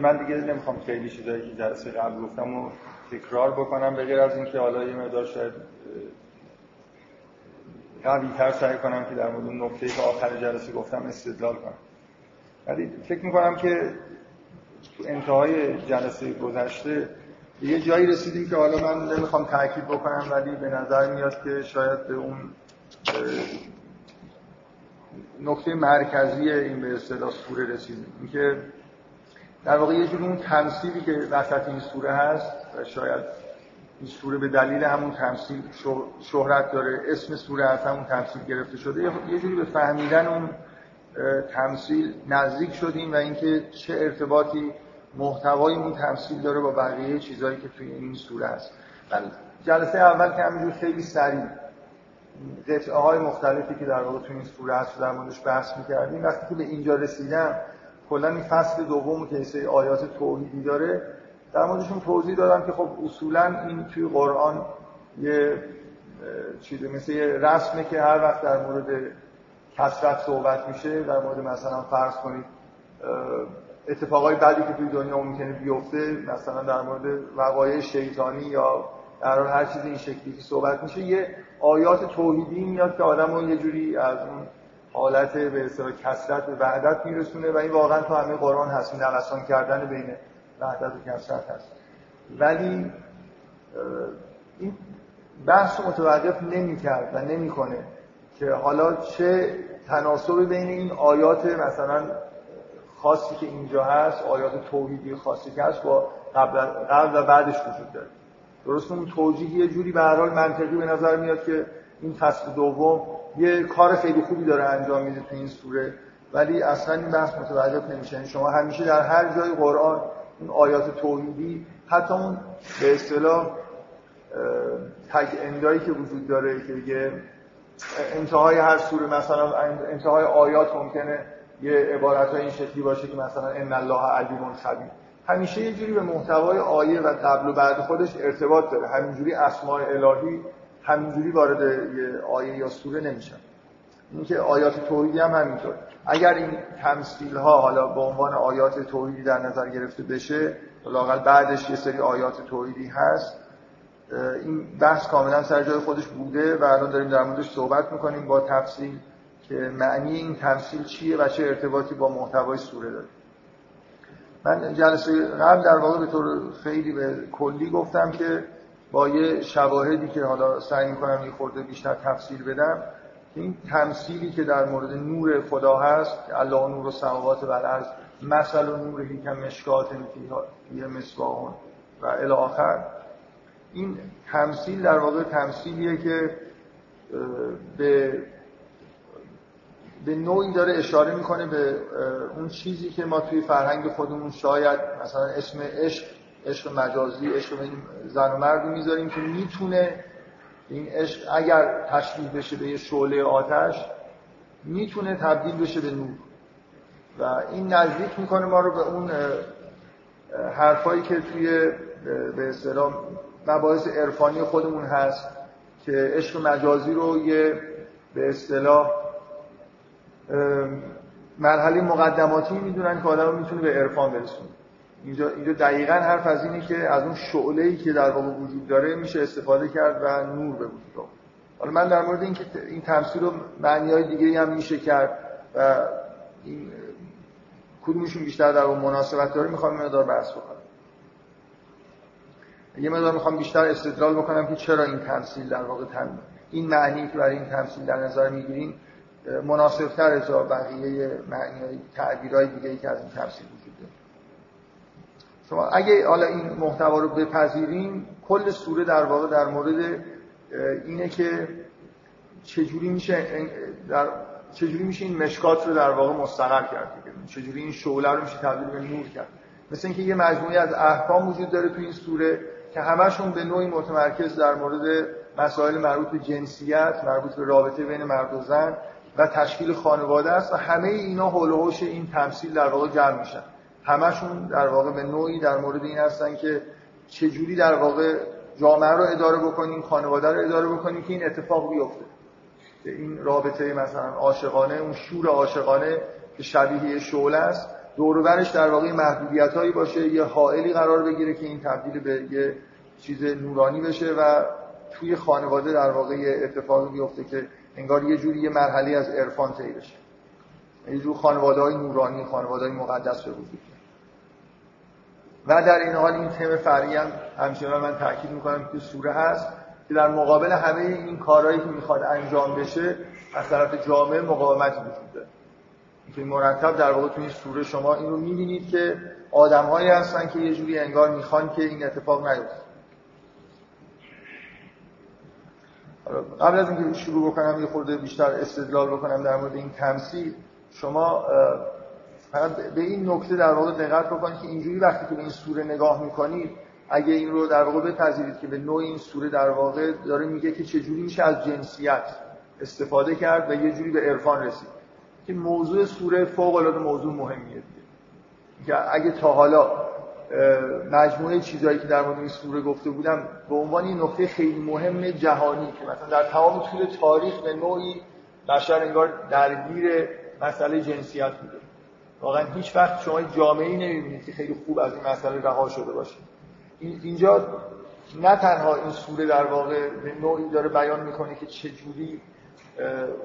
من دیگه نمی‌خوام خیلی چیزایی که جلسه قبل گفتم و تکرار بکنم به غیر از اینکه حالا یه مقدار شاید قوی تر سعی کنم که در مورد نکته که آخر جلسه گفتم استدلال کنم. ولی فکر می‌کنم که تو انتهای جلسه گذشته یه جایی رسیدیم که حالا من نمی‌خوام تاکید بکنم ولی به نظر میاد که شاید به اون نکته مرکزی این به اصطلاح سوره رسیدیم. اینکه در واقع یه جور اون تمثیلی که وسط این سوره هست و شاید این سوره به دلیل همون تمثیل شهرت داره اسم سوره از همون تمثیل گرفته شده یه جوری به فهمیدن اون تمثیل نزدیک شدیم و اینکه چه ارتباطی محتوای اون تمثیل داره با بقیه چیزهایی که توی این سوره هست. من جلسه اول که همینجور خیلی سریع. قطعه های مختلفی که در واقع توی این سوره هست در موردش بحث می‌کردیم وقتی که به اینجا رسیدم کلا این فصل دوم که سری آیات توحیدی داره در موردشون توضیح دادم که خب اصولا این توی قرآن یه چیزی مثل یه رسمه که هر وقت در مورد کسرت صحبت میشه در مورد مثلا فرض کنید اتفاقای بعدی که توی دنیا ممکنه بیفته مثلا در مورد وقایع شیطانی یا در هر چیز این شکلی که صحبت میشه یه آیات توحیدی میاد که آدم رو یه جوری از اون حالت به اصطلاح کسرت و وحدت میرسونه و این واقعا تو همه قرآن هست نوسان کردن بین وحدت و کسرت هست. ولی این بحث متوقف نمی‌کرد و نمی‌کنه که حالا چه تناسب بین این آیات مثلا خاصی که اینجا هست آیات توحیدی خاصی که هست با قبل, قبل و بعدش وجود داره. درست؟ اون توجیه یه جوری به هر حال منطقی به نظر میاد که این فصل دوم یه کار خیلی خوبی داره انجام میده تو این سوره ولی اصلا این بحث متوجه نمیشه. یعنی شما همیشه در هر جای قرآن اون آیات توحیدی حتی اون به اصطلاح تگ اندایی که وجود داره که یه انتهای هر سوره مثلا انتهای آیات ممکنه یه عبارت این شکلی باشه که مثلا ان الله علیم خبیر همیشه یه جوری به محتوای آیه و قبل و بعد خودش ارتباط داره. همینجوری اسماء الهی همینجوری وارد یه آیه یا سوره نمیشن. اینکه آیات توحیدی هم همینطور. اگر این تمثیل ها حالا به عنوان آیات توحیدی در نظر گرفته بشه لاقل بعدش یه سری آیات توحیدی هست این بحث کاملا سر جای خودش بوده و الان داریم در موردش صحبت می‌کنیم با تفصیل که معنی این تمثیل چیه و چه ارتباطی با محتوای سوره داره. من جلسه قبل در واقع به طور خیلی به کلی گفتم که با یه شواهدی که حالا سعی می‌کنم یه خورده بیشتر تفسیر بدم این تمثیلی که در مورد نور خدا هست الله نور و سماوات و الارض مثل و نور که مشکات یه مصباحون و الی آخر. این تمثیل در واقع تمثیلیه که به به نوعی داره اشاره می‌کنه به اون چیزی که ما توی فرهنگ خودمون شاید مثلا اسم عشق عشق مجازی عشق این زن و مرد می‌ذاریم که می‌تونه این عشق اگر تشبیه بشه به یه شعله آتش می‌تونه تبدیل بشه به نور. و این نزدیک می‌کنه ما رو به اون حرفایی که توی به اصطلاح مباحث عرفانی خودمون هست که عشق مجازی رو یه به اصطلاح مرحله مقدماتی می‌دونن که آدم می‌تونه به عرفان برسونه. اینجا اینجا دقیقا حرف از اینه که از اون شعله ای که در واقع وجود داره میشه استفاده کرد و نور به وجود آورد. حالا من در مورد اینکه این تمثیل رو معنی های دیگه هم میشه کرد و این کدومشون بیشتر در اون مناسبت داره می‌خوام مقدار بحث بکنم. یه مقدار می‌خوام بیشتر استدلال بکنم که چرا این تمثیل در واقع تن... این معنی که برای این تمثیل در نظر می‌گیریم مناسبتر از بقیه معنی های تعبیرهای دیگه ای که از این تمثیل شما اگه حالا این محتوا رو بپذیریم کل سوره در واقع در مورد اینه که چجوری میشه در چجوری میشه این مشکات رو در واقع مستقر کرد؟ چجوری این شعله رو میشه تبدیل به نور کرد؟ مثل اینکه یه مجموعه از احکام وجود داره تو این سوره که همشون به نوعی متمرکز در مورد مسائل مربوط به جنسیت مربوط به رابطه بین مرد و زن و تشکیل خانواده است و همه اینا حول و این تمثیل در واقع جمع میشن. همشون در واقع به نوعی در مورد این هستن که چجوری در واقع جامعه رو اداره بکنیم خانواده رو اداره بکنیم که این اتفاق بیفته. که این رابطه مثلا عاشقانه اون شور عاشقانه که شبیه شعله است دورورش در واقع محدودیت باشه یه حائلی قرار بگیره که این تبدیل به یه چیز نورانی بشه و توی خانواده در واقع یه اتفاقی بیفته که انگار یه جوری یه مرحله از عرفان طی بشه. یه جور خانواده نورانی خانواده های مقدس به وجود و در این حال این تم فرعی هم همچنان من تاکید می‌کنم که سوره هست که در مقابل همه این کارهایی که می‌خواد انجام بشه از طرف جامعه مقاومت وجود داره. که مرتب در واقع توی سوره شما این رو می‌بینید که آدمهایی هستن که یه جوری انگار می‌خوان که این اتفاق نیفته. قبل از اینکه شروع بکنم یه خورده بیشتر استدلال بکنم در مورد این تمثیل شما فقط به این نکته در واقع دقت بکنید که اینجوری وقتی که به این سوره نگاه می‌کنید اگه این رو در واقع بپذیرید که به نوع این سوره در واقع داره میگه که چجوری میشه از جنسیت استفاده کرد و یه جوری به عرفان رسید. که موضوع سوره فوق العاده موضوع مهمیه که اگه تا حالا مجموعه چیزهایی که در مورد این سوره گفته بودم به عنوان این نقطه خیلی مهم جهانی که مثلا در تمام طول تاریخ به نوعی بشر انگار درگیر مسئله جنسیت بوده. واقعا هیچ وقت شما جامعه ای نمی‌بینید که خیلی خوب از این مسئله رها شده باشه. اینجا نه تنها این سوره در واقع به نوعی داره بیان می‌کنه که چجوری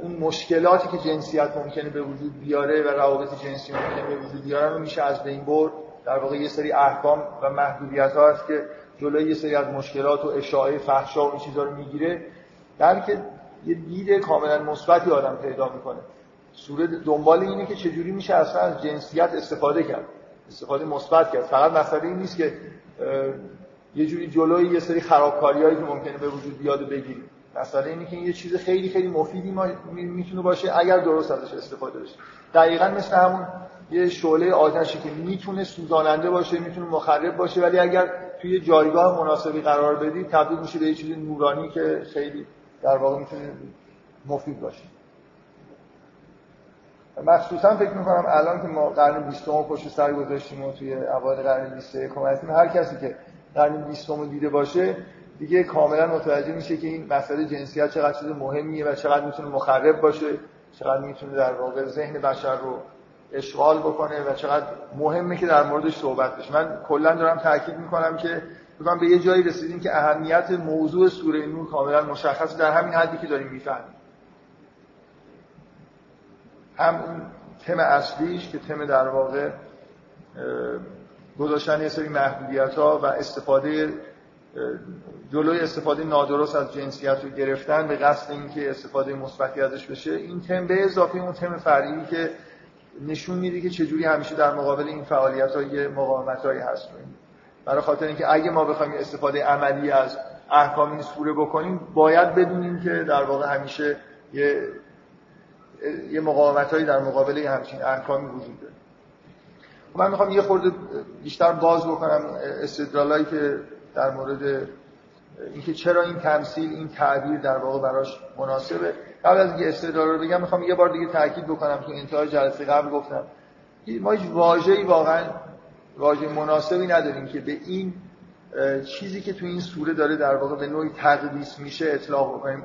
اون مشکلاتی که جنسیت ممکنه به وجود بیاره و روابط جنسی ممکنه به وجود بیاره رو میشه از بین برد. در واقع یه سری احکام و محدودیت ها هست که جلوی یه سری از مشکلات و اشاعه فحشا و این چیزا رو می‌گیره. که یه دید کاملا مثبتی آدم پیدا می‌کنه. سوره دنبال اینه که چجوری میشه اصلا از جنسیت استفاده کرد استفاده مثبت کرد. فقط مسئله این نیست که یه جوری جلوی یه سری خرابکاریایی که ممکنه به وجود بیاد بگیریم. مسئله اینه که این یه چیز خیلی خیلی مفیدی ما می‌تونه باشه اگر درست ازش استفاده بشه. دقیقا مثل همون یه شعله آتشی که می‌تونه سوزاننده باشه می‌تونه مخرب باشه ولی اگر توی جایگاه مناسبی قرار بدی تبدیل میشه به یه چیز نورانی که خیلی در واقع می‌تونه مفید باشه. مخصوصا فکر می‌کنم الان که ما قرن 20 پشت سر گذاشتیم و توی اوایل قرن 21 هستیم هر کسی که قرن 20 رو دیده باشه دیگه کاملا متوجه میشه که این مسئله جنسیت چقدر چیز مهمیه و چقدر می‌تونه مخرب باشه چقدر می‌تونه در واقع ذهن بشر رو اشغال بکنه و چقدر مهمه که در موردش صحبت بشه. من کلا دارم تاکید می‌کنم که بگم به یه جایی رسیدیم که اهمیت موضوع سوره نور کاملا مشخص در همین حدی که داریم می‌فهمیم. هم اون تم اصلیش که تم در واقع گذاشتن یه سری محدودیت ها و استفاده جلوی استفاده نادرست از جنسیت رو گرفتن به قصد اینکه استفاده مثبتی ازش بشه این تم به اضافه اون تم فرعی که نشون میده که چجوری همیشه در مقابل این فعالیت ها یه مقاومت هایی هست. برای خاطر اینکه اگه ما بخوایم استفاده عملی از احکام این سوره بکنیم باید بدونیم که در واقع همیشه یه یه مقاومت هایی در مقابل همچین احکامی وجود داره. من می‌خوام یه خورده بیشتر باز بکنم استدلالایی که در مورد اینکه چرا این تمثیل این تعبیر در واقع براش مناسبه. قبل از اینکه استدلال رو بگم می‌خوام یه بار دیگه تاکید بکنم تو انتهای جلسه قبل گفتم. ما هیچ واژه‌ای واقعا واژه مناسبی نداریم که به این چیزی که تو این سوره داره در واقع به نوعی تقدیس میشه اطلاق بکنیم.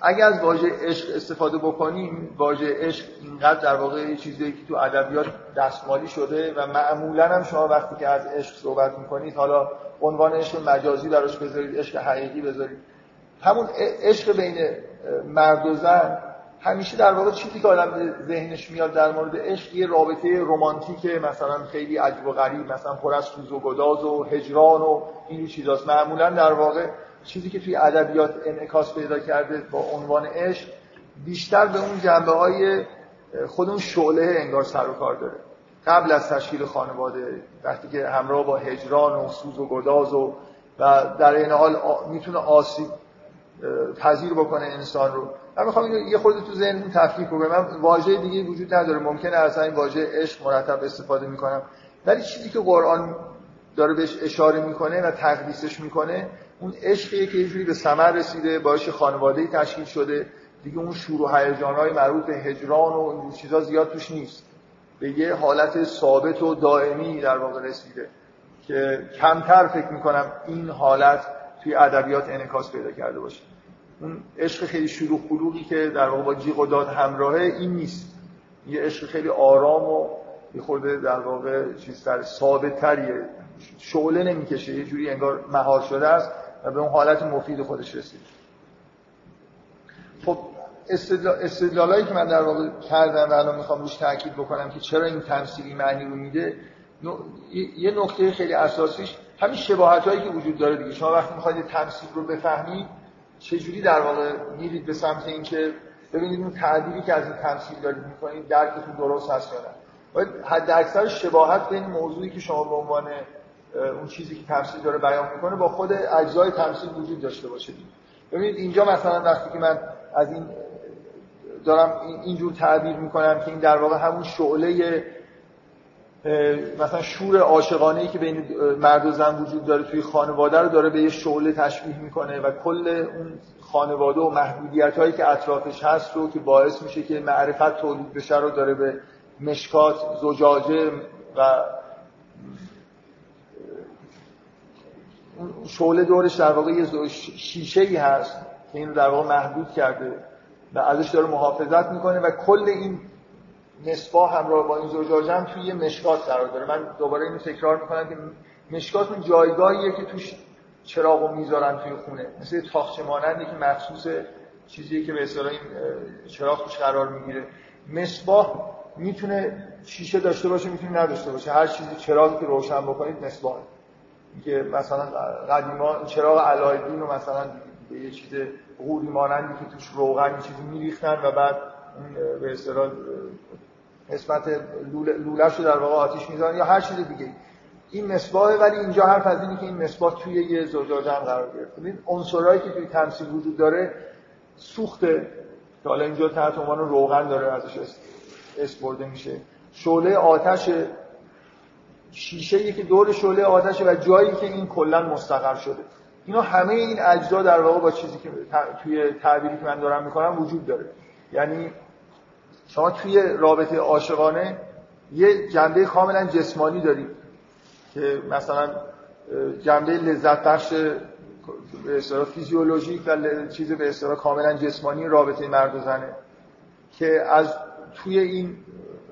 اگه از واژه عشق استفاده بکنیم واژه عشق اینقدر در واقع یه چیزی که تو ادبیات دستمالی شده و معمولا هم شما وقتی که از عشق صحبت می‌کنید حالا عنوان عشق مجازی براش بذارید عشق حقیقی بذارید. همون عشق بین مرد و زن همیشه در واقع چیزی که آدم ذهنش میاد در مورد عشق یه رابطه رمانتیک مثلا خیلی عجب و غریب مثلا پر از سوز و گداز و هجران و این چیزاست. معمولا در واقع چیزی که توی ادبیات انعکاس پیدا کرده با عنوان عشق بیشتر به اون جنبه های خود شعله انگار سر و کار داره. قبل از تشکیل خانواده وقتی که همراه با هجران و سوز و گداز و و در این حال می‌تونه آسیب پذیر بکنه انسان رو. من می‌خوام یه خورده تو ذهنتون تفکیک کنم من واژه دیگه وجود نداره. ممکنه از این واژه عشق مرتب استفاده می‌کنم. ولی چیزی که قرآن داره بهش اشاره می‌کنه و تقدیسش می‌کنه اون عشقیه که یه جوری به ثمر رسیده باعث خانواده تشکیل شده. دیگه اون شور و هیجان‌های مربوط به هجران و این چیزا زیاد توش نیست. به یه حالت ثابت و دائمی در واقع رسیده که کمتر فکر می‌کنم این حالت توی ادبیات انعکاس پیدا کرده باشه. اون عشق خیلی شروع خلوقی که در واقع با جیغ و داد همراهه این نیست. یه عشق خیلی آرام و یه خورده در واقع چیز تر ثابت تریه شعله نمی‌کشه. یه جوری انگار مهار شده است. و به اون حالت مفید خودش رسید. خب استدلالایی که من در واقع کردم و الان می‌خوام روش تاکید بکنم که چرا این تمثیلی معنی رو میده یه نکته خیلی اساسیش همین شباهت هایی که وجود داره دیگه. شما وقتی می‌خواید تمثیل رو بفهمید چجوری در واقع میرید به سمت اینکه ببینید اون تعبیری که از این تمثیل دارید می‌کنید درکتون درست هست یا نه؟ باید حد اکثر شباهت بین موضوعی که شما به عنوان اون چیزی که تمثیل داره بیان می‌کنه با خود اجزای تمثیل وجود داشته باشه. ببینید اینجا مثلا وقتی که من از این دارم اینجور تعبیر می‌کنم که این در واقع همون شعله مثلا شور عاشقانه ای که بین مرد و زن وجود داره توی خانواده رو داره به یه شعله تشبیه می‌کنه و کل اون خانواده و محدودیت هایی که اطرافش هست رو که باعث میشه که معرفت تولید بشه رو داره به مشکات زجاجه و شعله دورش در واقع یه شیشه ای هست که این در واقع محدود کرده و ازش داره محافظت می‌کنه و کل این مصباح همراه با این زجاجه هم توی یه مشکات قرار داره. من دوباره اینو تکرار می‌کنم که مشکات اون جایگاهیه که توش چراغو می‌ذارن توی خونه. مثل تاخچه مانندی که مخصوص چیزیه که به اصطلاح این چراغ توش قرار می‌گیره. مصباح می‌تونه شیشه داشته باشه می‌تونه نداشته باشه. هر چیزی چراغی که روشن بکنید مصباح که مثلا قدیما چراغ علایدین رو مثلا به یه چیز غوری مانندی که توش روغن چیزی میریختن و بعد به اصطلاح قسمت لوله رو در واقع آتیش می‌ذارن یا هر چیز دیگه این مصباحه ولی اینجا حرف از اینه که این مصباح توی یه زجاجه هم قرار گرفته این عنصرایی که توی تمثیل وجود داره سوخته که حالا اینجا تحت عنوان روغن داره ازش اسپرده میشه. شعله آتش شیشه که دور شعله آتشه و جایی که این کلا مستقر شده. اینا همه این اجزا در واقع با چیزی که توی تعبیری که من دارم می‌کنم وجود داره. یعنی شما توی رابطه عاشقانه یه جنبه کاملا جسمانی دارید که مثلا جنبه لذت بخش به اصطلاح فیزیولوژیک و چیز به اصطلاح کاملا جسمانی رابطه مرد و زنه که از توی این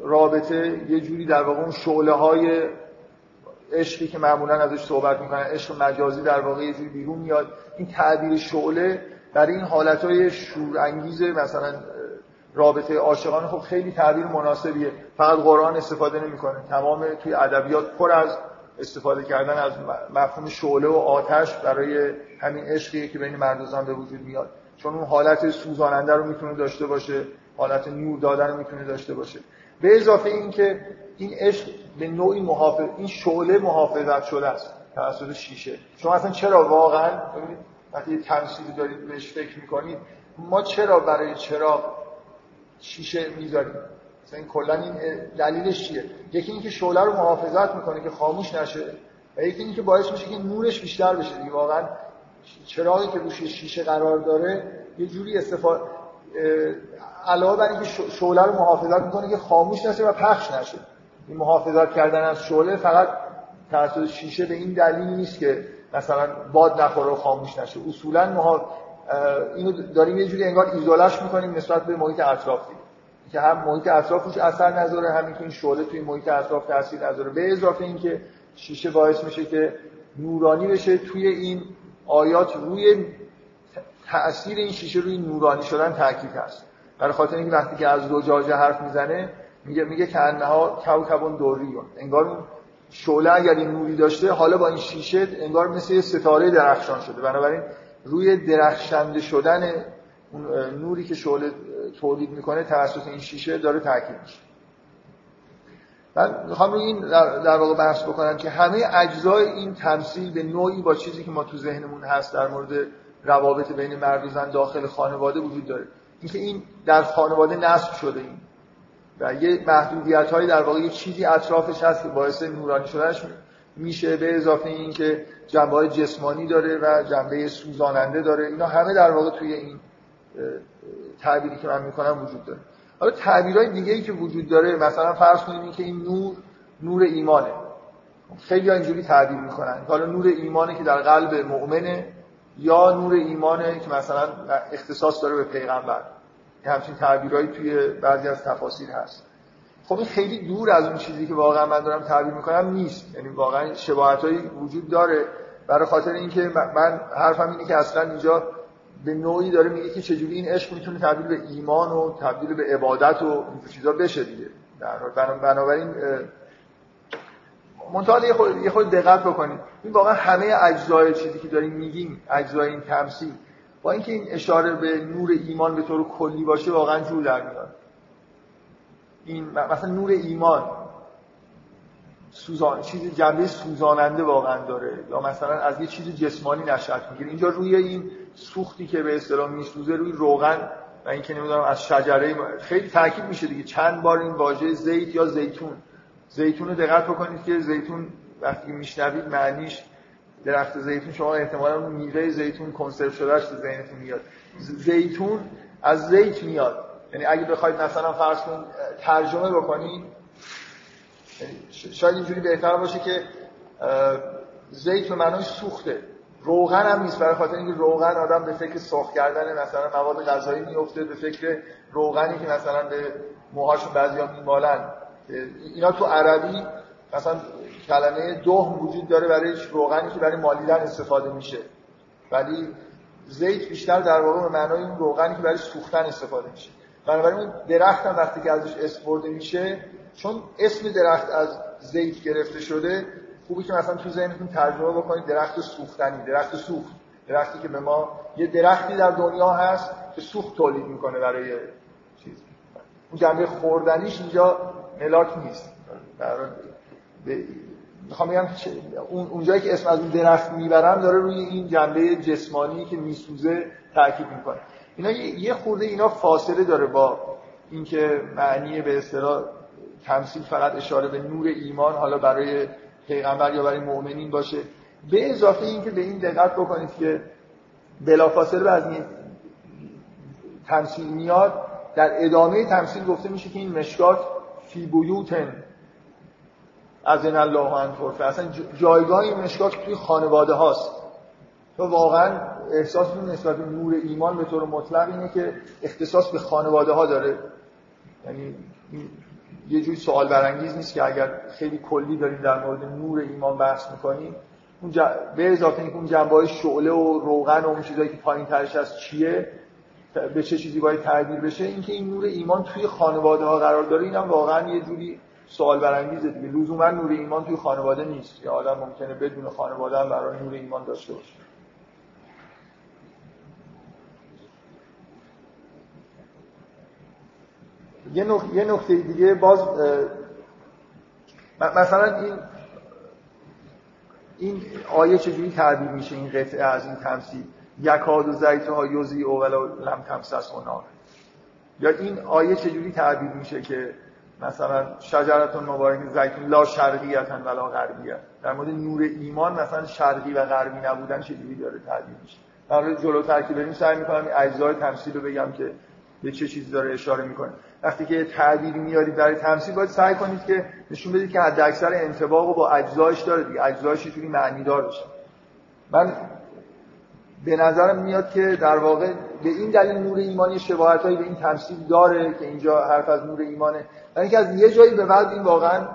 رابطه یه جوری در واقع اون شعله های عشقی که معمولا ازش صحبت می‌کنن عشق مجازی در واقع یه بیرون میاد. این تعبیر شعله در این حالتهای شورانگیز مثلا رابطه عاشقانه خب خیلی تعبیر مناسبیه. فقط قرآن استفاده نمی‌کنه. تمام توی ادبیات پر از استفاده کردن از مفهوم شعله و آتش برای همین عشقی که بین مرد و زن به وجود میاد. چون اون حالت سوزاننده رو می‌تونه داشته باشه حالت نور دادن رو می‌تونه داشته باشه. به اضافه این که این عشق به نوعی محافظ این شعله محافظت شده است توسط شیشه. شما اصلا چرا واقعا وقتی تمثیلی دارید بهش فکر می‌کنید ما چرا برای چرا شیشه می‌ذاریم؟ مثلا این کلا این دلیلش چیه؟ یکی اینکه شعله رو محافظت می‌کنه که خاموش نشه و یکی اینکه باعث میشه که نورش بیشتر بشه. دیگه واقعا چراغی که روش شیشه قرار داره یه جوری استفاده علاوه بر اینکه شعله رو محافظت می‌کنه که خاموش نشه و پخش نشه. این محافظت کردن از شعله فقط توسط شیشه به این دلیل نیست که مثلا باد نخوره و خاموش نشه. اصولا ما اینو داریم یه جوری انگار ایزولش می‌کنیم نسبت به محیط اطراف که هم محیط اطرافش اثر نذاره همین که این شعله توی محیط اطراف تاثیر نذاره. به اضافه اینکه شیشه باعث میشه که نورانی بشه توی این آیات روی تأثیر این شیشه روی نورانی شدن تاکید هست. برای خاطر اینکه وقتی که از زجاجه حرف می‌زنه میگه میگه که انها کوکبون دوریون انگار اون شعله اگر این نوری داشته حالا با این شیشه انگار مثل یه ستاره درخشان شده. بنابراین روی درخشنده شدن اون نوری که شعله تولید می‌کنه توسط این شیشه داره تاکید میشه. من می‌خوام این در واقع بحث بکنم که همه اجزای این تمثیل به نوعی با چیزی که ما تو ذهنمون هست در مورد روابط بین مرد و زن داخل خانواده وجود داره. اینکه این در خانواده نصب شده این. و یه محدودیت هایی در واقع یه چیزی اطرافش هست که باعث نورانی شدنش میشه به اضافه این که جنبه های جسمانی داره و جنبه سوزاننده داره. اینا همه در واقع توی این تعبیری که من می‌کنم وجود داره. حالا تعبیرهای دیگه ای که وجود داره مثلا فرض کنیم که این نور نور ایمانه. خیلی اینجوری تعبیر می‌کنن. حالا نور ایمانه که در قلب مؤمنه یا نور ایمانه که مثلا اختصاص داره به پیغمبر. همچین تعبیرهایی توی بعضی از تفاسیر هست. خب این خیلی دور از اون چیزی که واقعا من دارم تعبیر می‌کنم نیست. یعنی واقعا شباهت وجود داره. برای خاطر اینکه من حرفم اینه که اصلا اینجا به نوعی داره میگه که چجوری این عشق می‌تونه تبدیل به ایمان و تبدیل به عبادت و این چیزا بشه دیگه. در بنابراین منتها یه خود, یه خود دقت بکنید این واقعا همه اجزای چیزی که داریم میگیم اجزای این تمثیل با اینکه این اشاره به نور ایمان به طور کلی باشه واقعا جور در میاد. این مثلا نور ایمان سوزان چیز جنبه سوزاننده واقعا داره. یا مثلا از یه چیز جسمانی نشأت می‌گیره. اینجا روی این سوختی که به اصطلاح میسوزه روی روغن و اینکه نمی‌دونم از شجره خیلی تاکید میشه دیگه. چند بار این واژه زیت یا زیتون. زیتون رو دقت بکنید که زیتون وقتی میشنوید معنیش درخت زیتون شما احتمالا میوه زیتون کنسرو شدهش تو ذهنتون میاد. زیتون از زیت میاد. یعنی اگه بخواید مثلا فرض کن ترجمه بکنید شاید اینجوری بهتر باشه که زیت به معنای سوخته. روغن هم نیست برای خاطر اینکه روغن آدم به فکر سرخ کردن مثلا مواد غذایی میفته به فکر روغنی که مثلا به موهاشون بعضیا میمالن. اینا تو عربی مثلا کلمه دهم وجود داره برای روغنی که برای مالیدن استفاده میشه. ولی زیت بیشتر در واقع به معنای این روغنی که برای سوختن استفاده میشه. بنابراین اون درخت هم وقتی که ازش استفاده میشه چون اسم درخت از زیت گرفته شده خوبی که مثلا تو ذهنتون ترجمه بکنید درخت سوختنی درخت سوخت. درختی که به ما یه درختی در دنیا هست که سوخت تولید می‌کنه برای چیز. اون جنبه خوردنیش اینجا ملاک نیست. می‌خوام بگم اون اونجایی که اسم از اون درخت می‌برم داره روی این جنبه جسمانی که میسوزه تاکید می‌کنه. اینا یه خورده اینا فاصله داره با اینکه معنی به اصطلاح تمثیل فقط اشاره به نور ایمان حالا برای پیغمبر یا برای مؤمنین باشه. به اضافه اینکه به این دقت بکنید که بلافاصله از این تمثیل میاد در ادامه تمثیل گفته میشه که این مشکات فی بیوتن. از این الله انفرفه اصلا جایگاه این مشکات توی خانواده هاست. تو واقعا احساستون نسبت به نور ایمان به طور مطلق اینه که اختصاص به خانواده ها داره. یعنی یه جوری سوال برانگیز نیست که اگر خیلی کلی داریم در مورد نور ایمان بحث می‌کنیم اون به اضافه اینکه اون جنبه شعله و روغن و اون چیزایی که پایین ترش هست چیه؟ به چه چیزی باید تعبیر بشه اینکه این نور ایمان توی خانواده ها قرار داره. اینم واقعا یه جوری سوال برانگیزه دیگه. لزوما نور ایمان توی خانواده نیست. یا آدم ممکنه بدون خانواده هم برای نور ایمان داشته باشه. یه, یه نکته دیگه باز مثلا این این آیه چجوری تعبیر میشه؟ این قطعه از این تمثیل؟ یکاد و زیت ها یوزی او ولو لم تمسس و یا این آیه چجوری تعبیر میشه که مثلا شجرتون مبارک زیتون لا شرقیتن ولا غربیت در مورد نور ایمان مثلا شرقی و غربی نبودن چجوری داره تعبیر میشه؟ در جلوتر که بریم سعی می‌کنم این اجزای تمثیل رو بگم که به چه چیزی داره اشاره می‌کنه. وقتی که تعبیری میارید برای تمثیل باید سعی کنید که نشون بدید که حد اکثر انطباق با اجزایش داره دیگه. اجزایش یه معنی دار بشه. من به نظرم میاد که در واقع به این دلیل نور ایمانی شباهت به این تمثیل داره که اینجا حرف از نور ایمانه. و اینکه از یه جایی به بعد این واقعا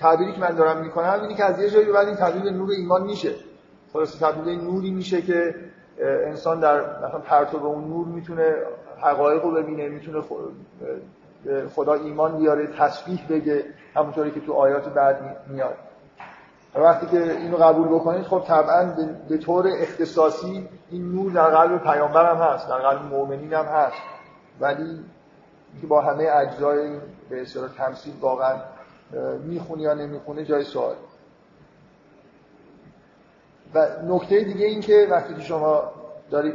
تعبیری که من دارم می‌کنم اینه که از یه جایی به بعد این تبدیل نور ایمان میشه. خلاص تبدیل نوری میشه که انسان در مثلا پرتو اون نور می‌تونه حقایق رو ببینه می‌تونه خدا ایمان بیاره تسبیح بگه همونطوری که تو آیات بعد میاد. وقتی که اینو قبول بکنید خب طبعا به طور اختصاصی این نور در قلب پیامبر هم هست در قلب مؤمنین هم هست. ولی که با همه اجزای به اصطلاح تمثیل واقعا می‌خونه یا نمی‌خونه جای سوال. و نکته دیگه این که وقتی که شما دارید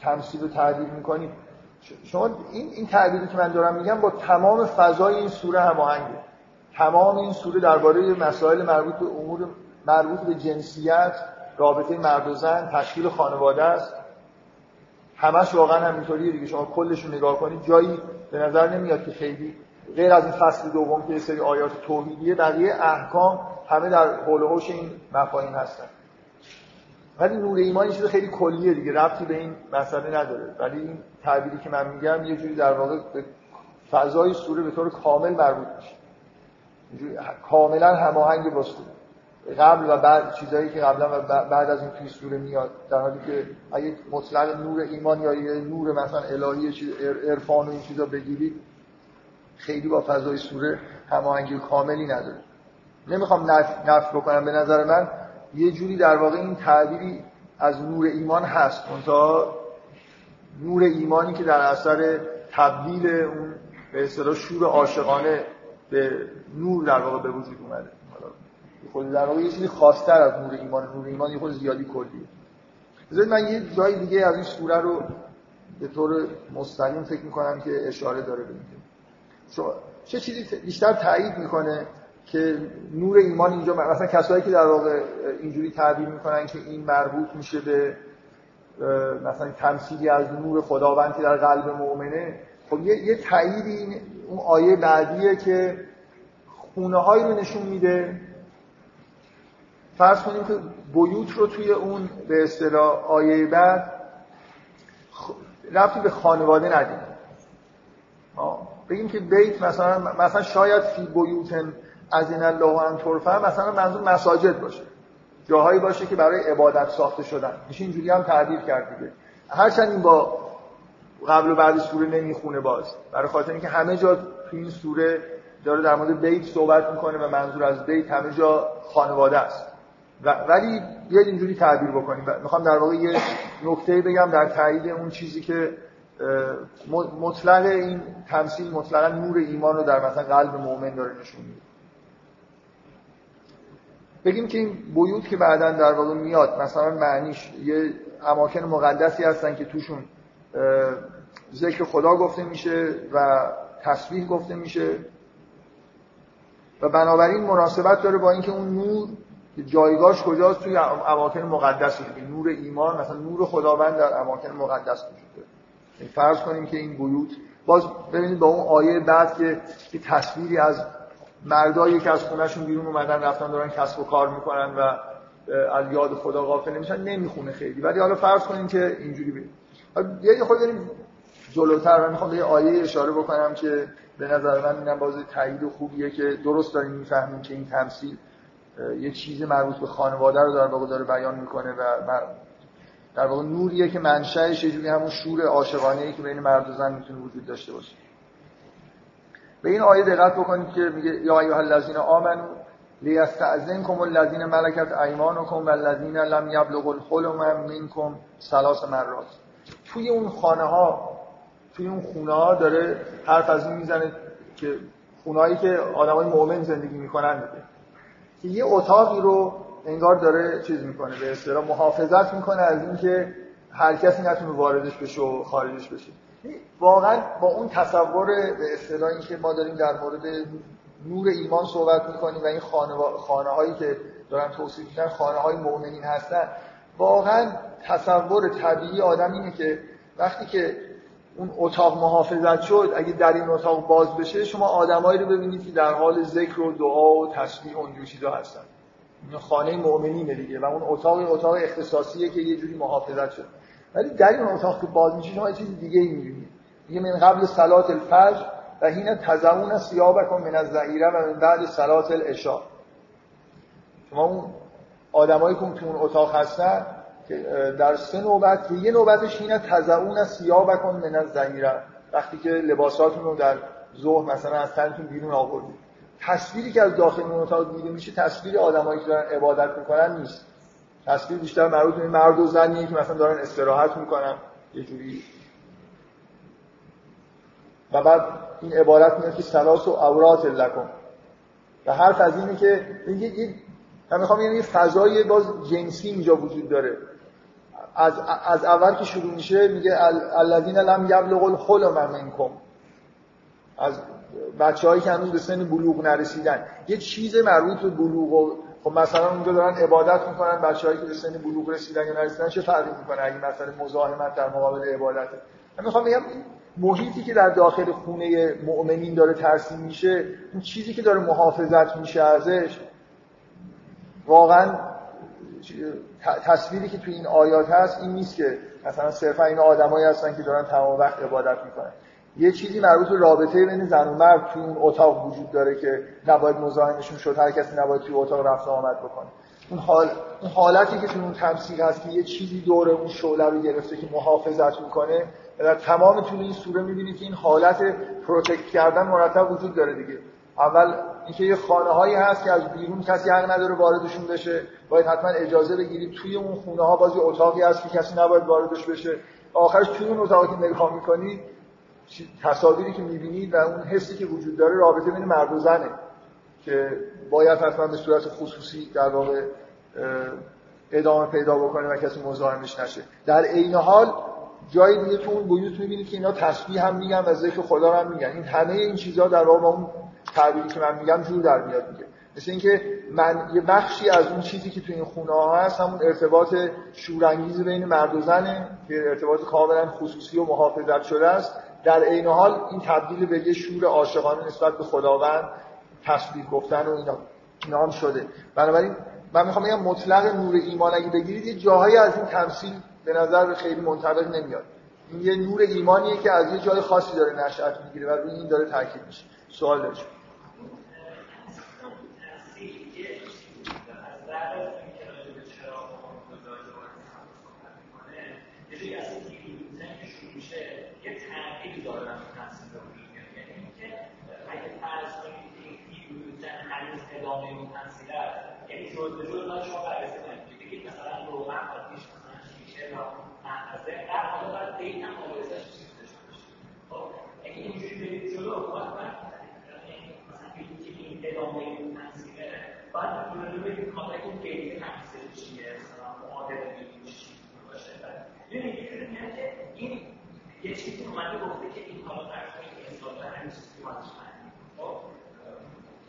تمثیل رو تعبیر می‌کنید شما این این تعبیری که من دارم میگم با تمام فضای این سوره هماهنگه. تمام این سوره درباره مسائل مربوط به امور مربوط به جنسیت رابطه مرد و زن تشکیل خانواده است. همش واقعا همینطوریه دیگه. شما کلش رو نگاه کنید جایی به نظر نمیاد که خیلی غیر از این فصل دوم که سری آیات توحیدیه بقیه احکام همه در حول این مفاهیم هستن. ولی نور ایمان چیز خیلی کلیه دیگه. ربطی به این مسئله نداره. ولی این تعبیری که من میگم یه جوری در واقع به فضای سوره به طور کامل مربوط میشه. کاملا هماهنگ با قبل و بعد چیزایی که قبلا و بعد از این توی سوره میاد در حالی که اگه مطلق نور ایمان یا یه نور مثلا الهی چیز عرفان و این چیزا بگیرید خیلی با فضای سوره هماهنگی کاملی نداره. نمی‌خوام نف, نف بکنم به نظر من یه جوری در واقع این تعبیری از نور ایمان هست. منتها نور ایمانی که در اثر تبدیل اون به اصطلاح شور عاشقانه به نور در واقع به وجود اومده. خود در واقع یه چیزی خاصتر از نور ایمان. نور ایمان یه خود زیادی کلیه. بذارید من یه جای دیگه از این سوره رو به طور مستقیم فکر می‌کنم که اشاره داره به چه چیزی بیشتر تایید می‌کنه که نور ایمان اینجا مثلا کسایی که در واقع اینجوری تعبیر می‌کنن که این مربوط میشه به مثلا تمثیلی از نور خداوند که در قلب مؤمنه خب یه, یه تایید اون آیه بعدیه که خونه هایی رو نشون میده. فرض کنیم که بیوت رو توی اون به اصطلاح آیه بعد رفتی به خانواده ندیم بگیم که بیت مثلا مثلا شاید فی بیوتن از این الله ان مثلا منظور مساجد باشه. جاهایی باشه که برای عبادت ساخته شدن. میشه اینجوری هم تعبیر کرد دیگه. هرچند این با قبل و بعد سوره نمی‌خونه باز. برای خاطر اینکه همه جا تو این سوره داره در مورد بیت صحبت می‌کنه و منظور از بیت همه جا خانواده است. ولی بیاید اینجوری تعبیر بکنیم. می‌خوام در واقع یه نکته بگم در تایید اون چیزی که مطلق این تمثیل مطلقا نور ایمان رو در مثلا قلب مؤمن داره نشون میده. بگیم که این بیوت که بعدا در واقع میاد مثلا معنیش یه اماکن مقدسی هستن که توشون ذکر خدا گفته میشه و تسبیح گفته میشه. و بنابراین مناسبت داره با اینکه اون نور جایگاهش کجاست توی اماکن مقدس که نور ایمان مثلا نور خداوند در اماکن مقدس وجود داره. یعنی فرض کنیم که این بیوت باز ببینید با اون آیه بعد که تصویری از مردایی که از خونهشون بیرون اومدن رفتن دارن کسب و کار می‌کنن و از یاد خدا غافل نمیشن نمی‌خونه خیلی. ولی حالا فرض کنیم که اینجوری بید یه خود بریم جلوتر. من می‌خوام به یه آیه اشاره بکنم که به نظر من اینم باز تایید خوبیه که درست داریم می‌فهمیم که این تمثیل یه چیز مربوط به خانواده رو در واقع داره بیان می‌کنه و در واقع نوریه که منشأش یه همون شور عاشقانه که بین مرد و زن می‌تونه وجود داشته باشه. به این آیه دقت بکنید که میگه یا ایها الذین آمنو لیستأذنکم الذین ملکت ایمانکم والذین لم یبلغوا الحلم منکم ثلاث مرات. توی اون خانه ها توی اون خونه ها داره حرف از این می‌زنه که خونهایی که آدمای مؤمن زندگی می‌کنن دیگه. که یه اتاقی رو انگار داره چیز می‌کنه به اصطلاح محافظت می‌کنه از اینکه هر کسی نتونه واردش بشه و خارجش بشه. واقعا با اون تصور به اصطلاح که ما داریم در مورد نور ایمان صحبت می‌کنیم و این خانه, خانه هایی که دارن توصیف می‌کنن خانه های مؤمنین هستن واقعا تصور طبیعی آدم اینه که وقتی که اون اتاق محافظت شد اگه در این اتاق باز بشه شما آدمایی رو ببینید که در حال ذکر و دعا و تسبیح اونجور چیزا هستن. این خانه مؤمنینه دیگه و اون اتاق اتاق اختصاصیه که یه جوری محافظت شد. ولی در این اتاق که باز میشه شما چیز دیگه ای می‌بینید. میگه من قبل صلات الفجر و هین تزعون سیابکم من الظهیره و من بعد صلات العشاء. شما اون آدمایی که تو اون اتاق هستن در سه نوبت که یه نوبتش اینه تزعون سیابکم من الظهیره وقتی که لباساتون رو در ظهر مثلا از تنتون بیرون آوردید. تصویری که از داخل اون اتاق دیده میشه تصویر آدمایی که دارن عبادت می‌کنن نیست. تصویر بیشتر مربوط به مرد و زنیه که مثلا دارن استراحت می‌کنن. یه جوری. و بعد این عبارت میاد که سلاس و اورات لکن و حرف از اینه که میگه من می‌خوام یه فضای باز جنسی اینجا وجود داره. از, از اول که شروع میشه میگه الذین لم یبلغ الحلم منکم. از بچه هایی که هنوز به سن بلوغ نرسیدن. یه چیز مربوط به بلوغ و خب مثلا اونجا دارن عبادت می‌کنن بچه هایی که به سن بلوغ رسیدن یا نرسیدن چه فرقی می‌کنه اگه مثلا مزاحمت در مقابل عبادته من می‌خوام بگم محیطی که در داخل خونه مؤمنین داره ترسیم میشه اون چیزی که داره محافظت میشه ازش واقعا تصویری که توی این آیات هست این نیست که مثلا صرفا این آدمایی هستن که دارن تمام وقت عبادت می‌کنن. یه چیزی مربوط به رابطه بین زن و مرد توی اون اتاق وجود داره که نباید مزاحمشون شد هر کسی نباید توی اتاق رفت آمد بکنه. اون حال اون حالتی که توی اون تمثیل هست که یه چیزی دور اون شعله رو گرفته که محافظت می‌کنه در تمام طول این سوره می‌بینید که این حالت protect کردن مرتب وجود داره دیگه. اول اینکه یه خانه هایی هست که از بیرون کسی حق نداره واردشون بشه باید حتما اجازه بگیرید توی اون خونه ها باز یه اتاقی هست که کسی نباید واردش بشه. آخرش توی اون اتاقی که نگاه می‌کنید تصاویری که می‌بینید و اون حسی که وجود داره رابطه بین مرد و زنه که باید حتما به صورت خصوصی در واقع ادامه پیدا بکنه و کسی مزاحمش نشه. در عین حال جای دیگه تو اون بیوت می‌بینید که اینا تسبیح هم میگن و ذکر خدا هم میگن. این همه این چیزها در واقع اون تعبیری که من میگم جور در میاد میگه مثل اینکه من یه بخشی از اون چیزی که تو این خونه ها هست همون ارتباط شورانگیز بین مرد و زنه که ارتباط کاملا خصوصی و محافظت شده است در عین حال این تبدیل به یه شور عاشقانه نسبت به خداوند تسبیح گفتن و اینا هم شده. بنابراین من می‌خوام بگم مطلق نور ایمان اگه بگیرید یه جاهایی از این تمثیل به نظر خیلی منطبق نمیاد. این یه نور ایمانیه که از یه جای خاصی داره نشأت می‌گیره و روی این داره تاکید میشه. سوال داشت به جز شما بررسی کنید. بگید مثلا روغن آتیش مثلا شیشه یا محفظه در حالا باید دیت هم مبارزش چیز داشته باشه خب اگه اینجوری برید جلو باید مثلا بگید که این ادامه این تنسیله باید رو بگید کاملا این دیت تنسیل چیه مثلا معادل این چی باشه یعنی یه جوری میاد که این یه چیزی اومده گفته که این حالا در این انسان همین چیزی که خب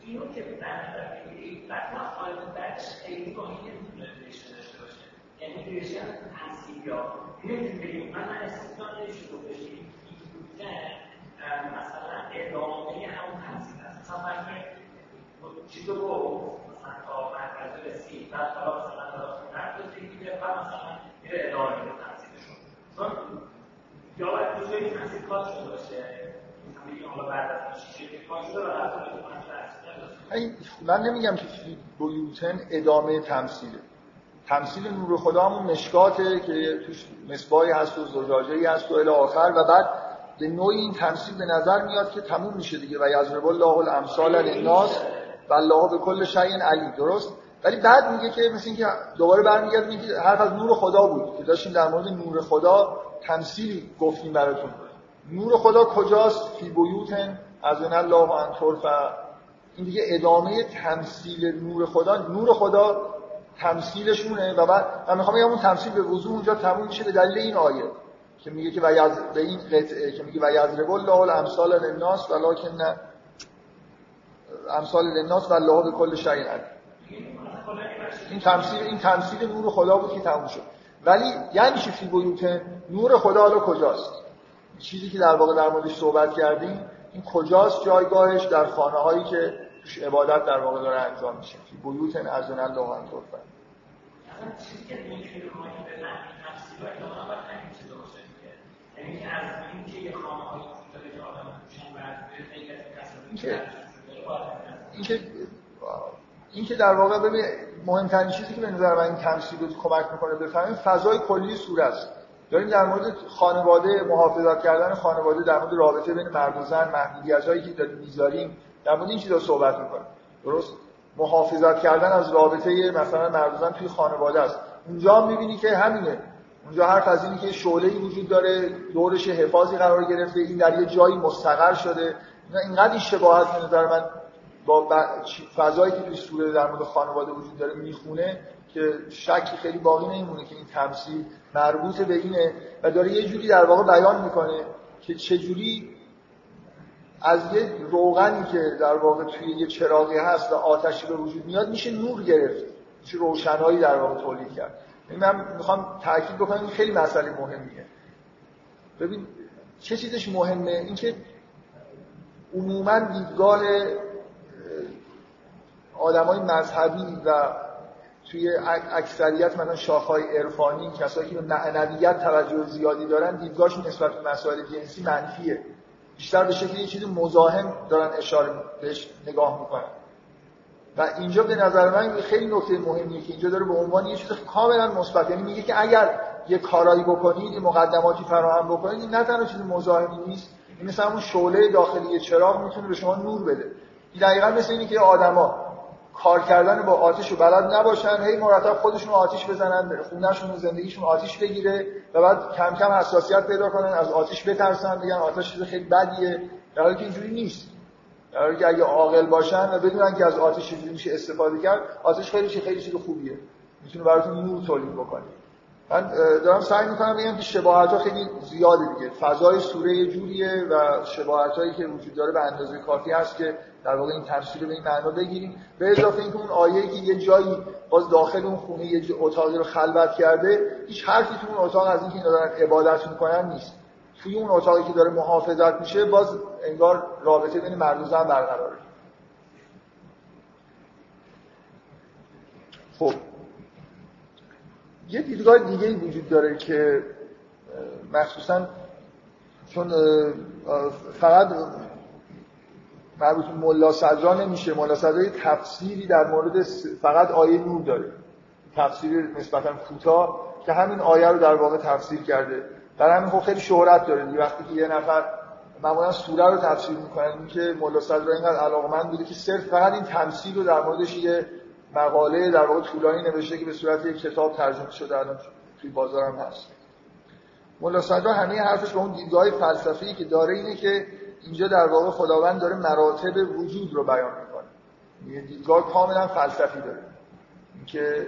اینو که در نظر بگیرید بعد ما آیدن بعدش خیلی با این نمی‌تونه ریشه داشته باشه ریشه تنصیب یا بگیم من من مثلا ادامه همون تنصیب هست مثلا چیز رو مثلا تا مرکز رسید بعد حالا مثلا تا مرد رسید بعد مثلا میره ادامه میده تنصیبشون چون یا باید باشه بعد از شیشه کار شده و حتی من نمیگم که فی بیوتن ادامه تمثیله. تمثیل نور خدا همون مشکاته که توش مصباحی هست و زجاجه‌ای هست و الی آخر و بعد به نوعی این تمثیل به نظر میاد که تموم میشه دیگه و یضرب الله الامثال للناس و الله به کل شیء علی درست؟ ولی بعد میگه که مثل اینکه دوباره برمیگرده میگه حرف از نور خدا بود که داشتیم در مورد نور خدا تمثیلی گفتیم براتون. نور خدا کجاست؟ فی بیوتن از الله ان این دیگه ادامه تمثیل نور خدا. نور خدا تمثیلشونه و بعد من می‌خوام بگم اون تمثیل به وضوح اونجا تموم میشه به دلیل این آیه که میگه که و به این قطعه که میگه و یضرب الله الامثال للناس ولکن امثال للناس و الله به کل شیء این تمثیل این تمثیل نور خدا بود که تموم شد. ولی یعنی چی فی بیوت؟ نور خدا حالا کجاست؟ چیزی که در واقع در موردش صحبت کردیم این کجاست جایگاهش در خانه هایی که توش عبادت در واقع داره انجام میشه. که بیوت الله از این که یه خانه هایی وجود داره که آدم توشن بعد این که در واقع ببین مهمترین چیزی که به نظر من این تمثیل رو کمک می‌کنه بفهمیم فضای کلی سوره است. داریم در مورد خانواده محافظت کردن خانواده در مورد رابطه بین مرد و زن محدودیت‌هایی که داریم می‌ذاریم در مورد این چیزا صحبت می‌کنیم درست؟ محافظت کردن از رابطه مثلا مرد و زن توی خانواده است. اونجا هم می‌بینی که همینه. اونجا حرف از که شعله وجود داره دورش حفاظی قرار گرفته این در یه جایی مستقر شده. اینقدر اشتباهات به نظر من با فضایی که توی سوره در مورد خانواده وجود داره می‌خونه که شکی خیلی باقی نمیمونه که این تمثیل مربوط به اینه. و داره یه جوری در واقع بیان می‌کنه که چجوری از یه روغنی که در واقع توی یه چراغی هست و آتشی به وجود میاد میشه نور گرفت. میشه روشنایی در واقع تولید کرد. یعنی من می‌خوام تاکید بکنم این خیلی مسئله مهمیه. ببین چه چیزش مهمه؟ اینکه عموما دیدگاه آدمای مذهبی و توی اکثریت مثلا شاخهای عرفانی کسایی که به معنویت توجه زیادی دارن دیدگاهشون نسبت به مسائل جنسی منفیه. بیشتر به شکل یه چیزی مزاحم دارن اشاره بهش نگاه می‌کنن. و اینجا به نظر من خیلی نکته مهمیه که اینجا داره به عنوان یه چیز کاملا مثبت. یعنی میگه که اگر یه کارایی بکنید یه مقدماتی فراهم بکنید نه تنها چیز مزاحمی نیست این مثل همون شعله داخلی چراغ می‌تونه به شما نور بده. این دقیقا مثل اینه که آدما کار کردن با آتش رو بلد نباشن. هی مرتب خودشون آتیش بزنن خونهشون و زندگیشون آتیش بگیره و بعد کم کم حساسیت پیدا کنن از آتیش بترسن بگن آتش چیز خیلی بدیه. در حالی که اینجوری نیست. در حالی که اگه عاقل باشن و بدونن که از آتش چجوری میشه استفاده کرد آتش خیلی چیز خیلی چیز خوبیه. می‌تونه براتون نور تولید بکنه. من دارم سعی می‌کنم بگم که شباهت ها خیلی زیاده دیگه. فضای سوره یه جوریه و شباهت هایی که وجود داره به اندازه کافی هست که در واقع این تفسیر رو به این معنا بگیریم. به اضافه اینکه اون آیه که یه جایی باز داخل اون خونه یه اتاقی رو خلوت کرده هیچ حرفی تو اون اتاق از اینکه اینا دارن عبادت می‌کنن نیست. توی اون اتاقی که داره محافظت میشه باز انگار رابطه بین مرد و زن برقراره. خب. یه دیدگاه دیگه وجود داره که مخصوصا چون فقط مربوط ملا صدرا نمیشه. ملا صدرا تفسیری در مورد فقط آیه نور داره. تفسیر نسبتا کوتاه که همین آیه رو در واقع تفسیر کرده. در همین خب خیلی شهرت داره. وقتی که یه نفر معمولا سوره رو تفسیر می‌کنن این که ملا صدرا اینقدر علاقمند بوده که صرف فقط این تمثیل رو در موردش یه مقاله در واقع طولانی نوشته که به صورت یک کتاب ترجمه شده الان توی بازار هم هست. ملا صدرا همه حرفش به اون دیدگاه فلسفی که داره اینه که اینجا در واقع خداوند داره مراتب وجود رو بیان می‌کنه. یه دیدگاه کاملا فلسفی داره. که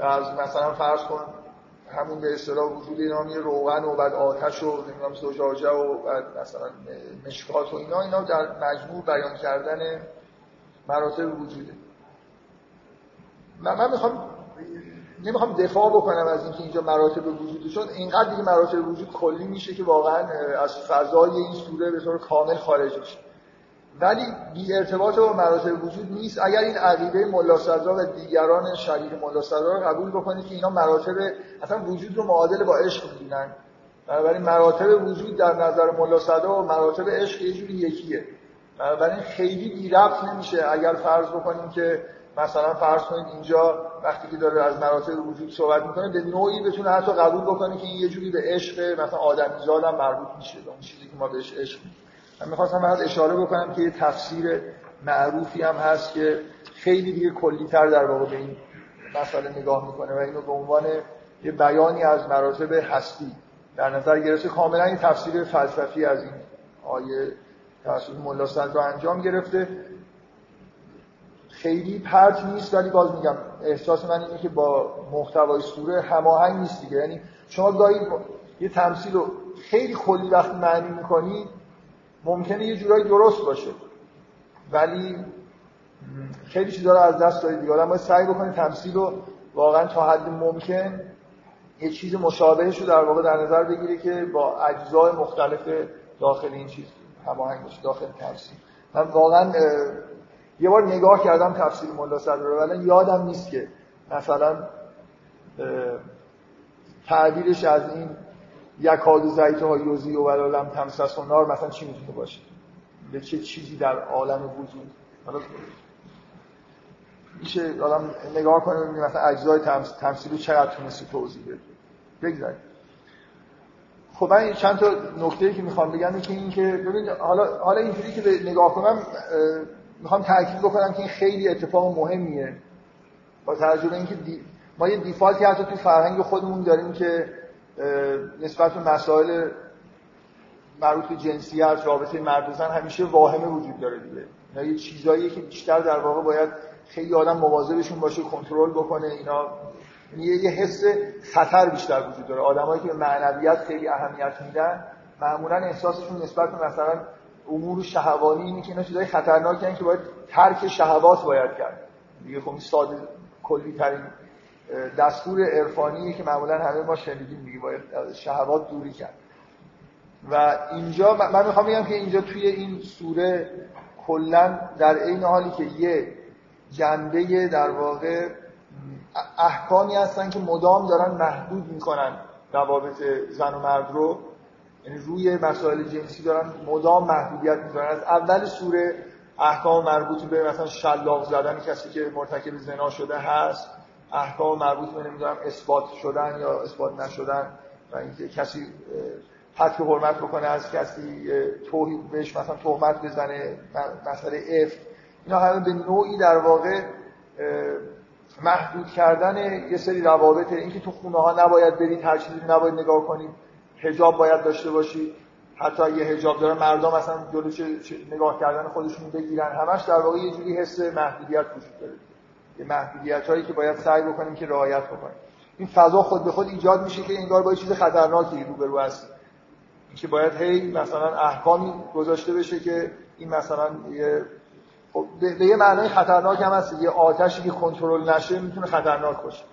از مثلا فرض کن همون به اصطلاح وجود اینا یه روغن و بعد آتش و نمی‌دونم زجاجه و بعد مثلا مشکات و اینا اینا در مجموع بیان کردن مراتب وجوده. من, من می‌خوام نمی‌خوام دفاع بکنم از اینکه اینجا مراتب وجود چون اینقدر دیگه مراتب وجود کلی میشه که واقعا از فضای این سوره به طور کامل خارج میشه. ولی بی ارتباط با مراتب وجود نیست. اگر این عقیده ملا و دیگران شریک ملا رو قبول بکنید که اینا مراتب اصلا وجود رو معادل با عشق می‌دونن بنابراین مراتب وجود در نظر ملا و مراتب عشق یه جوری یکیه. بنابراین خیلی بی نمیشه اگر فرض بکنیم که مثلا فرض کنید اینجا وقتی که داره از مراتب وجود صحبت می‌کنه به نوعی بتونه حتی قبول بکنه که این یه جوری به عشق مثلا آدمیزاد هم مربوط میشه اون چیزی که ما بهش عشق من می‌خواستم فقط اشاره بکنم که یه تفسیر معروفی هم هست که خیلی دیگه کلیتر در واقع به این مسئله نگاه می‌کنه و اینو به عنوان یه بیانی از مراتب هستی. در نظر گرفته کاملا این تفسیر فلسفی از این آیه توسط ملا رو انجام گرفته. خیلی پرت نیست ولی باز میگم احساس من اینه که با محتوای سوره هماهنگ نیست دیگه. یعنی شما گاهی یه تمثیل رو خیلی کلی وقتی معنی می‌کنید ممکنه یه جورایی درست باشه. ولی خیلی چیزا رو از دست دارید دیگه. باید سعی بکنید تمثیل رو واقعا تا حد ممکن یه چیز مشابهش رو در واقع در نظر بگیره که با اجزای مختلف داخل این چیز هماهنگ باشه داخل تمثیل. من واقعا یه بار نگاه کردم تفسیر ملا صدر ولی یادم نیست که مثلا تعبیرش از این یکاد زیت ها یوزی و ولالم تمسس و نار مثلا چی می‌تونه باشه؟ به چه چیزی در عالم وجود؟ حالا میشه آدم نگاه کنه مثلا اجزای تمثیل رو چقدر تونستی توضیح بده. بگذارید خب من چند تا نکته که می‌خوام بگم این که ببینید حالا حالا اینجوری که به نگاه کنم می‌خوام تاکید بکنم که این خیلی اتفاق مهمیه. با توجه به اینکه ما یه دیفالتی حتی تو فرهنگ خودمون داریم که نسبت به مسائل مربوط به جنسیت رابطه مرد زن همیشه واهمه وجود داره دیگه. یه چیزایی که بیشتر در واقع باید خیلی آدم مواظبشون باشه کنترل بکنه. اینا یه, یه حس خطر بیشتر وجود داره. آدمایی که به خیلی اهمیت میدن معمولا احساسشون نسبت به مثلا امور شهوانی اینه که اینا چیزای خطرناکن که باید ترک شهوات باید کرد. دیگه خب ساده کلی ترین دستور عرفانی که معمولا همه ما شنیدیم دیگه باید شهوات دوری کرد. و اینجا من می‌خوام بگم که اینجا توی این سوره کلا در این حالی که یه جنبه در واقع احکامی هستن که مدام دارن محدود می‌کنن روابط زن و مرد رو روی مسائل جنسی دارن مدام محدودیت می‌ذارن از اول سوره احکام مربوط به مثلا شلاق زدن کسی که مرتکب زنا شده هست احکام مربوط به نمی‌دونم اثبات شدن یا اثبات نشدن و اینکه کسی حد حرمت بکنه از کسی توهین بهش مثلا تهمت بزنه مسئله اف اینا همه به نوعی در واقع محدود کردن یه سری روابط اینکه تو خونه ها نباید برید هر چیزی نباید نگاه کنید. حجاب باید داشته باشید حتی اگه حجاب داره مردم اصلا جلو نگاه کردن خودشون بگیرن. همش در واقع یه جوری حس محدودیت وجود داره. یه محدودیت هایی که باید سعی بکنیم که رعایت بکنیم. این فضا خود به خود ایجاد میشه که انگار با چیز خطرناکی روبرو هست که باید هی مثلا احکامی گذاشته بشه که این مثلا یه خب به یه معنای خطرناک هم هست. یه آتشی که کنترل نشه می‌تونه خطرناک باشه.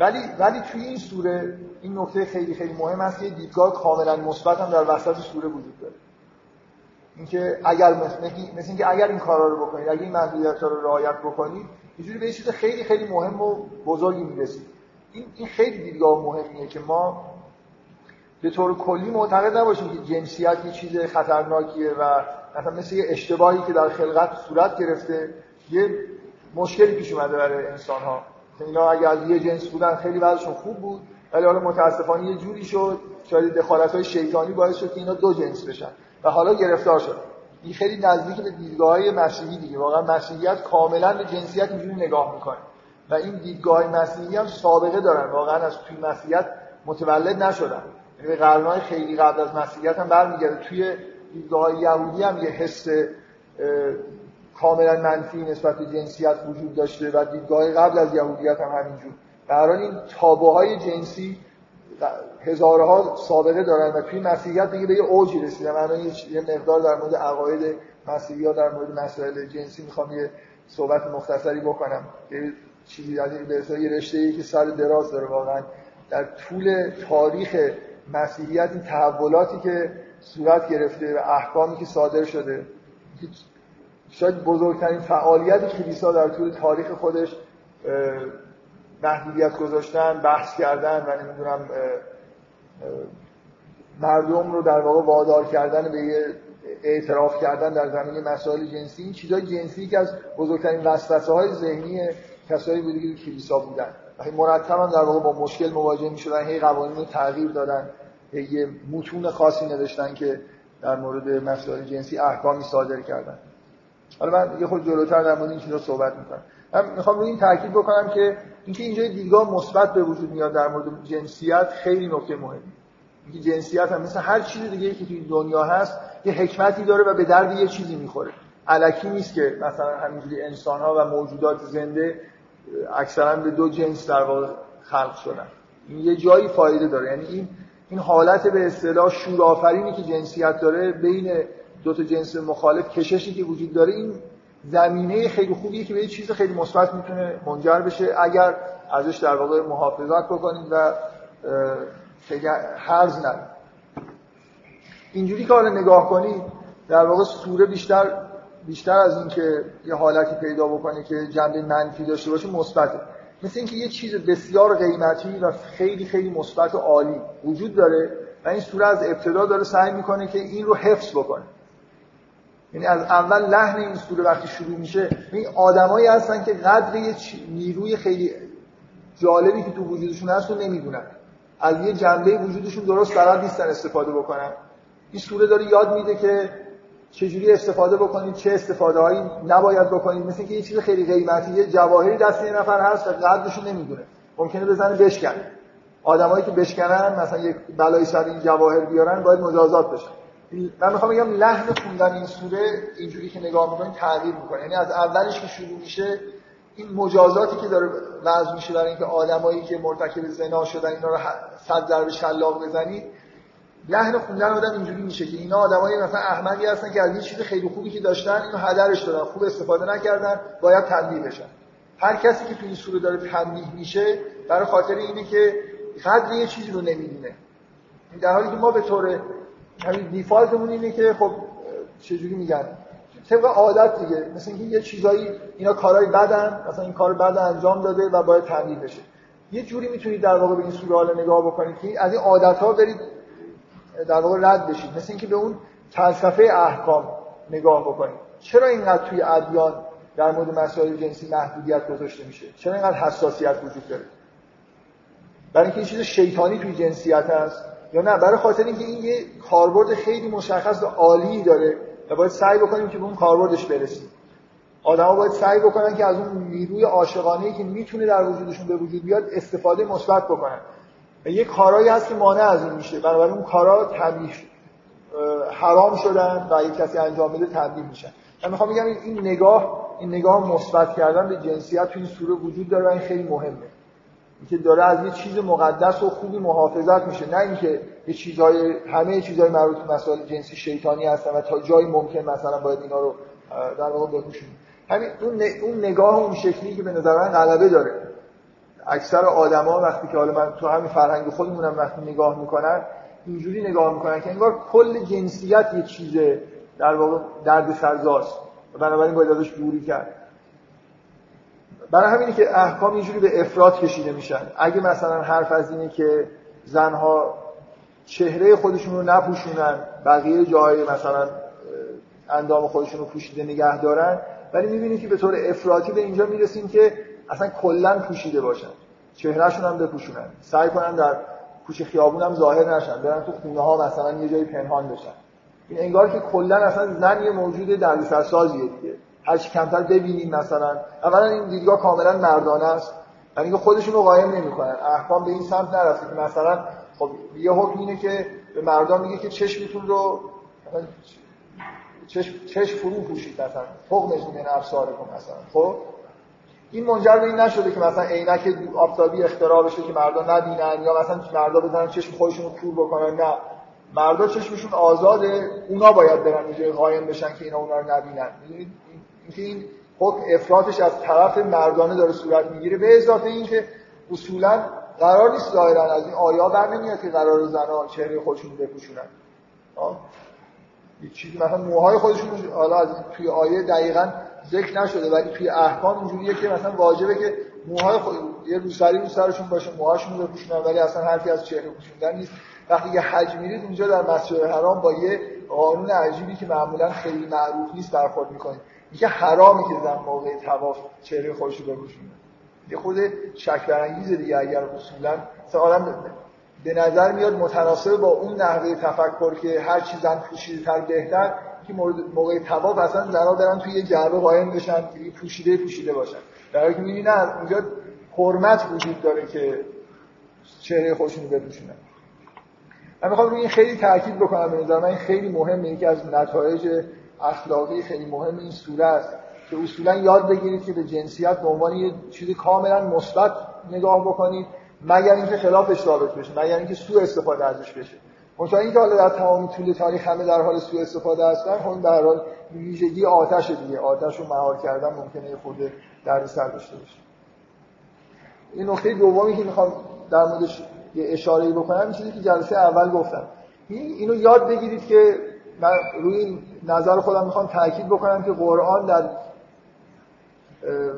ولی ولی توی این سوره این نکته خیلی خیلی مهم است که دیدگاه کاملا مثبت هم در وسط سوره وجود داره. اینکه اگر مثل, مثل اینکه اگر این کارا رو بکنید اگر این محدودیت‌ها رو رعایت بکنید یه به چیز خیلی خیلی مهم و بزرگی می‌رسید. این این خیلی دیدگاه مهمیه که ما به طور کلی معتقد نباشیم که جنسیت یه چیز خطرناکیه و مثلا مثل یه اشتباهی که در خلقت صورت گرفته یه مشکلی پیش اومده برای انسان ها اینا اگه از یه جنس بودن خیلی وضعشون خوب بود ولی حالا متاسفانه یه جوری شد شاید دخالت های شیطانی باعث شد که اینا دو جنس بشن و حالا گرفتار شد. این خیلی نزدیک به دیدگاه های مسیحی دیگه. واقعا مسیحیت کاملا به جنسیت اینجوری نگاه می‌کنه و این دیدگاه مسیحی هم سابقه دارن. واقعا از توی مسیحیت متولد نشدن. یعنی به قرنهای خیلی قبل از مسیحیت هم برمیگرده. توی دیدگاه یهودی هم یه حس کاملا منفی نسبت به جنسیت وجود داشته و دیدگاه قبل از یهودیت هم همینجور. در این تابوهای جنسی هزارها سابقه دارن و توی مسیحیت دیگه به یه اوجی رسیدن. من یه مقدار در مورد عقاید مسیحی ها در مورد مسائل جنسی می‌خوام یه صحبت مختصری بکنم. یه چیزی از این به یه رشته ای که سر دراز داره واقعا. در طول تاریخ مسیحیت این تحولاتی که صورت گرفته و احکامی که صادر شده شاید بزرگترین فعالیت کلیسا در طول تاریخ خودش محدودیت گذاشتن بحث کردن و نمی‌دونم مردم رو در واقع وادار کردن به یه اعتراف کردن در زمینه مسائل جنسی. این چیزای جنسی که از بزرگترین وسوسه های ذهنی کسایی بوده که کلیسا بودن. وقتی مرتب هم در واقع با مشکل مواجه می شدن هی قوانین رو تغییر دادن یه متون خاصی نوشتن که در مورد مسائل جنسی احکامی صادر کردن. حالا من یه خود جلوتر در مورد این چیزا صحبت می‌کنم. من می‌خوام روی این تاکید بکنم که اینکه اینجا دیدگاه مثبت به وجود میاد در مورد جنسیت خیلی نکته مهمه اینکه جنسیت هم مثل هر چیز دیگه که توی دنیا هست یه حکمتی داره و به درد یه چیزی می‌خوره. علکی نیست که مثلا همینجوری انسان ها و موجودات زنده اکثرا به دو جنس در واقع خلق شدن. این یه جایی فایده داره. یعنی این این حالت به اصطلاح شورآفرینی که جنسیت داره بین دو تا جنس مخالف کششی که وجود داره این زمینه خیلی خوبیه که به یه چیز خیلی مثبت می‌تونه منجر بشه اگر ازش در واقع محافظت بکنید و خیلی حرز اینجوری کار نگاه کنید در واقع سوره بیشتر بیشتر از اینکه یه حالتی پیدا بکنه که جنبه منفی داشته باشه مثبته. مثل اینکه یه چیز بسیار قیمتی و خیلی خیلی مثبت و عالی وجود داره و این سوره از ابتدا داره سعی می‌کنه که این رو حفظ بکنه. یعنی از اول لحن این سوره وقتی شروع میشه این آدمایی هستن که قدر یه نیروی خیلی جالبی که تو وجودشون هست رو نمی‌دونن. از یه جنبه وجودشون درست بلد نیستن استفاده بکنن. این سوره داره یاد میده که چجوری استفاده بکنید چه استفاده هایی نباید بکنید. مثل که یه چیز خیلی قیمتی یه جواهری دست یه نفر هست و قدرشون نمی‌دونه. ممکنه بزنه بشکن آدمایی که بشکنن مثلا یک بلایی سر این جواهر بیارن باید مجازات بشن من می‌خوام بگم لحن خوندن این سوره اینجوری که نگاه می‌کنید تغییر می‌کنه. یعنی از اولش که شروع میشه این مجازاتی که داره وضع میشه برای اینکه آدمایی که مرتکب زنا شدن اینا رو صد ضرب شلاق بزنید لحن خوندن آدم اینجوری میشه که اینا آدمایی مثلا احمدی هستن که از یه چیز خیلی خوبی که داشتن اینو هدرش دادن خوب استفاده نکردن باید تنبیه بشن. هر کسی که تو این سوره داره تنبیه میشه برای خاطر اینه که قدر یه چیزی رو نمی‌دونه. در حالی که ما به طور همین دیفالتمون اینه که خب چجوری میگن؟ طبق عادت دیگه مثل اینکه یه چیزایی اینا کارهای بدن مثلا این کار بد انجام داده و باید تنبیه بشه. یه جوری می‌تونید در واقع به این سوره نگاه بکنید که از این عادت ها برید در واقع رد بشید. مثل اینکه به اون فلسفه احکام نگاه بکنید. چرا اینقدر توی ادیان در مورد مسائل جنسی محدودیت گذاشته میشه؟ چرا اینقدر حساسیت وجود داره؟ برای اینکه این چیز شیطانی توی جنسیت هست. یا نه؟ برای خاطر اینکه این یه کاربرد خیلی مشخص و عالی داره و باید سعی بکنیم که به اون کاربردش برسیم. آدما باید سعی بکنن که از اون نیروی عاشقانه که می‌تونه در وجودشون به وجود بیاد استفاده مثبت بکنن. و یه کارهایی هست که مانع از این میشه. بنابراین اون کارا تبلیغ حرام شدن و یک کسی انجام بده تبدیل میشن. من می‌خوام بگم این نگاه این نگاه مثبت کردن به جنسیت تو این سوره وجود داره و این خیلی مهمه. اینکه داره از یه چیز مقدس و خوبی محافظت میشه. نه اینکه یه چیزهای همه چیزهای مربوط به مسائل جنسی شیطانی هستن و تا جایی ممکن مثلا باید اینا رو در واقع بپوشونیم همین اون نگاه اون شکلی که به نظر من غلبه داره. اکثر آدما وقتی که حالا من تو همین فرهنگ خودمونم وقتی نگاه می‌کنن اینجوری نگاه می‌کنن که انگار کل جنسیت یه چیز در واقع درد سرزاست بنابراین باید ازش دوری کرد. برای همینه که احکام اینجوری به افراد کشیده میشن. اگه مثلا حرف از اینه که زنها چهره خودشون رو نپوشونن بقیه جای مثلا اندام خودشون رو پوشیده نگه دارن ولی می‌بینید که به طور افراطی به اینجا می‌رسیم که اصلا کلا پوشیده باشن. چهرهشون هم بپوشونن. سعی کنن در کوچه خیابون هم ظاهر نشن. برن تو خونه ها مثلا یه جایی پنهان بشن. این انگار که کلا اصلا زن یه موجود دردسرسازیه دیگه. هر چی کمتر ببینیم مثلا. اولا این دیدگاه کاملا مردانه است. یعنی خودشون رو قایم نمی‌کنن. احکام به این سمت نرفته که مثلا خب یه حکم اینه که به مردان میگه که چشمتون رو چشم, چشم فرو پوشید مثلا. حکمش من کن مثلا. خب؟ این منجر به این نشده که مثلا عینک آفتابی اختراع بشه که مردان نبینن یا مثلا مردا بزنن چشم خودشون رو کور بکنن. نه. مردا چشمشون آزاده. اونا باید برن اینجا قایم بشن که اینا اونا رو نبینن. اینکه این حکم افراطش از طرف مردانه داره صورت می‌گیره. به اضافه اینکه اصولا قرار نیست ظاهرا از این آیا بر نمیاد که قرار زنها چهره خودشون بپوشونن. یه چیزی مثلا موهای خودشون حالا از توی آیه دقیقا ذکر نشده ولی توی احکام اینجوریه که مثلا واجبه که موهای خود یه روسری رو سرشون باشه موهاشون رو بپوشونن ولی اصلا حرفی از چهره پوشوندن نیست. وقتی یه حج میرید اونجا در مسجد حرام با یه قانون عجیبی که معمولا خیلی معروف نیست برخورد می‌کنید. میگه حرامی که زن موقع تواف چهره خودش رو بپوشونه یه خود شک برانگیزه دیگه اگر اصولا مثلا به نظر میاد متناسب با اون نحوه تفکر که هر چی زن پوشیده تر بهتر که موقع تواف اصلا زنها برن توی یه جعبه قایم بشن که پوشیده پوشیده باشن. در حالی که نه اونجا حرمت وجود داره که چهره خودشون رو بپوشونن من می‌خوام روی این خیلی تاکید بکنم به نظر من این خیلی مهمه. یکی از نتایج اخلاقی خیلی مهم این سوره است که اصولا یاد بگیرید که به جنسیت به عنوان یه چیز کاملا مثبت نگاه بکنید مگر اینکه خلافش ثابت بشه مگر اینکه سوء استفاده ازش بشه. منتها اینکه حالا در تمام طول تاریخ همه در حال سوء استفاده هستن خب هر حال ویژگی آتش دیگه. آتش رو مهار کردن ممکنه خود درد سر داشته باشه. این نکته دومی که می‌خوام در موردش یه اشاره بکنم چیزی که جلسه اول گفتم. اینو یاد بگیرید که من روی نظر خودم می‌خوام تاکید بکنم که قرآن در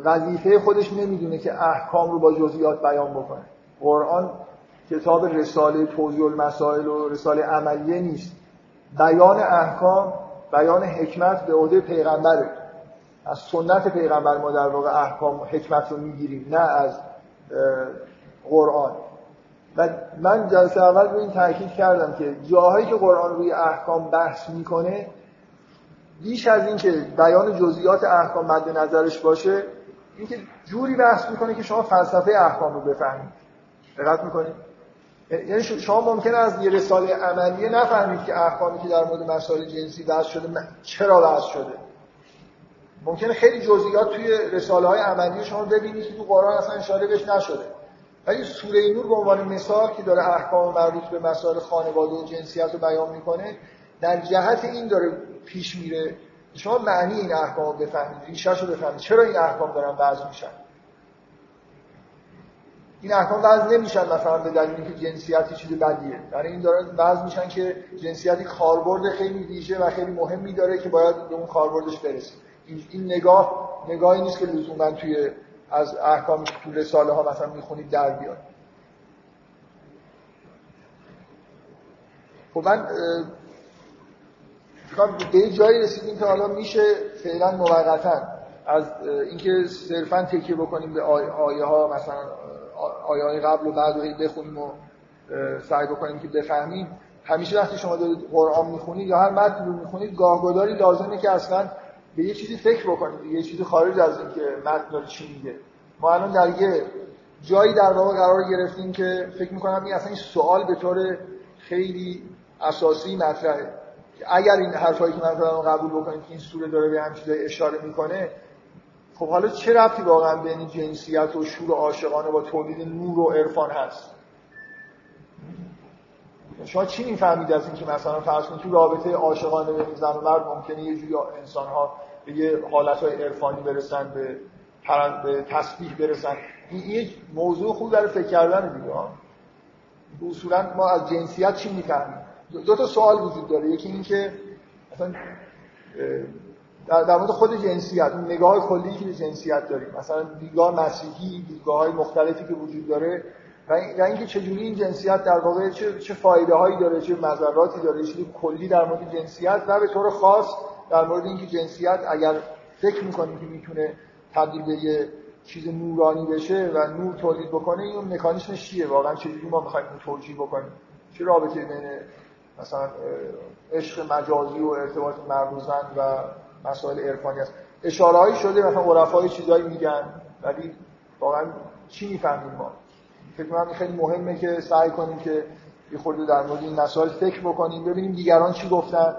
وظیفه خودش نمی‌دونه که احکام رو با جزئیات بیان بکنه. قرآن کتاب رساله توضیح المسائل و رساله عملیه نیست. بیان احکام بیان حکمت به عهده پیغمبره. از سنت پیغمبر ما در واقع احکام حکمت رو می‌گیریم نه از قرآن. و من جلسه اول رو این تاکید کردم که جاهایی که قرآن روی احکام بحث می‌کنه بیش از اینکه بیان جزئیات احکام مد نظرش باشه اینکه جوری بحث می‌کنه که شما فلسفه احکام رو بفهمید. دقت می‌کنید؟ یعنی شما ممکنه از یه رساله عملیه نفهمید که احکامی که در مورد مسائل جنسی بحث شده چرا بحث شده. ممکنه خیلی جزئیات توی رساله های عملی شما ببینید که تو قرآن اصلا اشاره بهش نشده. ولی سوره نور به عنوان مثال که داره احکام مربوط به مسائل خانواده و جنسیت رو بیان می‌کنه در جهت این داره پیش میره. شما معنی این احکام رو بفهمید ریشه‌ش رو بفهمید. چرا این احکام دارن وضع میشن؟ این احکام وضع نمیشن مثلا به دلیل اینکه جنسیت چیز بدیه. برای این دارن وضع میشن که جنسیتی کاربرد خیلی ویژه و خیلی مهمی داره که باید به اون کاربردش برسیم این نگاه نگاهی نیست که لزوما توی از احکامی که تو رساله ها مثلا می‌خونید در بیاد. خب من به یه جایی رسیدیم که حالا میشه فعلا موقتا از اینکه صرفا تکیه بکنیم به آیه ها مثلا آیه های قبل و بعد رو بخونیم و سعی بکنیم که بفهمیم. همیشه وقتی شما دارید قرآن می‌خونید یا هر متن رو می‌خونید گاهگداری لازمه که اصلا به یه چیزی فکر بکنید یه چیزی خارج از این که متن داره چی میگه. ما الان در یه جایی در واقع قرار گرفتیم که فکر می‌کنم این اصلا این سوال به طور خیلی اساسی مطرحه. اگر این حرفایی که من قبول بکنیم که این سوره داره به همین چیزای اشاره می‌کنه خب حالا چه ربطی واقعا بین جنسیت و شور عاشقانه با تولید نور و عرفان هست؟ شما چی می‌فهمید از اینکه مثلا فرض کنید تو رابطه عاشقانه بین زن و مرد ممکنه یه جوری انسان ها به یه حالتهای عرفانی برسن به به تسبیح برسن. این یک موضوع خوب در فکر کردن دیگه. اصولا ما از جنسیت چی می‌فهمیم؟ دو تا سوال وجود داره. یکی این که مثلا در مورد خود جنسیت نگاه کلی که به جنسیت داریم. مثلا دیدگاه مسیحی دیدگاه های مختلفی که وجود داره و اینکه چجوری این جنسیت در واقع چه, چه فایده هایی داره چه مذراتی داره چه کلی در مورد جنسیت و به طور خاص در مورد اینکه جنسیت اگر فکر می‌کنیم که می‌تونه تبدیل به یه چیز نورانی بشه و نور تولید بکنه این مکانیسمش چیه؟ واقعا چجوری ما می‌خوایم توجیه بکنیم؟ چه رابطه بین مثلا عشق مجازی و ارتباط مرد و زن و مسائل عرفانی است؟ اشاره شده مثلا عرفای چیزایی میگن ولی واقعا چی می‌فهمیم ما؟ فکر کنم خیلی مهمه که سعی کنیم که یه خورده در مورد این مسائل فکر بکنیم ببینیم دیگران چی گفتن.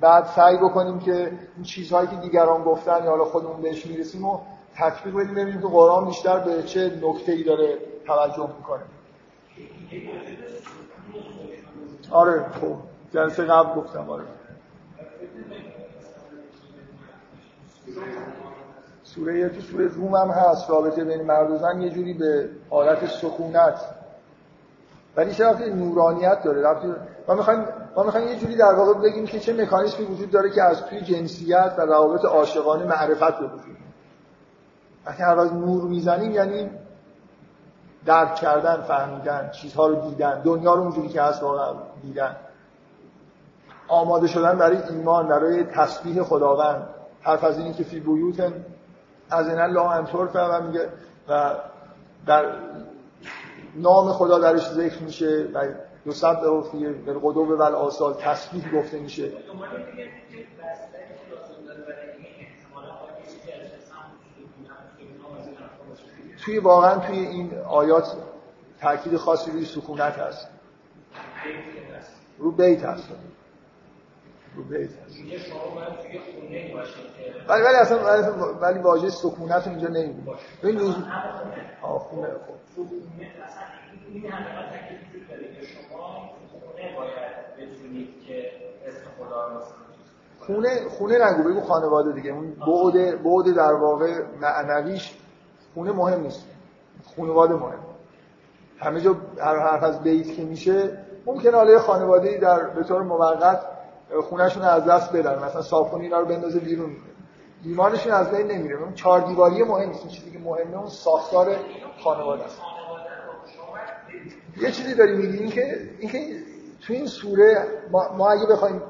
بعد سعی بکنیم که این چیزهایی که دیگران گفتن یا حالا خودمون بهش می‌رسیم و تطبیق بدیم ببینیم که قرآن بیشتر به چه نکته‌ای داره توجه می‌کنه. آره خب. جلسه قبل گفتم آره. سوره تو سوره روم هم هست رابطه بین مرد و زن یه جوری به حالت سکونت. ولی چه وقتی نورانیت داره رابطه ما می‌خوایم ما می‌خوایم یه جوری در واقع بگیم که چه مکانیزمی وجود داره که از توی جنسیت و روابط عاشقانه معرفت به وجود وقتی هر از نور می‌زنیم یعنی درک کردن فهمیدن چیزها رو دیدن دنیا رو اونجوری که هست واقعا دیدن. آماده شدن برای ایمان برای تسبیح خداوند. حرف از اینی که فی بیوت از این الله انطور و میگه و در نام خدا درش ذکر میشه و دو سب به در قدوب و آسال تسبیح گفته میشه. توی واقعا توی این آیات تاکید خاصی روی سکونت هست. رو بیت هست. رو بیت ولی ولی اصلا ولی واژه سکونت اینجا نمی‌بینه این آه خونه خب این شما خونه که اسم خدا خونه خونه نگو بگو خانواده دیگه. اون بعد بعد در واقع معنویش خونه مهم نیست. خانواده مهم. همه جا هر حرف از بیت که میشه ممکنه حالا خانواده در به طور موقت خونهشون از دست بدن. مثلا صابخونه اینا رو بندازه بیرون. ایمانشون از بین نمیره. اون چهار دیواری مهم نیست. چیزی که مهمه اون ساختار خانواده است. یه چیزی داری میگی این که اینکه تو این سوره ما, ما اگه بخوایم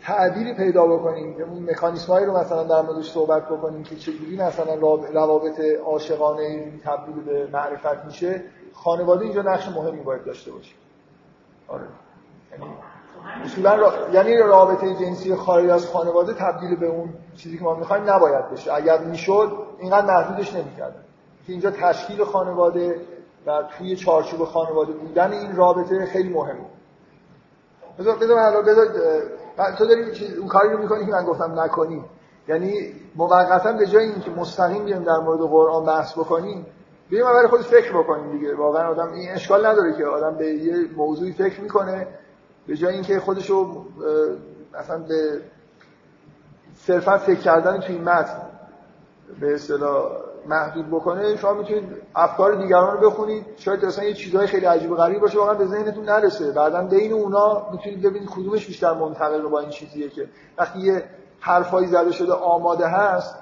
تعبیری پیدا بکنیم که اون مکانیسمایی رو مثلا در موردش صحبت بکنیم که چجوری مثلا روابط عاشقانه تبدیل به معرفت میشه خانواده اینجا نقش مهمی باید داشته باشه. آره. یعنی اصولا را... یعنی رابطه جنسی خارج از خانواده تبدیل به اون چیزی که ما می‌خوایم نباید بشه. اگر می‌شد اینقدر محدودش نمی‌کرد. که اینجا تشکیل خانواده و توی چارچوب خانواده بودن این رابطه خیلی مهمه. بذار بذار بذار تو داری چیز اون کاری رو می‌کنی که من گفتم نکنی. یعنی موقتا به جای اینکه مستقیم بیایم در مورد قرآن بحث بکنیم بیایم اول خود فکر بکنیم دیگه. واقعا آدم این اشکال نداره که آدم به یه موضوعی فکر می‌کنه. به جای اینکه خودشو مثلا به صرفا فکر کردن توی متن به اصطلاح محدود بکنه شما می‌تونید افکار دیگران رو بخونید. شاید اصلا یه چیزهای خیلی عجیب و غریب باشه واقعا به ذهنتون نرسه. بعدا بین اونا می‌تونید ببینید کدومش بیشتر منطبق با این چیزیه که وقتی یه حرفایی زده شده آماده هست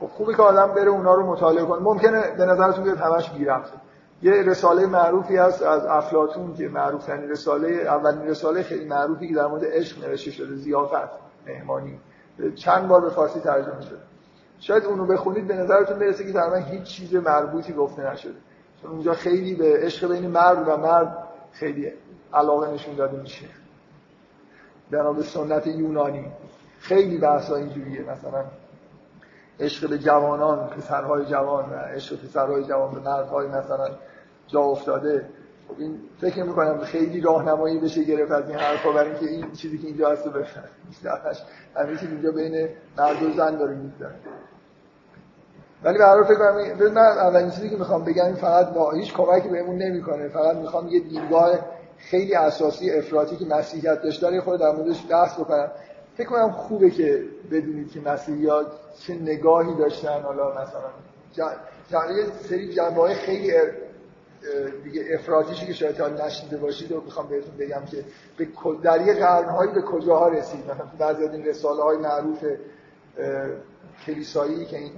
خب خوبه که آدم بره اونا رو مطالعه کنه. ممکنه به نظرتون بیاد همش بی‌ربطه یه رساله معروفی هست از افلاتون که معروف رساله اولین رساله خیلی معروفی که در مورد عشق نوشته شده زیافت مهمانی. چند بار به فارسی ترجمه شده. شاید اونو بخونید به نظرتون برسه که تقریبا هیچ چیز مربوطی گفته نشده. چون اونجا خیلی به عشق بین مرد و مرد خیلی علاقه نشون داده میشه. به سنت یونانی. خیلی بحثا اینجوریه مثلا عشق به جوانان پسرهای جوان و عشق پسرهای جوان به مردهای مثلا جا افتاده. این فکر می‌کنم خیلی راهنمایی بشه گرفت از این حرفا برای اینکه این چیزی که اینجا هست رو بفهم همه چیز اینجا بین مرد و زن داره میگذره. ولی برای فکر کنم من اولین چیزی که می‌خوام بگم فقط با هیچ کمکی بهمون نمی‌کنه. فقط می‌خوام یه دیدگاه خیلی اساسی افراطی که مسیحیت داشت داره خود در موردش بحث بکنم. فکر کنم خوبه که بدونید که مسیحیات چه نگاهی داشتن. حالا مثلا یه سری جنبه خیلی دیگه افراطیشی که شاید تا نشنیده باشید و می‌خوام بهتون بگم که به در یه قرنهایی به کجاها رسید؟ بعضی از این رساله های معروف کلیسایی که این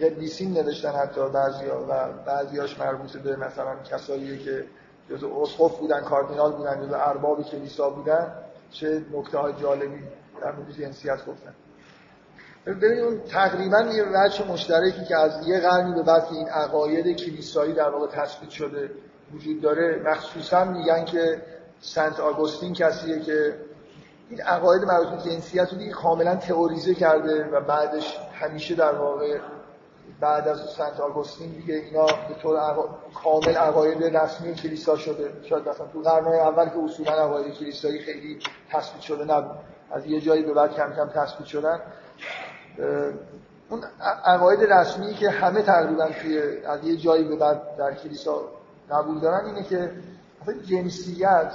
قدیسین نوشتن حتی بعضیا و بعضیاش مربوط به مثلا کسایی که جزء اسقف بودن کاردینال بودن جزء ارباب کلیسا بودن. چه نکته های جالبی در مورد جنسیت گفتن. ببینید اون تقریبا یه وجه مشترکی که از یه قرنی به بعد این عقاید کلیسایی در واقع تثبیت شده وجود داره مخصوصا میگن که سنت آگوستین کسیه که این عقاید مربوط به جنسیت رو دیگه کاملا تئوریزه کرده و بعدش همیشه در واقع بعد از سنت آگوستین دیگه اینا به طور کامل عقاید رسمی کلیسا شده. شاید مثلا تو قرنهای اول که اصولا عقاید کلیسایی خیلی تثبیت شده نبود. از یه جایی به بعد کم کم تثبیت شدن. اون عقاید رسمی که همه تقریبا توی از یه جایی به بعد در کلیسا قبول دارن اینه که جنسیت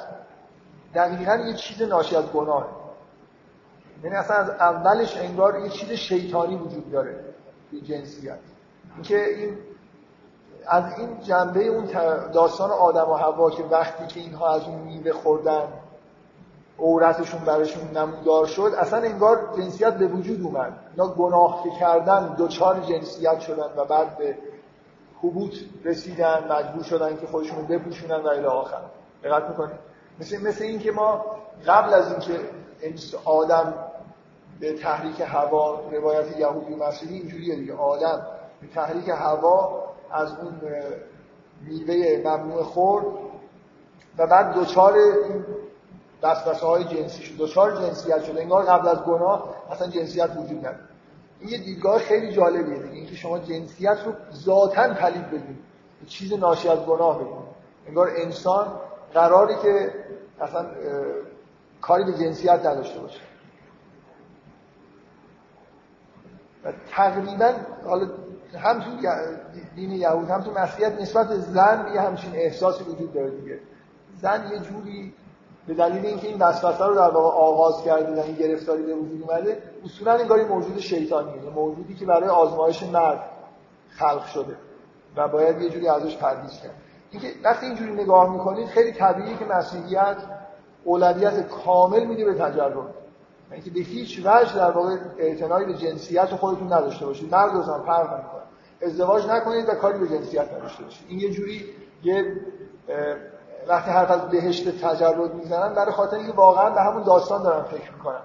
دقیقا یه چیز ناشی از گناه یعنی اصلا از اولش انگار یه چیز شیطانی وجود داره. جنسیت. اینکه این از این جنبه اون داستان آدم و حوا که وقتی که اینها از اون میوه خوردن عورتشون براشون نمودار شد اصلا انگار جنسیت به وجود اومد. اینا گناه کردن دوچار جنسیت شدن و بعد به حبوط رسیدن مجبور شدن که خودشون رو بپوشونن و الی آخر. دقت می‌کنید مثل مثل این که ما قبل از اینکه آدم به تحریک هوا روایت یهودی و مسیحی اینجوریه دیگه. آدم به تحریک هوا از اون میوه ممنوع خورد و بعد دوچار این وسوسه های جنسی شد. دچار جنسیت شده انگار قبل از گناه اصلا جنسیت وجود نداره این یه دیدگاه خیلی جالبیه دیگه. اینکه شما جنسیت رو ذاتا پلید بدید. چیز ناشی از گناه بدید. انگار انسان قراری که اصلا کاری به جنسیت نداشته باشه. و تقریبا حالا هم تو دین یهود هم تو مسیحیت نسبت زن یه همچین احساسی وجود داره دیگه. زن یه جوری به دلیل اینکه این وسوسه رو در واقع آغاز کرده و این گرفتاری به وجود اومده اصولا انگار موجود شیطانیه موجودی که برای آزمایش مرد خلق شده و باید یه جوری ازش پرهیز کرد. اینکه وقتی اینجوری نگاه می‌کنید خیلی طبیعیه که مسیحیت اولویت کامل میده به تجرب اینکه به هیچ وجه در واقع اعتنایی به جنسیت خودتون نداشته باشید. مرد و زن فرق نمی‌کنه. ازدواج نکنید و کاری به جنسیت نداشته باشید. این یه جوری یه وقتی حرف از بهشت تجرد می‌زنن برای خاطر اینکه واقعا به همون داستان دارن فکر می‌کنن.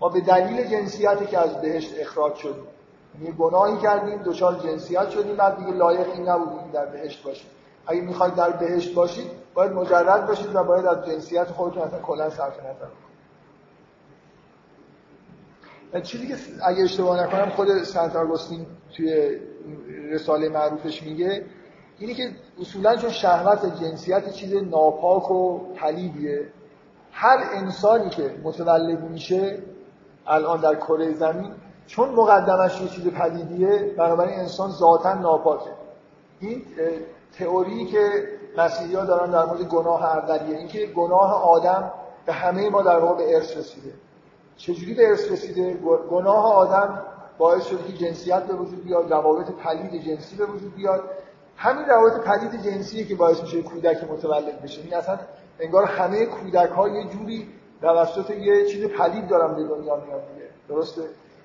ما به دلیل جنسیتی که از بهشت اخراج شدیم یعنی گناهی کردیم دچار جنسیت شدیم بعد دیگه لایق این نبودیم در بهشت باشیم. اگه می‌خواید در بهشت باشید باید مجرد باشید و باید از جنسیت خودتون اصلا کلا صرف نظر چیزی که اگه اشتباه نکنم خود سنت آگوستین توی رساله معروفش میگه اینی که اصولا چون شهوت جنسیت چیز ناپاک و پلیدیه هر انسانی که متولد میشه الان در کره زمین چون مقدمش یه چیز پلیدیه بنابراین انسان ذاتا ناپاکه. این تئوری که مسیحی ها دارن در مورد گناه اولیه اینکه گناه آدم به همه ما در واقع به ارث رسیده. چجوری به ارث رسیده؟ گناه آدم باعث شده که جنسیت به وجود بیاد روابط پلید جنسی به وجود بیاد. همین روابط پدید جنسیه که باعث میشه کودک متولد بشه. این اصلا انگار همه کودک ها یه جوری توسط یه چیز پدید دارن به دنیا میاد دیگه. درسته؟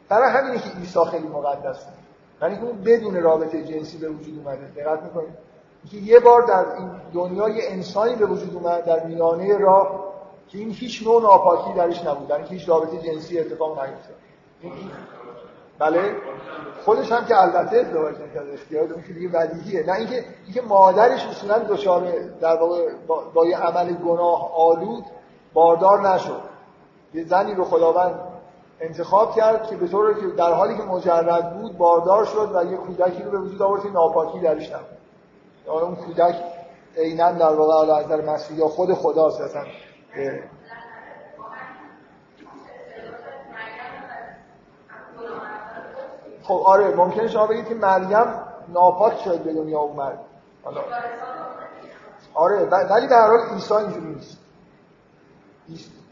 برای همینه که عیسی خیلی مقدسه. یعنی اون بدون رابطه جنسی به وجود اومده. دقت می‌کنید. که یه بار در این دنیای انسانی به وجود اومد در میانه راه. که این هیچ نوع ناپاکی درش نبود یعنی هیچ رابطه جنسی اتفاق نیفتاد. بله؟ خودش هم که البته ازدواج نکرد اختیار اون که دیگه بدیهیه نه اینکه اینکه مادرش اصولا دچار در واقع با, با یه عمل گناه آلود باردار نشد. یه زنی رو خداوند انتخاب کرد که به طور که در حالی که مجرد بود باردار شد و یه کودکی رو به وجود آورد که ناپاکی درش نبود. اون کودک عینا در واقع از نظر مسیحی خود خداست. اصلا خب آره ممکنه شما بگید که مریم ناپاک شد به دنیا اومد. حالا. آره ولی در حال عیسی اینجوری نیست.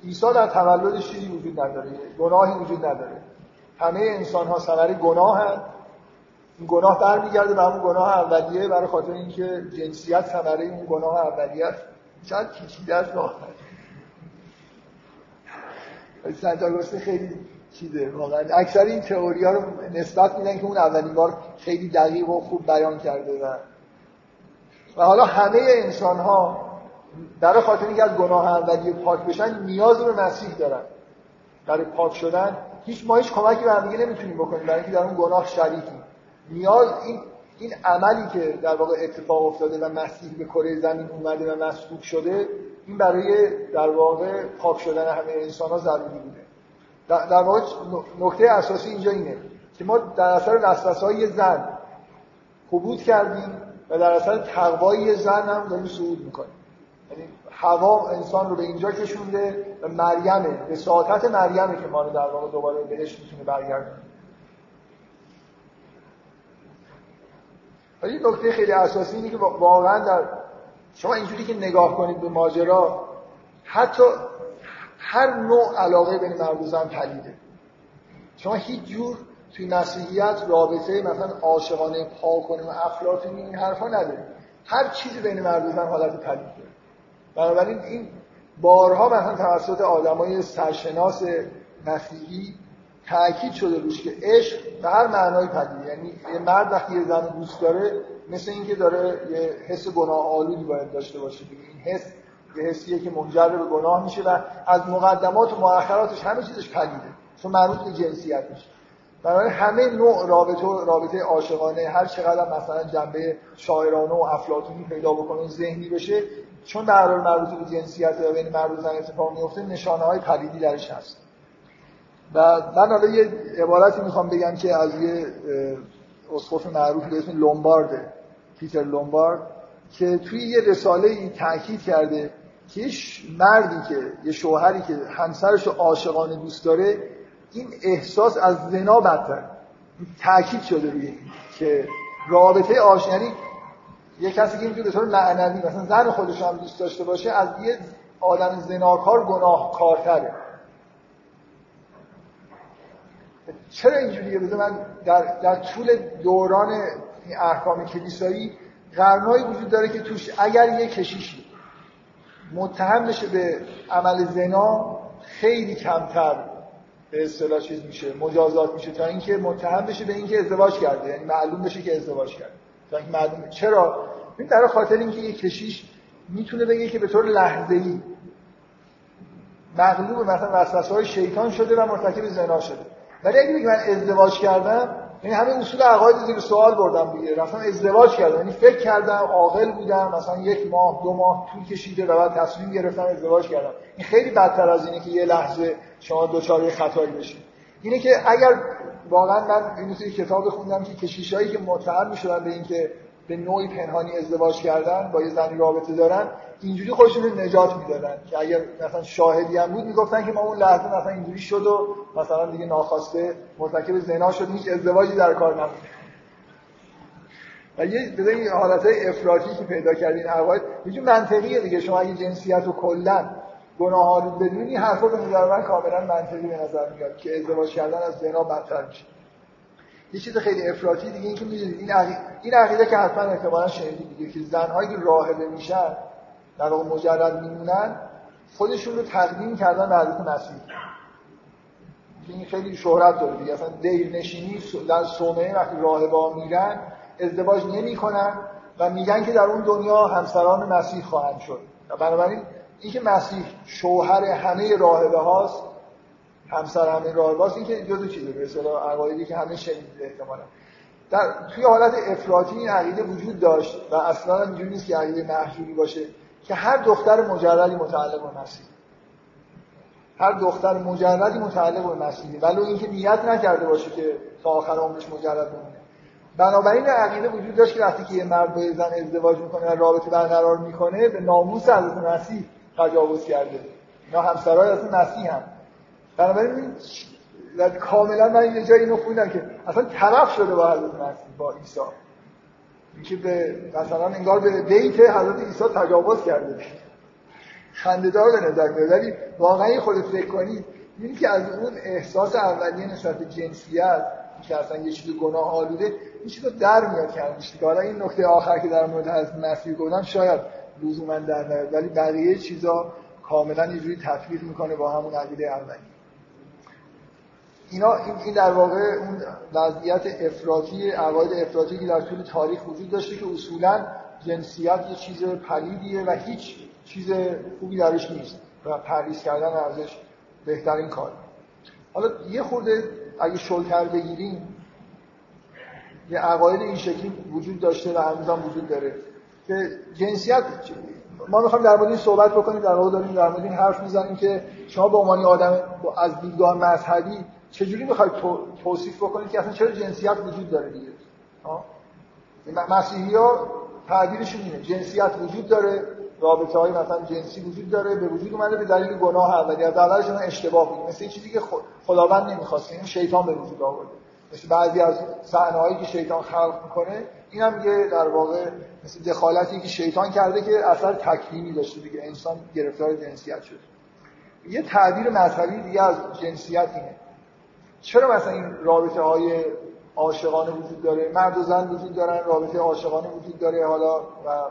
عیسی در تولدش چیزی وجود نداره گناهی وجود نداره. همه انسان ها ثمره گناه هم این گناه برمیگرده به همون گناه اولیه برای خاطر اینکه جنسیت ثمره اون گناه اولیه است. چند پیچیده است سنت خیلی چیزه واقعا. اکثر این تئوری ها رو نسبت میدن که اون اولین بار خیلی دقیق و خوب بیان کرده و و حالا همه انسان ها برای خاطر اینکه از گناه اولیه پاک بشن نیاز به مسیح دارن. برای پاک شدن هیچ ما هیچ کمکی به هم دیگه نمی‌تونیم بکنیم برای اینکه در اون گناه شریکیم. نیاز این این عملی که در واقع اتفاق افتاده و مسیح به کره زمین اومده و مسئول شده این برای در واقع پاک شدن همه انسان ها ضروری بوده. در واقع نکته اساسی اینجا اینه که ما در اثر وسوسه زن حبود کردیم و در اثر تقوای زن هم داریم صعود می‌کنیم. یعنی هوا انسان رو به اینجا کشونده و مریمه. به ساعتت مریمه که ما رو در واقع دوباره بهش می‌تونه برگردونه. ولی نکته خیلی اساسی اینه که واقعا در شما اینجوری که نگاه کنید به ماجرا حتی هر نوع علاقه بین مرد و زن پلیده شما هیچ جور توی مسیحیت رابطه مثلا عاشقانه پاکانه و افلاطی این حرفا نداره هر چیزی بین مرد و زن حالت پلید داره. بنابراین این بارها مثلا توسط آدمای سرشناس مسیحی تاکید شده روش که عشق به هر معنای پدیده. یعنی یه مرد وقتی یه زن دوست داره مثل اینکه داره یه حس گناه آلودی باید داشته باشه این حس یه حسیه که منجر به گناه میشه و از مقدمات و مؤخراتش همه چیزش پلیده چون مربوط به جنسیت میشه. بنابراین همه نوع رابطه رابطه عاشقانه هر چقدر مثلا جنبه شاعرانه و افلاطونی پیدا بکنه ذهنی بشه چون در مربوط به جنسیت و بین مرد و زن اتفاق میفته نشانه های پلیدی درش هست. و من حالا یه عبارتی می‌خوام بگم که از یه اسقف معروف به اسم لومبارد پیتر لومبارد که توی یه رساله ای تاکید کرده که مردی که یه شوهری که همسرش رو عاشقانه دوست داره این احساس از زنا بدتر. تاکید شده روی که رابطه عاشقانه یعنی یه کسی که اینجور به طور معنوی مثلا زن خودش هم دوست داشته باشه از یه آدم زناکار گناه کارتره چرا اینجوریه؟ بذار من در, در طول دوران احکام کلیسایی قرنهایی وجود داره که توش اگر یه کشیشی متهم بشه به عمل زنا خیلی کمتر به اصطلاح چیز میشه مجازات میشه تا اینکه متهم بشه به اینکه ازدواج کرده یعنی معلوم بشه که ازدواج کرده. تا اینکه معلوم چرا؟ این در خاطر اینکه یه کشیش می‌تونه بگه که به طور لحظه‌ای مغلوب مثلا وسوسه های شیطان شده و مرتکب زنا شده. ولی اگه بگه من ازدواج کردم یعنی همه اصول عقاید زیر سوال بردم دیگه. رفتم ازدواج کردم. یعنی فکر کردم عاقل بودم. مثلا یک ماه دو ماه طول کشیده و بعد تصمیم گرفتم ازدواج کردم. این خیلی بدتر از اینه که یه لحظه شما دوچاره خطایی بشید اینه که اگر واقعا من این کتاب خوندم که کشیشایی که متهم می‌شدن به اینکه به نوعی پنهانی ازدواج کردن با یه زنی رابطه دارن اینجوری خودشون نجات می‌دادن که اگر مثلا شاهدی هم بود می‌گفتن که ما اون لحظه مثلا اینجوری شد و مثلا دیگه ناخواسته مرتکب زنا شد هیچ ازدواجی در کار نبود. و یه بذار این حالت افراطی که پیدا کردین عقاید یه منطقیه دیگه. شما اگه جنسیت رو کلا گناه آلود بدونی حرفا به نظر من کاملا منطقی به نظر میاد که ازدواج کردن از زنا بدتر میشه. یه چیز خیلی افراطی دیگه این که می‌دونید این عقیده, این عقیده که حتما احتمالاً شنیدید دیگه که زنهایی که راهبه میشن در واقع مجرد میمونن خودشون رو تقدیم کردن به حضرت مسیح. این خیلی شهرت داره دیگه. اصلا دیر نشینی در صومعه وقتی راهبا میرن ازدواج نمی‌کنن و میگن که در اون دنیا همسران مسیح خواهند شد. بنابراین اینکه مسیح شوهر همه راهبه هاست همسر همه هاست این که جزو چیزه به اصطلاح عقایدی که همه شنیده احتمالا. در توی حالت افراطی این عقیده وجود داشت و اصلا اینجوری نیست که عقیده محجوری باشه که هر دختر مجردی متعلق به مسیح. هر دختر مجردی متعلق به مسیحه ولو اینکه نیت نکرده باشه که تا آخر عمرش مجرد بمونه. بنابراین عقیده وجود داشت که وقتی که یه مرد با زن ازدواج می‌کنه و رابطه برقرار می‌کنه به ناموس حضرت مسیح تجاوز کرده. اینا همسرای حضرت مسیح هم. بنابراین کاملا من یه جایی اینو خوندم که اصلا طرف شده با حضرت مسیح با عیسی. اینکه به مثلا انگار به دیت حضرت عیسی تجاوز کرده خنده‌دار به نظر میاد. ولی واقعا خود فکر کنید این که از اون احساس اولیه نسبت به جنسیت که اصلا یه چیز گناه آلوده این چیز در میاد که حالا این نکته آخر که در مورد از مسیح گفتم شاید لزوما در نیاد. ولی بقیه چیزا کاملا یه جوری تفکیک می‌کنه با همون عقیده اولی اینا این در واقع اون وضعیت افراطی عقاید افراطی که در طول تاریخ وجود داشته که اصولا جنسیت یه چیز پلیدیه و هیچ چیز خوبی درش نیست و پرهیز کردن ازش بهترین کار. حالا یه خورده اگه شلتر بگیریم یه عقاید این شکلی وجود داشته و هنوز هم وجود داره که جنسیت ما می‌خوایم در مورد این صحبت بکنیم در واقع داریم در این حرف می‌زنیم که شما به عنوان آدم از دیدگاه مذهبی چجوری می‌خواید توصیف بکنید که اصلا چرا جنسیت وجود داره دیگه؟ مسیحی ها تعبیرشون اینه. جنسیت وجود داره رابطه های مثلا جنسی وجود داره به وجود اومده به دلیل گناه اولی از اولش اشتباه بود. مثل چیزی که خداوند نمی‌خواست. این شیطان به وجود آورده. مثل بعضی از صحنه‌هایی که شیطان خلق می‌کنه این هم یه در واقع مثل دخالتی که شیطان کرده که اثر تکوینی داشته دیگه. انسان گرفتار جنسیت شده. یه تعبیر مذهبی دیگه از جنسیت اینه. چرا مثلا این رابطه های عاشقانه وجود داره؟ مرد و زن وجود دارن رابطه عاشقانه وجود داره حالا و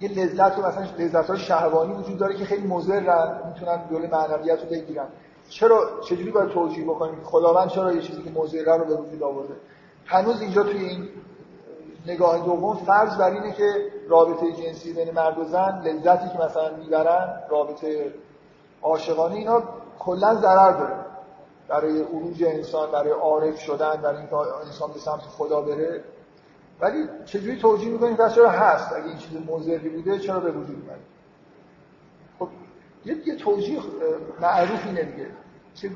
یه لذت و مثلا لذت های شهوانی وجود داره که خیلی مضر می‌تونن دل معنویت رو بگیرن. چرا چجوری باید توجیه بکنیم؟ خداوند چرا یه چیزی که مضر رو به وجود آورده؟ هنوز اینجا توی این نگاه دوم فرض بر اینه که رابطه جنسی بین مرد و زن لذتی که مثلا می‌برن رابطه عاشقانه اینا کلا ضرر داره. برای عروج انسان برای عارف شدن برای اینکه انسان به سمت خدا بره. ولی چجوری توجیه می‌کنیم پس چرا هست؟ اگه این چیز مضری بوده چرا به وجود اومده؟ خب یه, یه توجیه معروف اینه دیگه. که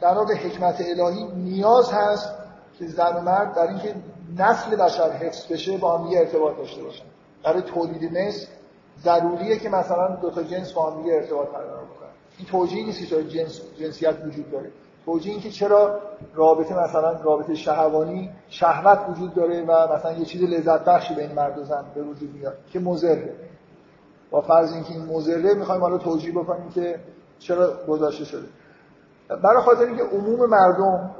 در واقع حکمت الهی نیاز هست که زن و مرد در اینکه نسل بشر حفظ بشه با هم ارتباط داشته باشن. برای تولید مثل ضروریه که مثلا دو تا جنس با هم ارتباط برقرار این توجیه نیست که جنس جنسیت وجود داره. توجیه این که چرا رابطه مثلا رابطه شهوانی شهوت وجود داره و مثلا یه چیز لذت بخشی بین مرد و زن به وجود میاد که مضره. با فرض اینکه این مضره می‌خوایم حالا توجیه بکنیم که چرا گذاشته شده. برای خاطر اینکه عموم مردم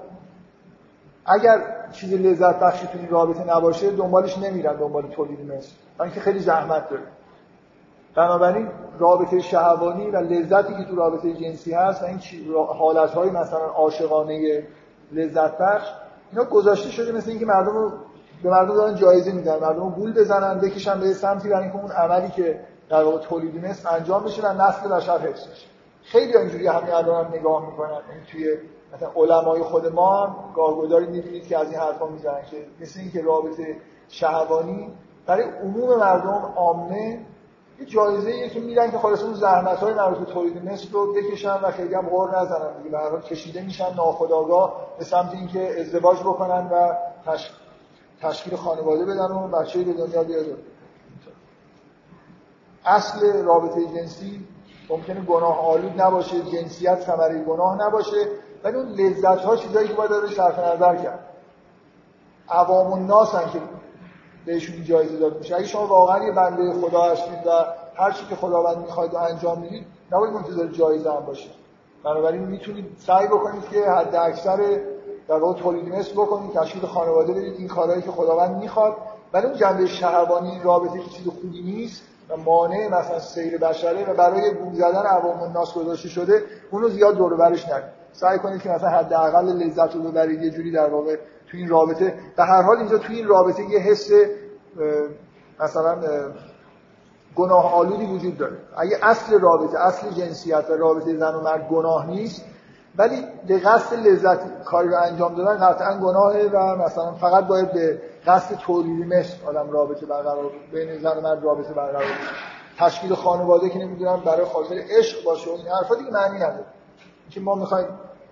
اگر چیز لذت بخشی تو این رابطه نباشه دنبالش نمیرن دنبال تولید مثل. اینکه خیلی زحمت داره. بنابراین رابطه شهوانی و لذتی که تو رابطه جنسی هست و این حالتهای مثلا عاشقانه لذت بخش اینا گذاشته شده مثل اینکه مردم رو به مردم دارن جایزه میدن مردم رو گول بزنن بکشن به سمتی برای اینکه اون عملی که در واقع تولیدی مثل انجام بشه و نسل بشر حفظ بشه. خیلی اینجوری همین الان هم نگاه می‌کنن. این توی مثلا علمای خود ما گاهگداری می‌بینید که از این حرفا می‌زنن که مثل اینکه رابطه شهوانی برای عموم مردم عامه یه جایزه ایه که میدن که خلاص اون زحمت های مربوط به تولید مثل رو بکشن و خیلی هم غور نزنن دیگه. به کشیده میشن ناخودآگاه به سمت اینکه ازدواج بکنن و تشکیل خانواده بدن و بچه به دنیا بیاد اصل رابطه جنسی ممکنه گناه آلود نباشه جنسیت ثمره گناه نباشه ولی اون لذت ها چیزایی که باید داره صرف نظر کرد. عوام الناس که بهشون جایزه داد میشه اگه شما واقعا یه بنده خدا هستید و هر چی که خداوند می‌خواید انجام می‌دید نباید منتظر جایزه هم باشید. بنابراین می‌تونید سعی بکنید که حد اکثر در واقع تولید مثل بکنید تشکیل خانواده بدید این کارهایی که خداوند می‌خواد. ولی اون جنبه شهوانی رابطه که چیز خوبی نیست و مانع مثلا سیر بشره و برای بوم زدن عوام الناس گذاشته شده اونو زیاد دور برش نکنید. سعی کنید که مثلا حداقل لذت رو ببرید یه جوری در واقع تو این رابطه به هر حال اینجا تو این رابطه یه حس مثلا گناه آلودی وجود داره. اگه اصل رابطه اصل جنسیت و رابطه زن و مرد گناه نیست ولی به قصد لذت کاری رو انجام دادن قطعا گناهه و مثلا فقط باید به قصد تولیدی مثل آدم رابطه برقرار بین زن و مرد رابطه برقرار تشکیل خانواده که نمی‌دونم برای خاطر عشق باشه و این حرفا دیگه معنی نداره. که ما می‌خوایم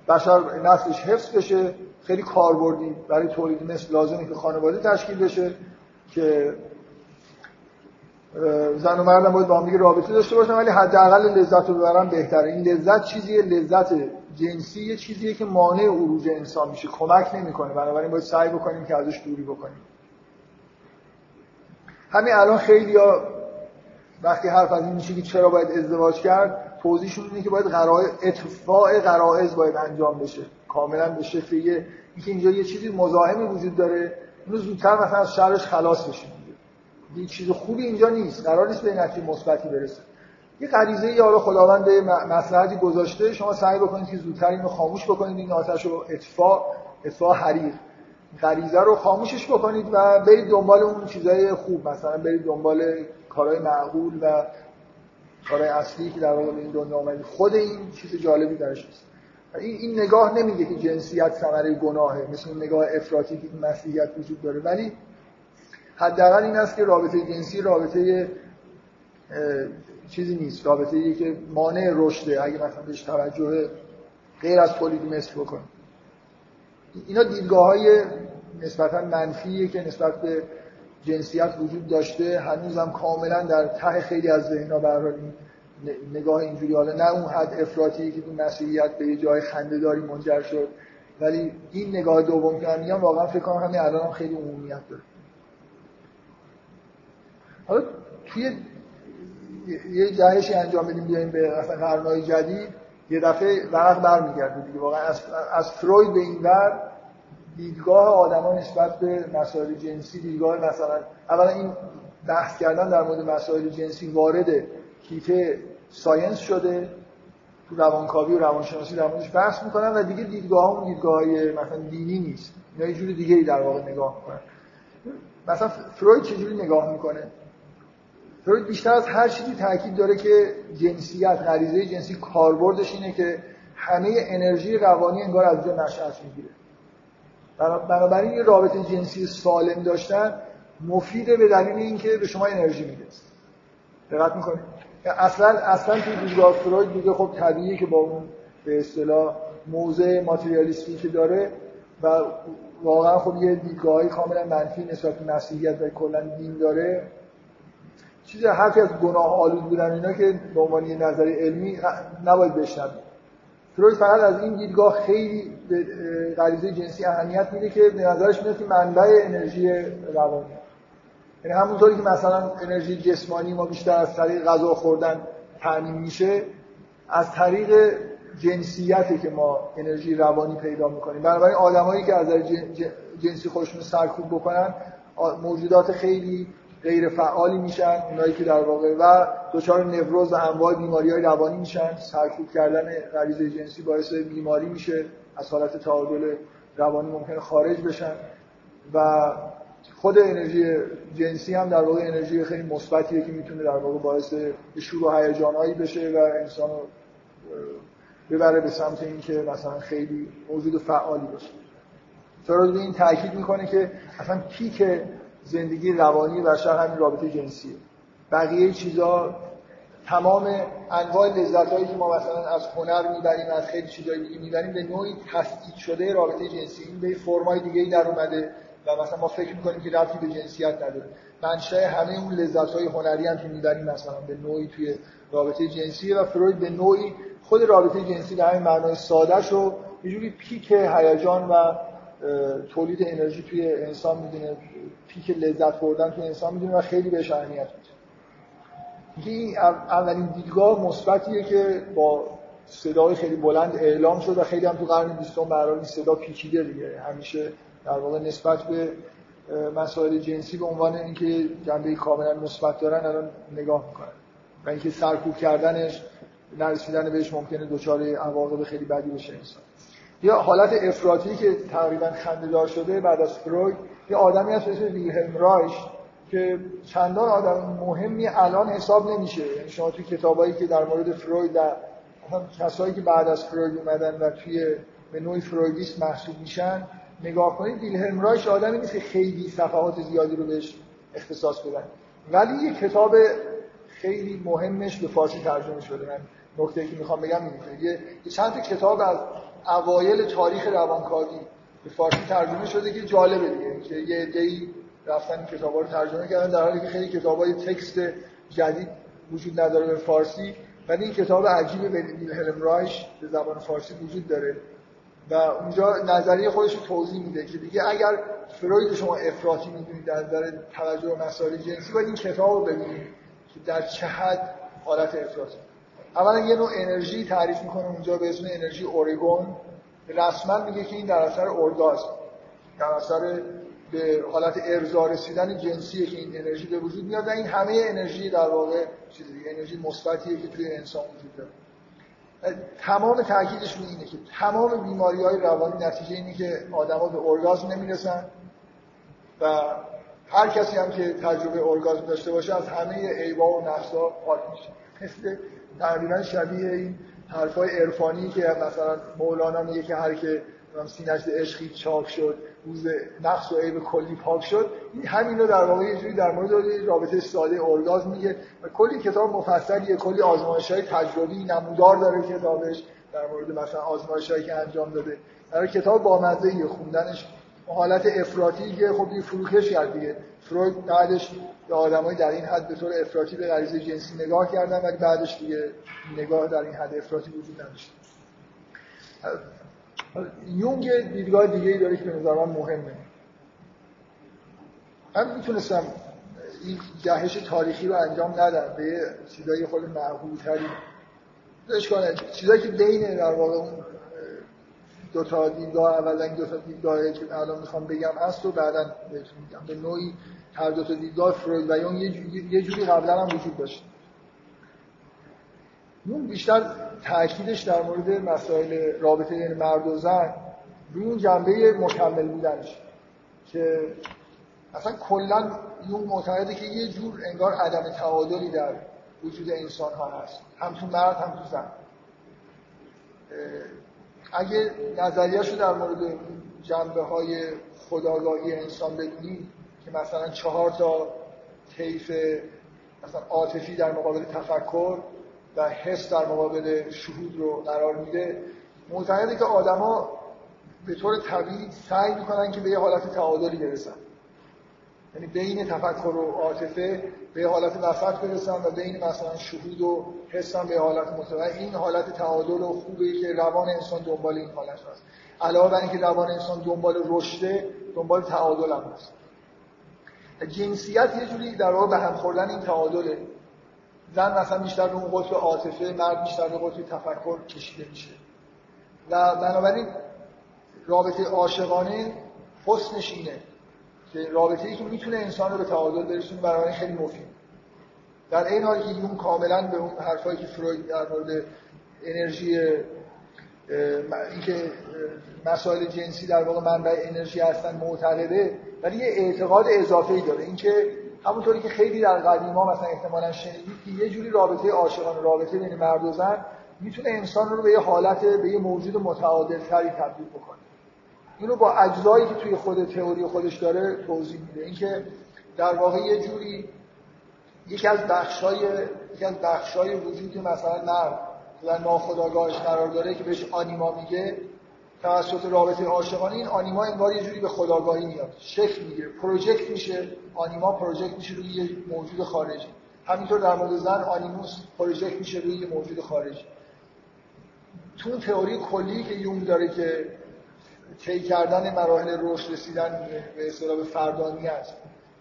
بشر نسلش حفظ بشه خیلی کاربردی برای تولید مثل لازمه که خانواده تشکیل بشه که زن و مردم باید با هم رابطه داشته باشن ولی حداقل لذت رو ببرن بهتره. این لذت چیزیه؟ لذت جنسی یه چیزیه که مانع عروج انسان میشه. کمک نمی‌کنه. بنابراین باید سعی بکنیم که ازش دوری بکنیم. همین الان خیلی ها وقتی حرف از این میشه که چرا باید ازدواج کرد توضیحشون اینه که باید قرائز اتفاع قرائز باید انجام بشه. کاملا به شکل یه اینکه اینجا یه چیزی مزاحمی وجود داره اینو زودتر مثلا از شرش خلاص بشیم یه چیز خوبی اینجا نیست قرار نیست به نتیجه مثبتی برسه. یه غریزه یا خداوند به مصلحتی گذاشته شما سعی بکنید که زودتر اینو خاموش بکنید این آتش رو اطفاء اطفاء حریق غریزه رو خاموشش بکنید و برید دنبال اون چیزای خوب مثلا برید دنبال کارهای معقول و کارهای اصلی که در واقع این دنیا اومدید. خود این چیز جالبی درش هست این, این نگاه نمیگه که جنسیت ثمره گناهه مثل اون نگاه افراطی که این مسیحیت وجود داره. ولی حداقل این است که رابطه جنسی رابطه چیزی نیست. رابطه ای که مانع رشده. اگه مثلا بهش توجه غیر از تولید مثل بکنه اینا دیدگاه های نسبتا منفیه که نسبت به جنسیت وجود داشته. هنوزم کاملا در ته خیلی از ذهنها برای نگاه اینجوری حالا نه اون حد افراطی که تو مسیحیت به یه جای خندهداری منجر شد ولی این نگاه دوم که میگم واقعا فکر کنم همین الان خیلی عمومیت داره. حالا توی یه جهشی انجام بدیم بیایم به قرنهای جدید. یه دفعه ورق برمیگرده دیگه. واقعا از, فروید به این ور دیدگاه آدما نسبت به مسائل جنسی دیدگاه مثلا اولا این بحث کردن در مورد مسائل جنسی وارد کیف ساینس شده تو روانکاوی و روانشناسی در موردش بحث می‌کنن و دیگه دیدگاه هم دیدگاه های مثلا دینی نیست. اینا یه جور دیگه در واقع نگاه می‌کنن. مثلا فروید چجوری نگاه می‌کنه؟ فروید بیشتر از هر چیزی تاکید داره که جنسیت غریزه جنسی کاربردش اینه که همه انرژی روانی انگار از اونجا نشأت می‌گیره. بنابراین یه رابطه جنسی سالم داشتن مفیده به دلیل اینکه به شما انرژی میده. دقت می‌کنید؟ اصلا اصلا توی دیدگاه فروید دیگه خب طبیعیه که با اون به اصطلاح موزه ماتریالیستی که داره و واقعا خب یه دیدگاهی کاملا منفی نسبت به مسیحیت و کلا دین داره. چیز حرفی از گناه آلود بودن اینا که به عنوان یه نظر علمی نباید بشنوید فروید فقط از این دیدگاه خیلی به غریزه جنسی اهمیت میده که به نظرش میاد که منبع انرژی روانی. یعنی همونطوری که مثلا انرژی جسمانی ما بیشتر از طریق غذا خوردن تامین میشه از طریق جنسیتی که ما انرژی روانی پیدا می‌کنیم. بنابراین آدمایی که از جنسی خودشون سرکوب بکنن موجودات خیلی غیر فعالی میشن. اونایی که در واقع و دچار نوروز و انواع بیماری های روانی میشن. سرکوب کردن غریزه جنسی باعث بیماری میشه. از حالت تعادل روانی ممکنه خارج بشن. و خود انرژی جنسی هم در واقع انرژی خیلی مثبتیه که می‌تونه در واقع باعث شور و هیجانایی بشه و انسان رو ببره به سمت اینکه مثلا خیلی موجود فعالی باشه. فروید این تاکید می‌کنه که اصلا پیک زندگی روانی بشر همین رابطه جنسیه. بقیه چیزا تمام انواع لذت هایی که ما مثلا از هنر می‌بریم از خیلی چیزایی دیگه می‌بریم به نوعی تفکیک شده رابطه جنسی. این به فرمای دیگه ای در اومده. و مثلا ما فکر می‌کنیم که رفتی به جنسیت نداره. منشأ همه اون لذت های هنری هم که می‌بریم مثلا به نوعی توی رابطه جنسی و فروید به نوعی خود رابطه جنسی در همین معنای ساده شو. یه جوری پیک هیجان و تولید انرژی توی انسان می‌دونه. پیک لذت بردن توی انسان می‌دونه و خیلی بهش اهمیت میده. این اولین دیدگاه مثبتیه که با صدای خیلی بلند اعلام شد و خیلی هم تو قرن بیستم برای این صدا پیچیده دیگه. همیشه در واقع نسبت به مسائل جنسی به عنوان اینکه جنبه کاملا مثبت دارن الان نگاه می‌کنن. و اینکه سرکوب کردنش نرسیدن بهش ممکنه دچار عواقب خیلی بدی بشه انسان. یا حالت افراطی که تقریبا خنده‌دار شده بعد از فروید یه آدمی هست اسمش ویلهلم رایش که چندان آدم مهمی الان حساب نمیشه. یعنی شما توی کتابایی که در مورد فروید و کسایی که بعد از فروید اومدن و توی به نوعی فرویدیست محسوب میشن نگاه کنید ویلهلم رایش آدمی نیست که خیلی صفحات زیادی رو بهش اختصاص بدن. ولی یه کتاب خیلی مهمش به فارسی ترجمه شده. من نکته که می‌خوام بگم اینه یه چند تا کتاب از اوایل تاریخ روانکاوی به فارسی ترجمه شده که جالبه دیگه. که یه عده‌ای رفتن کتابا رو ترجمه کردن در حالی که خیلی کتابای تکست جدید وجود نداره به فارسی ولی این کتاب عجیب هلم رایش به زبان فارسی وجود داره. و اونجا نظریه خودش رو توضیح میده که دیگه اگر فروید شما افراطی می‌دونید در نظر توجه به مسائل جنسی باید این کتاب رو ببینید که در چه حد حالت افراطی. اولا یه نوع انرژی تعریف می‌کنه اونجا به اسم انرژی اورگون. رسما میگه که این در اثر اورگازم در اثر به حالت ارضا رسیدن جنسیه که این انرژی به وجود میاد و این همه انرژی در واقع چیزی انرژی مثبتیه که توی انسان وجود داره. تمام تاکیدش رو اینه که تمام بیماری های روانی نتیجه اینه که آدما به ارگازم نمی‌رسن و هر کسی هم که تجربه ارگازم داشته باشه از همه ایوا و نقصا پاک میشه. مثل تقریبا شبیه این حرفای عرفانی که مثلا مولانا میگه که هر که سینش عشقی چاک شد روز نقص و عیب کلی پاک شد. این همین رو در واقع یه جوری در مورد رابطه ساده ارگاز میگه و کلی کتاب مفصلیه کلی آزمایش های تجربی نمودار داره کتابش در مورد مثلا آزمایش هایی که انجام داده. در کتاب بامزه خوندنش حالت افراطی که خب یه فروکش کرد دیگه. فروید بعدش به آدمای در این حد به طور افراطی به غریزه جنسی نگاه کردن ولی بعدش دیگه نگاه در این حد افراطی وجود نداشت. یونگ دیدگاه دیگه ای داره که به نظر من مهمه. من می‌تونستم این جهش تاریخی رو انجام ندم به چیزایی خود معقولتری کنه چیزایی که بین در واقع اون دو تا دیدگاه اولا دو تا دیدگاهی که الان می‌خوام بگم هست و بعدا بهتون میگم. به نوعی هر دو تا دیدگاه فروید و یونگ یه جوری قبلا هم وجود داشت. اون بیشتر تاکیدش در مورد مسائل رابطه بین مرد و زن روی اون جنبه مکمل بودنش که اصلا کلا اون معتقده که یه جور انگار عدم تعادلی در وجود انسان ها هست هم تو مرد هم تو زن. اگه نظریهشو در مورد جنبه های خداگاهی انسان بدونی که مثلا چهار تا طیف مثلا عاطفی در مقابل تفکر و حس در مقابل شهود رو قرار میده. معتقده که آدما به طور طبیعی سعی می‌کنن که به یه حالت تعادلی برسن. یعنی بین تفکر و عاطفه به حالت وسط برسن و بین مثلا شهود و حسن به حالت متوازی این حالت تعادل و خوبه که روان انسان دنبال این حالت هست. علاوه بر اینکه روان انسان دنبال رشده دنبال تعادل هم هست. جنسیت یه جوری در واقع به هم خوردن این تعادله. زن مثلا بیشتر به اون قطب عاطفه مرد بیشتر به قطب تفکر کشیده میشه. و بنابراین رابطه عاشقانه حسنش اینه که رابطه ای که می‌تونه انسان رو به تعادل برسونه برای خیلی مفید. در این حالی که یون کاملا به اون حرفایی که فروید در مورد انرژی اینکه مسائل جنسی در واقع منبع انرژی هستن معتقده ولی یه اعتقاد اضافه ای داره. اینکه همونطوری که خیلی در قدیما مثلا احتمالا شنیدید که یه جوری رابطه عاشقانه رابطه بین مرد و زن می‌تونه انسان رو به یه حالت به یه موجود متعادل تری تبدیل بکنه. اینو با اجزایی که توی خود تئوری خودش داره توضیح میده. اینکه در واقع یه جوری یکی از بخشای یکی از بخشای وجود مثلا مرد در ناخودآگاهش قرار داره که بهش آنیما میگه توسط رابطه عاشقانه این آنیما انگار یه جوری به خداگاهی میاد. شکل می‌گیره پروژکت میشه آنیما پروژکت میشه روی یه موجود خارجی. همینطور در مورد زن آنیموس پروژکت میشه روی یه موجود خارجی. تو اون تئوری کلی که یونگ داره که طی کردن مراحل رشد رسیدن به اصطلاح به فردانی است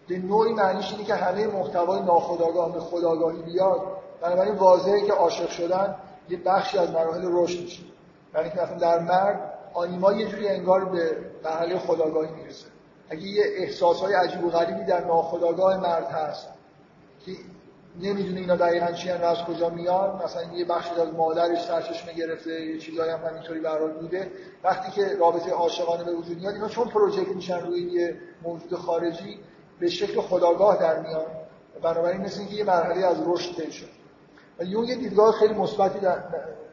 به نوعی معنیش اینه که همه محتوای ناخودآگاه به خداگاهی بیاد. بنابراین واضحه که عاشق شدن یه بخشی از مراحل رشد میشه. یعنی در مرد آنیما یه جوری انگار به مرحله خداگاهی می‌رسه. اگه یه احساسهای عجیب و غریبی در ناخداگاه مرد هست که نمی‌دونه اینا دقیقا چی و از کجا میان مثلا یه بخشی از مادرش سرچشمه گرفته یه چیزایی هم همینطوری برحال بوده وقتی که رابطه عاشقانه به وجود میاد اینا چون پروژکت میشن روی یه موجود خارجی به شکل خداگاه در میان. بنابراین مثل اینکه یه مرحله از رشد طی و یون یه دیدگاه خیلی مثبتی در,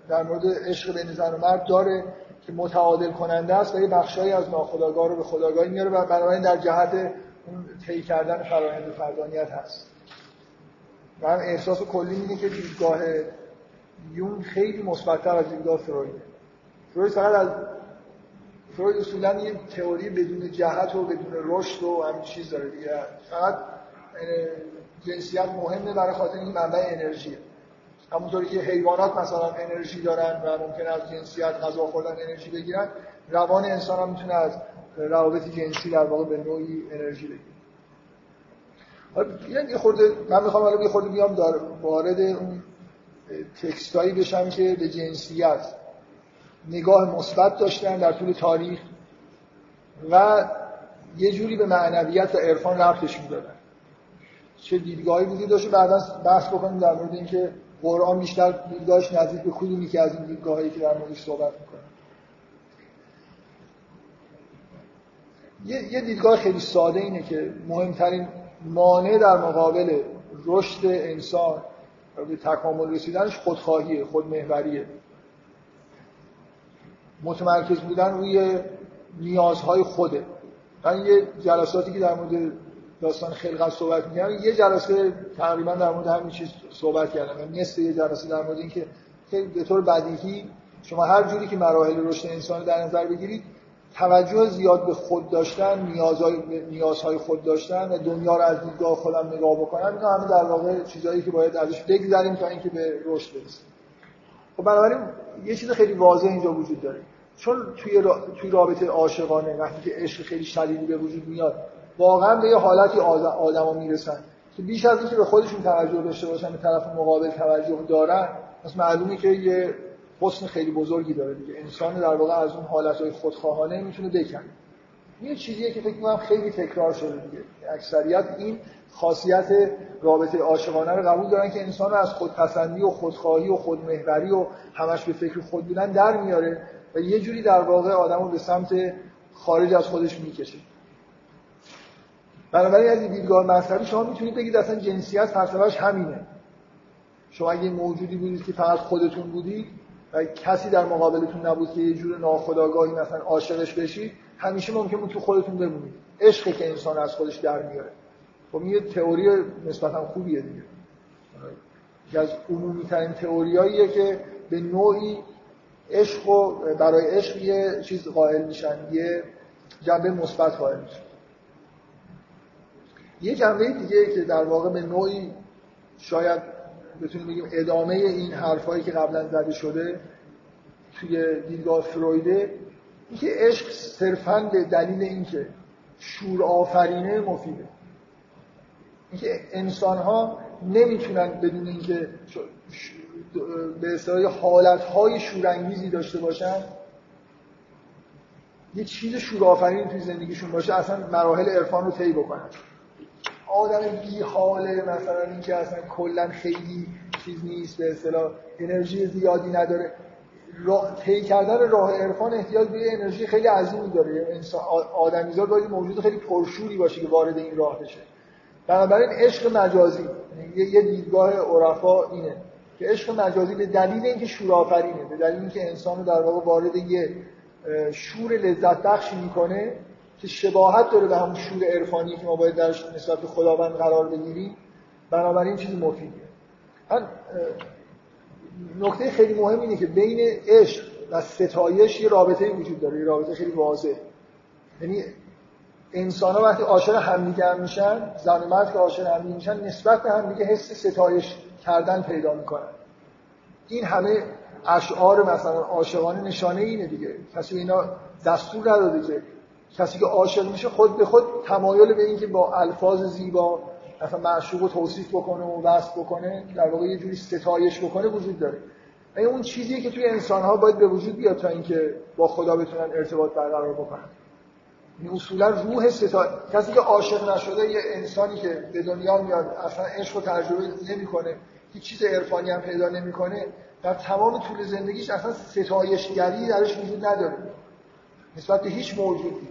در مورد عشق بین زن و مرد داره. که متعادل کننده است و یه بخشایی از ناخداگاه رو به خداگاهی میاره و بنابراین در جهت اون طی کردن فرآیند فردانیت هست. هم احساس کلی میده که دیدگاه یون خیلی مثبتتر از دیدگاه فروید. فروید فقط از فروید اصولا یه تئوری بدون جهت و بدون رشد و همین چیز داره دیگه. فقط جنسیت مهمه برای خاطر این منبع انرژیه. همونطوری که حیوانات مثلا انرژی دارن و ممکن از جنسیت غذا خوردن انرژی بگیرن روان انسان هم می‌تونه از روابط جنسی در واقع به نوعی انرژی بگیره. یعنی خورده من می‌خوام حالا یه خورده بیام وارد اون تکستایی بشم که به جنسیت نگاه مثبت داشتن در طول تاریخ و یه جوری به معنویت و عرفان ربطش می‌دادن. چه دیدگاهی وجود داشت؟ بعدا بحث بکنیم در مورد اینکه قرآن بیشتر دیدگاهش نزدیک به کدومی که از این دیدگاهایی که در موردش صحبت می‌کنه. یه دیدگاه خیلی ساده اینه که مهمترین مانع در مقابل رشد انسان به تکامل رسیدنش خودخواهیه خودمهوریه متمرکز بودن روی نیازهای خوده. من یه جلساتی که در مورد داستان خلقت صحبت می‌کردم یه جلسه تقریبا در مورد همین چیز صحبت کردم یعنی یه جلسه در مورد اینکه به طور بدیهی شما هر جوری که مراحل رشد انسان در نظر بگیرید توجه زیاد به خود داشتن نیازهای, نیازهای خود داشتن و دنیا رو از دیدگاه خودم نگاه بکنم اینا همه در واقع چیزایی که باید ازش بگذریم تا اینکه به رشد برسیم. خب بنابراین یه چیز خیلی واضح اینجا وجود داره. چون توی توی رابطه عاشقانه وقتی که عشق خیلی شدیدی به وجود میاد واقعا به یه حالتی آدما می‌رسن که بیش از اینکه به خودشون توجه داشته باشن به طرف مقابل توجه دارن پس معلومه که یه حسن خیلی بزرگی داره دیگه. انسان در واقع از اون حالتهای خودخواهانه می‌تونه بکنه. یه چیزیه که فکر می‌کنم خیلی تکرار شده دیگه. اکثریت این خاصیت رابطه عاشقانه رو قبول دارن که انسان رو از خودپسندی و خودخواهی و خودمحوری و همش به فکر خود بودن در میاره و یه جوری در واقع آدم رو به سمت خارج از خودش می‌کشه. بنابراین از دیدگاه مذهبی شما می‌تونید بگید اصلا جنسیت فلسفه‌اش همینه. شما اگه موجودی بودید که فقط خودتون بودید و کسی در مقابلتون نبود که یه جور ناخودآگاهی مثلا عاشقش بشید همیشه ممکن بود تو خودتون بمونید. عشقی که انسان از خودش در میاره. خب یه تئوری نسبتا خوبیه دیگه. که از عمومی ترین تئوریاییه که به نوعی عشق و برای عشق یه چیز قائل میشن یه جنبه مثبت قائل میشن. یه جنبه دیگه که در واقع به نوعی شاید بتونیم بگیم ادامه این حرفایی که قبلا زده شده توی دیدگاه فرویده اینکه عشق صرفا به دلیل اینکه شور آفرینه مفیده. اینکه انسان ها نمی‌تونن بدون اینکه به اصطلاح حالت های شورانگیزی داشته باشن یه چیز شورآفرین توی زندگیشون باشه اصلا مراحل عرفان رو طی بکنن. آدم بی حاله مثلا اینکه اصلا کلا خیلی چیز نیست به اصطلاح انرژی زیادی نداره. طی کردن راه عرفان احتیاج به انرژی خیلی عظیمی داره. انسان آدمیزاد باید موجود خیلی پرشوری باشه که وارد این راه بشه. بنابراین عشق مجازی یه دیدگاه عرفا اینه که عشق مجازی به دلیل اینکه شورآفرینه به دلیل اینکه انسان در واقع وارد یه شور لذت بخشی می‌کنه شباهت داره به همون شور عرفانی که ما باید درش نسبت به خداوند قرار بگیریم بنابراین چیز مفیدیه. من نکته خیلی مهم اینه که بین عشق و ستایش یه رابطه وجود داره یه رابطه خیلی واضح یعنی انسان ها وقتی عاشق همدیگه هم میشن زن و مرد که عاشق همدیگه میشن نسبت به همدیگه حس ستایش کردن پیدا می‌کنن. این همه اشعار مثلا عاشقانه نشانه اینه دیگه. کسی اینا دستور نداده که کسی که عاشق میشه خود به خود تمایل به اینکه با الفاظ زیبا مثلا معشوق رو توصیف بکنه و وصف بکنه در واقع یه جوری ستایش بکنه وجود داره. این اون چیزیه که توی انسان ها باید به وجود بیاد تا اینکه با خدا بتونن ارتباط برقرار بکنن. این اصولا روح ستا کسی که عاشق نشده یه انسانی که به دنیا میاد اصلا عشق رو تجربه نمی‌کنه هیچ چیز عرفانی هم پیدا نمی‌کنه در تمام طول زندگیش اصلا ستایشگری درش وجود نداره. نسبت به هیچ موجودی.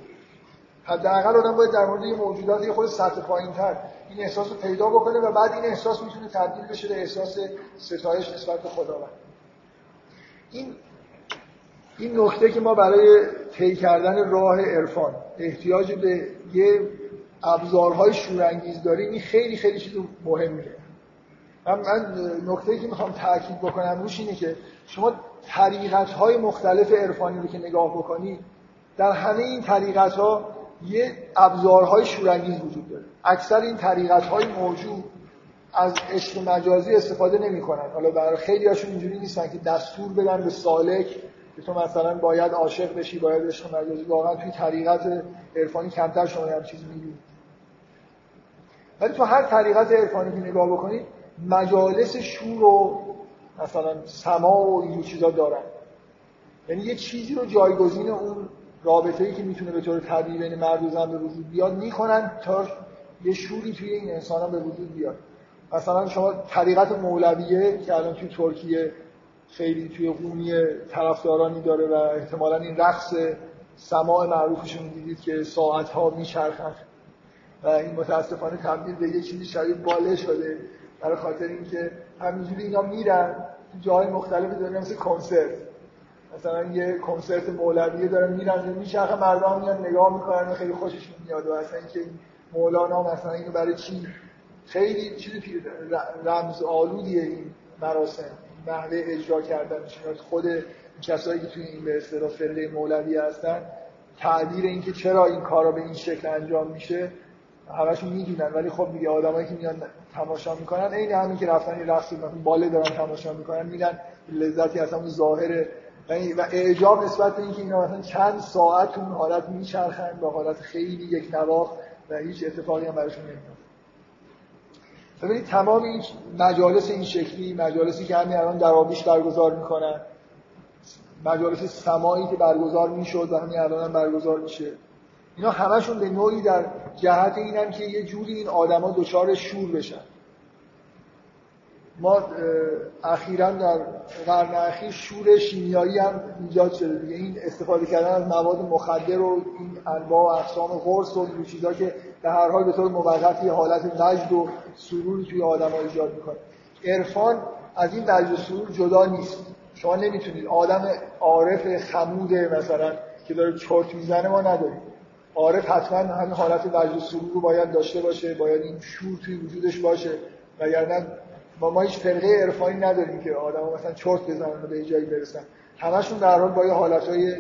حداقل آدم باید در مورد یه موجودات یه خود سطح پایینتر این احساس رو پیدا بکنه و بعد این احساس می‌تونه تبدیل بشه به احساس ستایش نسبت به خداوند. این این نکته که ما برای طی کردن راه عرفان احتیاج به یه ابزارهای شورانگیز داریم این خیلی خیلی چیز مهمیه. من, من نکته که می‌خوام تاکید بکنم روش اینه که شما طریقت های مختلف عرفانی رو که نگاه بکنید در همه این طریقت ها یه ابزارهای شورانگیز وجود داره. اکثر این طریقت های موجود از عشق مجازی استفاده نمی‌کنن. حالا برای خیلی هاشون اینجوری نیستن که دستور بدن به سالک که تو مثلا باید عاشق بشی باید عشق مجازی واقعا توی طریقت عرفانی کمتر شما هم چیزی می‌بینید ولی تو هر طریقت عرفانی که نگاه بکنید مجالس شور و مثلا سما و این چیزا دارن. یعنی یه چیزی رو جایگزین اون رابطه ای که می‌تونه به طور طبیعی بین مرد و زن به وجود بیاد می‌کنن تا یه شوری توی این انسان هم به وجود بیاد. مثلا شما طریقت مولویه که الان توی ترکیه خیلی توی قومی طرفدارانی داره و احتمالا این رقص سماع معروفشون دیدید که ساعتها میچرخن و این متاسفانه تبدیل به یه چیزی شبیه باله شده. برای خاطر اینکه همینجوری اینا میرن تو جاهای مختلف دنیا مثل کنسرت. مثلا یه کنسرت مولویه دارن میرن میچرخه مردم میان نگاه می‌کنن خیلی خوششون میاد و اصلا اینکه مولانا مثلا اینو برای چی؟ خیلی چیزی رمز آلودیه این مراسم نحوه اجرا کردنش خود کسایی که توی این به اصطلاح فرقه مولوی هستن تعبیر اینکه چرا این کارا به این شکل انجام میشه همشون می‌دونن. ولی خب دیگه آدمایی که میان تماشا می‌کنن عین همین که رفتن این رقص باله دارن تماشا می‌کنن میدن لذتی همون ظاهر و اعجاب نسبت به اینکه اینا مثلا چند ساعت اون حالت میچرخن با حالت خیلی یک نواخت و هیچ اتفاقی هم براشون نمیفته ببینید تمام این مجالس این شکلی مجالسی که همین الان در آبیش برگزار می‌کنن مجالس سمایی که برگزار می‌شد و همین الان هم برگزار میشه. اینا همشون به نوعی در جهت اینن که یه جوری این آدما دچار شور بشن. ما اخیرا در قرن اخیر شور شیمیایی هم ایجاد شده دیگه. این استفاده کردن از مواد مخدر و این انواع و اقسام قرص و این چیزا که به هر حال به طور موقت یه حالت وجد و سروری توی آدم ها ایجاد می‌کنه. عرفان از این وجد و سرور جدا نیست. شما نمی‌تونید. آدم عارف خموده مثلا که داره چرت می‌زنه ما نداریم. عارف حتما همین حالت وجد و سرور رو باید داشته باشه باید این شور توی وجودش باشه. وگرنه ما ما هیچ فرقه عرفانی نداریم که آدم مثلا چرت بزنن و به جایی برسن. همشون در حال با یه حالتهای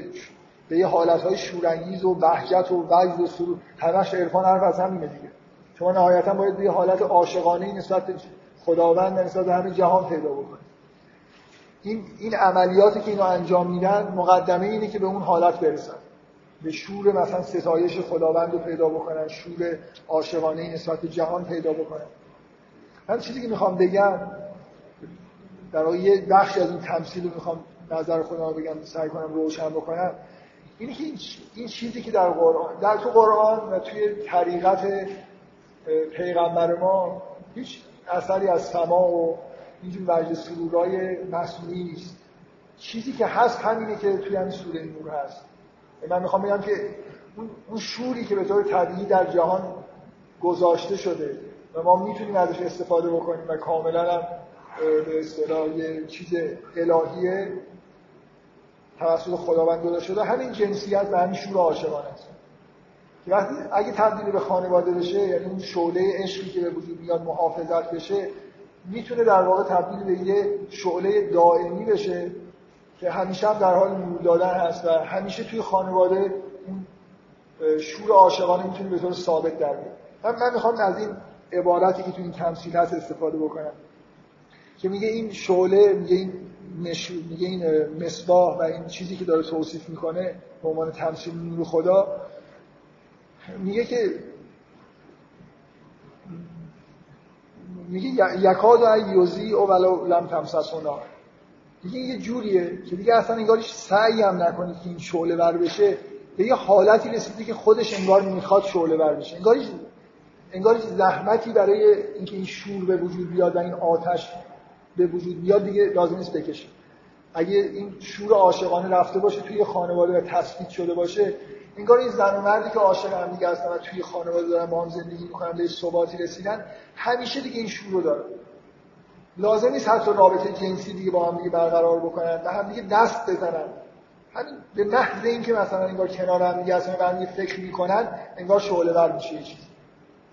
به یه حالتهای شورانگیز و بهجت و وجد و سرور همش عرفان حرف از همینه دیگه. شما نهایتا باید یه حالت عاشقانه نسبت خداوند نسبت همه جهان پیدا بکنید این این عملیاتی که اینو انجام میدن مقدمه اینه که به اون حالت برسن. به شور مثلا ستایش خداوند رو پیدا بکنن شور عاشقانه نسبت جهان پیدا بکنن. من چیزی که می‌خوام بگم در واقع یه بخشی از این تمثیل رو می‌خوام نظر خودم بگم سعی کنم روشن بکنم. اینه که این چیزی که در قرآن در تو قرآن و توی طریقت پیغمبر ما هیچ اثری از سما و اینجور وجه سرورای مصنوعی نیست. چیزی که هست همینه که توی همین سوره نور هست. من می‌خوام بگم که اون شوری که به طور طبیعی در جهان گذاشته شده ما می‌تونیم ازش استفاده بکنیم و کاملا هم به اصطلاح یه چیز الهیه توسط خداوند گذاشته شده. همین جنسیت و همین شور عاشقانه است. که وقتی اگه تبدیل به خانواده بشه یعنی اون شعله عشقی که به وجود میاد محافظت بشه می‌تونه در واقع تبدیل به یه شعله دائمی بشه که همیشه هم در حال نور دادن هست و همیشه توی خانواده اون شور عاشقانه می‌تونه به طور ثابت در بیاد. من می‌خوام از این عبارتی که تو این تمثیل هست استفاده بکنم. که میگه این شعله میگه این مش... میگه این مصباح و این چیزی که داره توصیف می‌کنه به عنوان تمثیل نور خدا میگه که میگه یکاد و یوزی او ولو لم تمسسونا. میگه یه جوریه که دیگه اصلا انگار سعی هم نکنید که این شعله بر بشه. به یه حالتی رسیده که خودش انگار می‌خواد شعله ور بشه. انگار انگار زحمتی برای اینکه این شور به وجود بیاد و این آتش به وجود بیاد دیگه لازم نیست بکشه. اگه این شور عاشقانه رفته باشه توی خانواده و تثبیت شده باشه انگار این زن و مردی که عاشق هم دیگه هستن و توی خانواده دارن با هم زندگی می‌کنن به ثباتی رسیدن همیشه دیگه این شور رو دارن لازم نیست حتی رابطه جنسی دیگه با هم دیگه برقرار بکنن و هم دیگه دست بزنن. همین به محض اینکه مثلا انگار کنار هم دیگه اصلا به فکر می‌کنن انگار شعله ور میشه یه چیز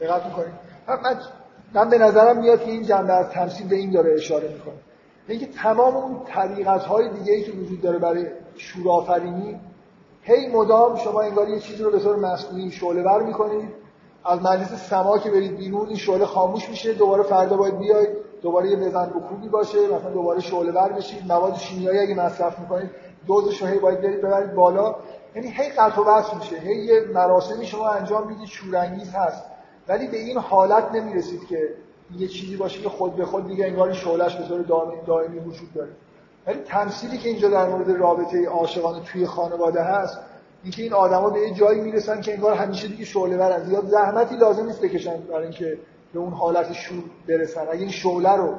دقت می‌کنید. من, من به نظرم میاد که این جنبه از تمثیل به این داره اشاره می‌کنه. اینکه تمام اون طریقت های دیگه که وجود داره برای شور آفرینی هی مدام شما انگار یه چیزی رو به طور مصنوعی شعله ور می‌کنید. از مجلس سما که برید بیرون این شعله خاموش میشه دوباره فردا باید بیاید دوباره یه بزن خوبی باشه مثلا دوباره شعله ور بشید. مواد شیمیایی اگه مصرف می‌کنید دوزش رو هی باید برید ببرید بالا. یعنی هی قطع و بس میشه هی یه مراسمی شما انجام می‌دید شورانگیز هست. ولی به این حالت نمی‌رسید که یه چیزی باشه که خود به خود دیگه انگار شعلهش به طور دائمی وجود داره. ولی تمثیلی که اینجا در مورد رابطه عاشقانه توی خانواده هست اینکه این آدما به یه جایی می‌رسن که انگار همیشه دیگه شعله ورن. زیاد زحمتی لازم نیست بکشن برای اینکه به اون حالت شور برسن. اگه این شعله رو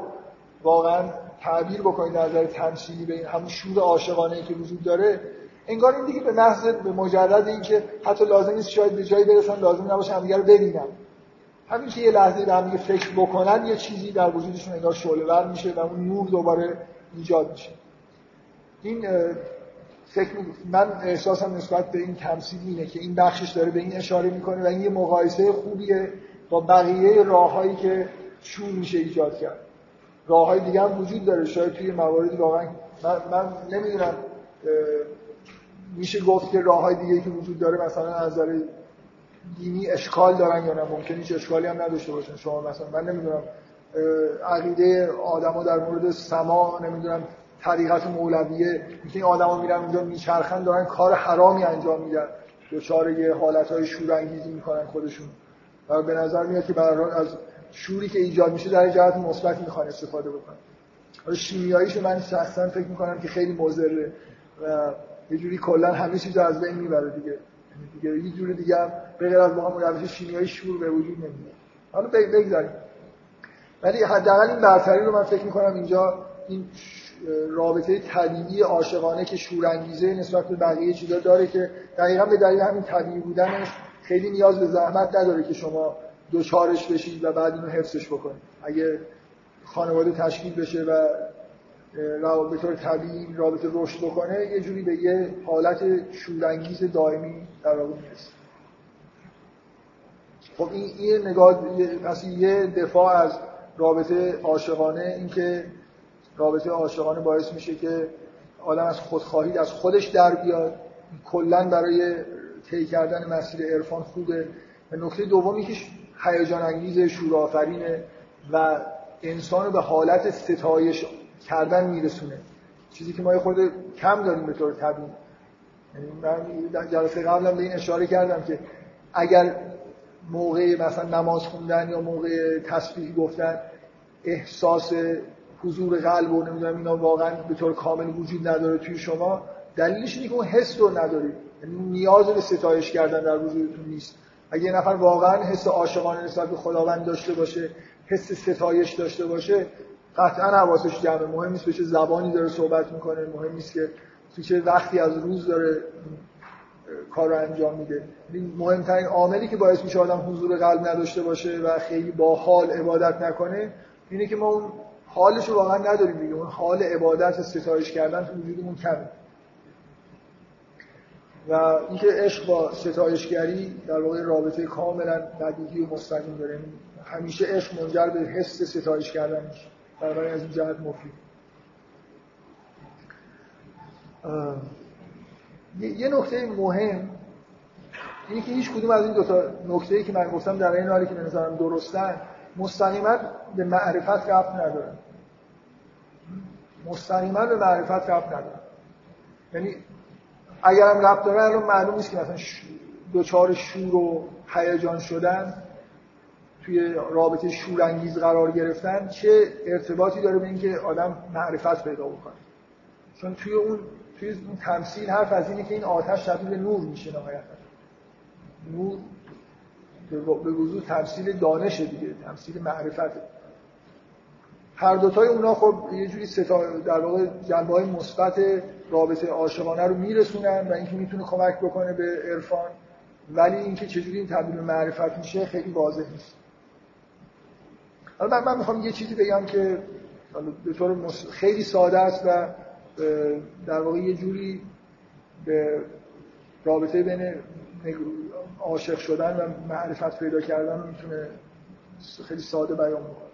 واقعا تعبیر بکنید در نظر تمثیلی به این همون شور عاشقانه که وجود داره انگار این دیگه به محض به مجرد اینکه حتی لازم نیست شاید به جایی برسن لازم نباشه همدیگه رو ببینن. همین که یه لحظه به هم فکر بکنن یه چیزی در وجودشون انگار شعله ور میشه و اون نور دوباره ایجاد میشه. این فکر من احساسم نسبت به این تمثیل اینه که این بخشش داره به این اشاره می‌کنه و این یه مقایسه خوبیه با بقیه راههایی که شور میشه ایجاد کرد. راه های دیگه هم وجود داره شاید توی مواردی واقعا من, من نمی‌دونم میشه گفت که راه های دیگه که وجود داره مثلا از دینی اشکال دارن یا نه؟ ممکن هیچ اشکالی هم نداشته باشن شما مثلا. من نمی‌دونم عقیده آدما در مورد سما نمی‌دونم طریقت مولویه اینکه این آدما میرن اونجا میچرخن دارن کار حرامی انجام میدن. دچار یه حالتهای شورانگیزی می‌کنن خودشون. و به نظر میاد که برای از شوری که ایجاد میشه در جهت مثبت می‌خوان استفاده بکنن. حالا شیمیاییشو من شخصا فکر می‌کنم که خیلی مضره و یه جوری کلا همه چیز از بین می‌بره دیگه. دیگه یه جور دیگه به غیر از با هم روش شیمیایی شور به وجود نمیاد. حالا بگذاریم. ولی حداقل این برتری رو من فکر می‌کنم اینجا این رابطه طبیعی عاشقانه که شورانگیزه نسبت به بقیه چیزا داره که دقیقا به دلیل همین طبیعی بودنش خیلی نیاز به زحمت نداره که شما دوچارش بشید و بعد اینو حفظش بکنید. اگه خانواده تشکیل بشه و به طور طبیعی رابطه رشد بکنه یه جوری به یه حالت شورانگیز دائمی در واقع می‌رسه. خب این یه نگاه یه دفاع از رابطه عاشقانه اینکه رابطه عاشقانه باعث میشه که آدم از خودخواهی از خودش در بیاد. کلا برای طی کردن مسیر عرفان خوبه. و نکته دومی که هیجان انگیز شورآفرینه و انسان رو به حالت ستایش کردن میرسونه. چیزی که ما خود کم داریم به طور طبیعی. یعنی من در جلسه قبلم به این اشاره کردم که اگر موقع مثلا نماز خوندن یا موقع تسبیح گفتن احساس حضور قلب و نمی‌دونم اینا واقعا به طور کامل وجود نداره توی شما دلیلش اینه که اون حس رو ندارید یعنی نیاز به ستایش کردن در وجودتون نیست. اگه یه نفر واقعا حس عاشقانه نسبت به خداوند داشته باشه حس ستایش داشته باشه قطعا حواسش جمعه. مهم نیست به چه زبانی داره صحبت می‌کنه. مهم نیست که تو چه وقتی از روز داره کار رو انجام میده. مهمترین عاملی که باعث میشه آدم حضور قلب نداشته باشه و خیلی با حال عبادت نکنه اینه که ما اون حالش رو واقعا نداریم دیگه. اون حال عبادت ستایش کردن تو وجودمون کمه. و اینکه عشق با ستایشگری در واقع رابطه کاملا بدیهی و مستقیم داره. همیشه عشق منجر به حس ستایش کردن میشه. بنابراین از این جهت مفید. یه نکته مهم اینه که هیچ کدوم از این دو تا نکته‌ای که من گفتم در این حالی که به نظرم درستن مستقیما به معرفت رفت نداره مستقیما به معرفت رفت نداره یعنی اگرم رفت داره الان معلوم نیست که مثلا دوچار شور و هیجان شدن توی رابطه شورانگیز قرار گرفتن چه ارتباطی داره به اینکه آدم معرفت پیدا بکنه. چون توی اون توی اون تمثیل حرف از اینه که این آتش تبدیل به نور میشه نهایتا. نور به وضوح تمثیل دانشه دیگه تمثیل معرفته. هر دوتای اونا خب یه جوری ستا در واقع جنبه های مثبت رابطه عاشقانه رو میرسونن و اینکه می‌تونه کمک بکنه به عرفان. ولی اینکه چجوری این تبدیل معرفت میشه خیلی واضح نیست. حالا من, من می‌خوام یه چیزی بگم که به طور خیلی ساده است و در واقع یه جوری به رابطه بین عاشق شدن و معرفت پیدا کردن می‌تونه خیلی ساده بیان بکنه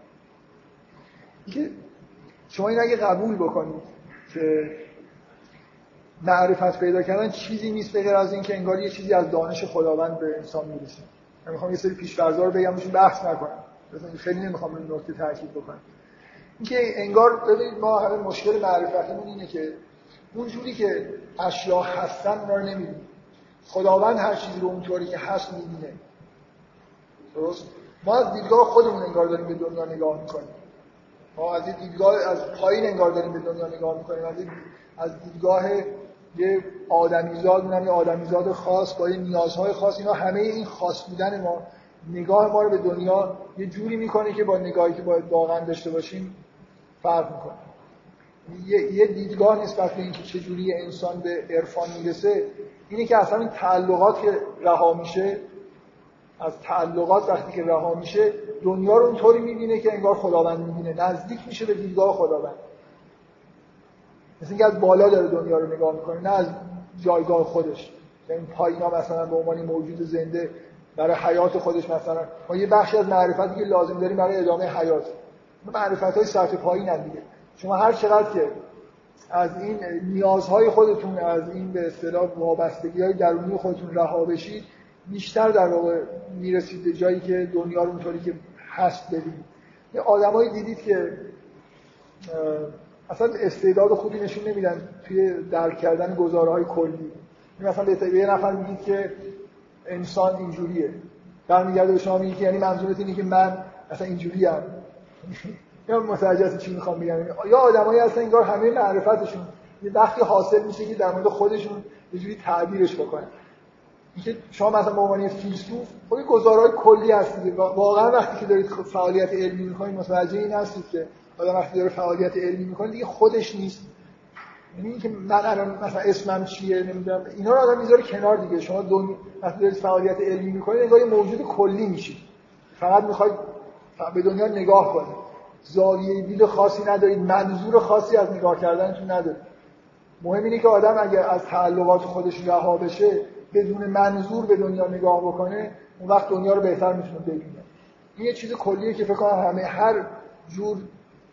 اینکه شما این اگه قبول بکنید که معرفت پیدا کردن چیزی نیست به غیر از اینکه انگار یه چیزی از دانش خداوند به انسان می‌رسه. من می‌خوام یه سری پیش‌فرضا رو بگم بحث نکنم. خیلی نمی‌خوام این نکته تاکید بکنم. اینکه انگار ببینید ما همه مشکل معرفتمون اینه که اونجوری که اشیا هستن اونا رو نمی‌دونیم. خداوند هر چیزی رو اونطوری که هست می‌بینه. درست؟ ما از دیدگاه خودمون انگار داریم به دنیا نگاه می‌کنیم. ما از دیدگاه از پایین انگار داریم به دنیا نگاه می‌کنیم. از از دیدگاه یه آدمیزاد اونم یه آدمیزاد خاص با یه نیازهای خاص. اینا همه این خاص بودن ما نگاه ما رو به دنیا یه جوری می‌کنه که با نگاهی که باید واقعا داشته باشیم فرق می‌کنه. یه, یه دیدگاه نسبت به اینکه چجوری انسان به عرفان می‌رسه. اینه که اصلا این تعلقات که رها میشه از تعلقات وقتی که رها میشه دنیا رو اونطوری می‌بینه که انگار خداوند می‌بینه. نزدیک میشه به دیدگاه خداوند. مثل اینکه از بالا داره دنیا رو نگاه می‌کنه نه از جایگاه خودش. یعنی پایینا مثلا به عنوان موجود زنده برای حیات خودش مثلا. ما یه بخشی از معرفتی که لازم داریم برای ادامه حیات. معرفت های سطح پایین دیگه. شما هر چقدر که از این نیازهای خودتون از این به اصطلاح وابستگی های درونی خودتون رها بشید بیشتر در واقع می‌رسید به جایی که دنیا رو اونطوری که هست ببینید یه آدمایی دیدید که اصلا استعداد خوبی نشون نمیدن توی درک کردن گزاره های کلی. مثلا به یه نفر میگید که انسان اینجوریه. برمیگرده به شما میگه که یعنی منظورت اینه که من اصلا اینجوری هم یا متوجه چی می‌خوام بگم؟ یا آدمایی هستن انگار همه معرفتشون یه وقتی حاصل میشه که در مورد خودشون یه جوری تعبیرش بکنن. اینکه شما مثلا به عنوان فیلسوف خب گزارهای کلی هستید واقعا وقتی که دارید فعالیت علمی می‌کنید متوجه این هستید که آدم وقتی داره فعالیت علمی می‌کنه دیگه خودش نیست. یعنی اینکه من الان مثلا اسمم چیه نمی‌دونم اینا رو آدم می‌ذاره کنار دیگه. شما دنیا وقتی فعالیت علمی می‌کنید انگار موجود کلی میشید. فقط می‌خواید به دنیا نگاه کنید. زاویه دید خاصی ندارید منظور خاصی از نگاه کردنتون ندارید. مهم اینه که آدم اگر از تعلقات خودش رها بشه بدون منظور به دنیا نگاه بکنه اون وقت دنیا رو بهتر می‌تونه ببینه. این یه چیز کلیه که فکر کنم همه هر جور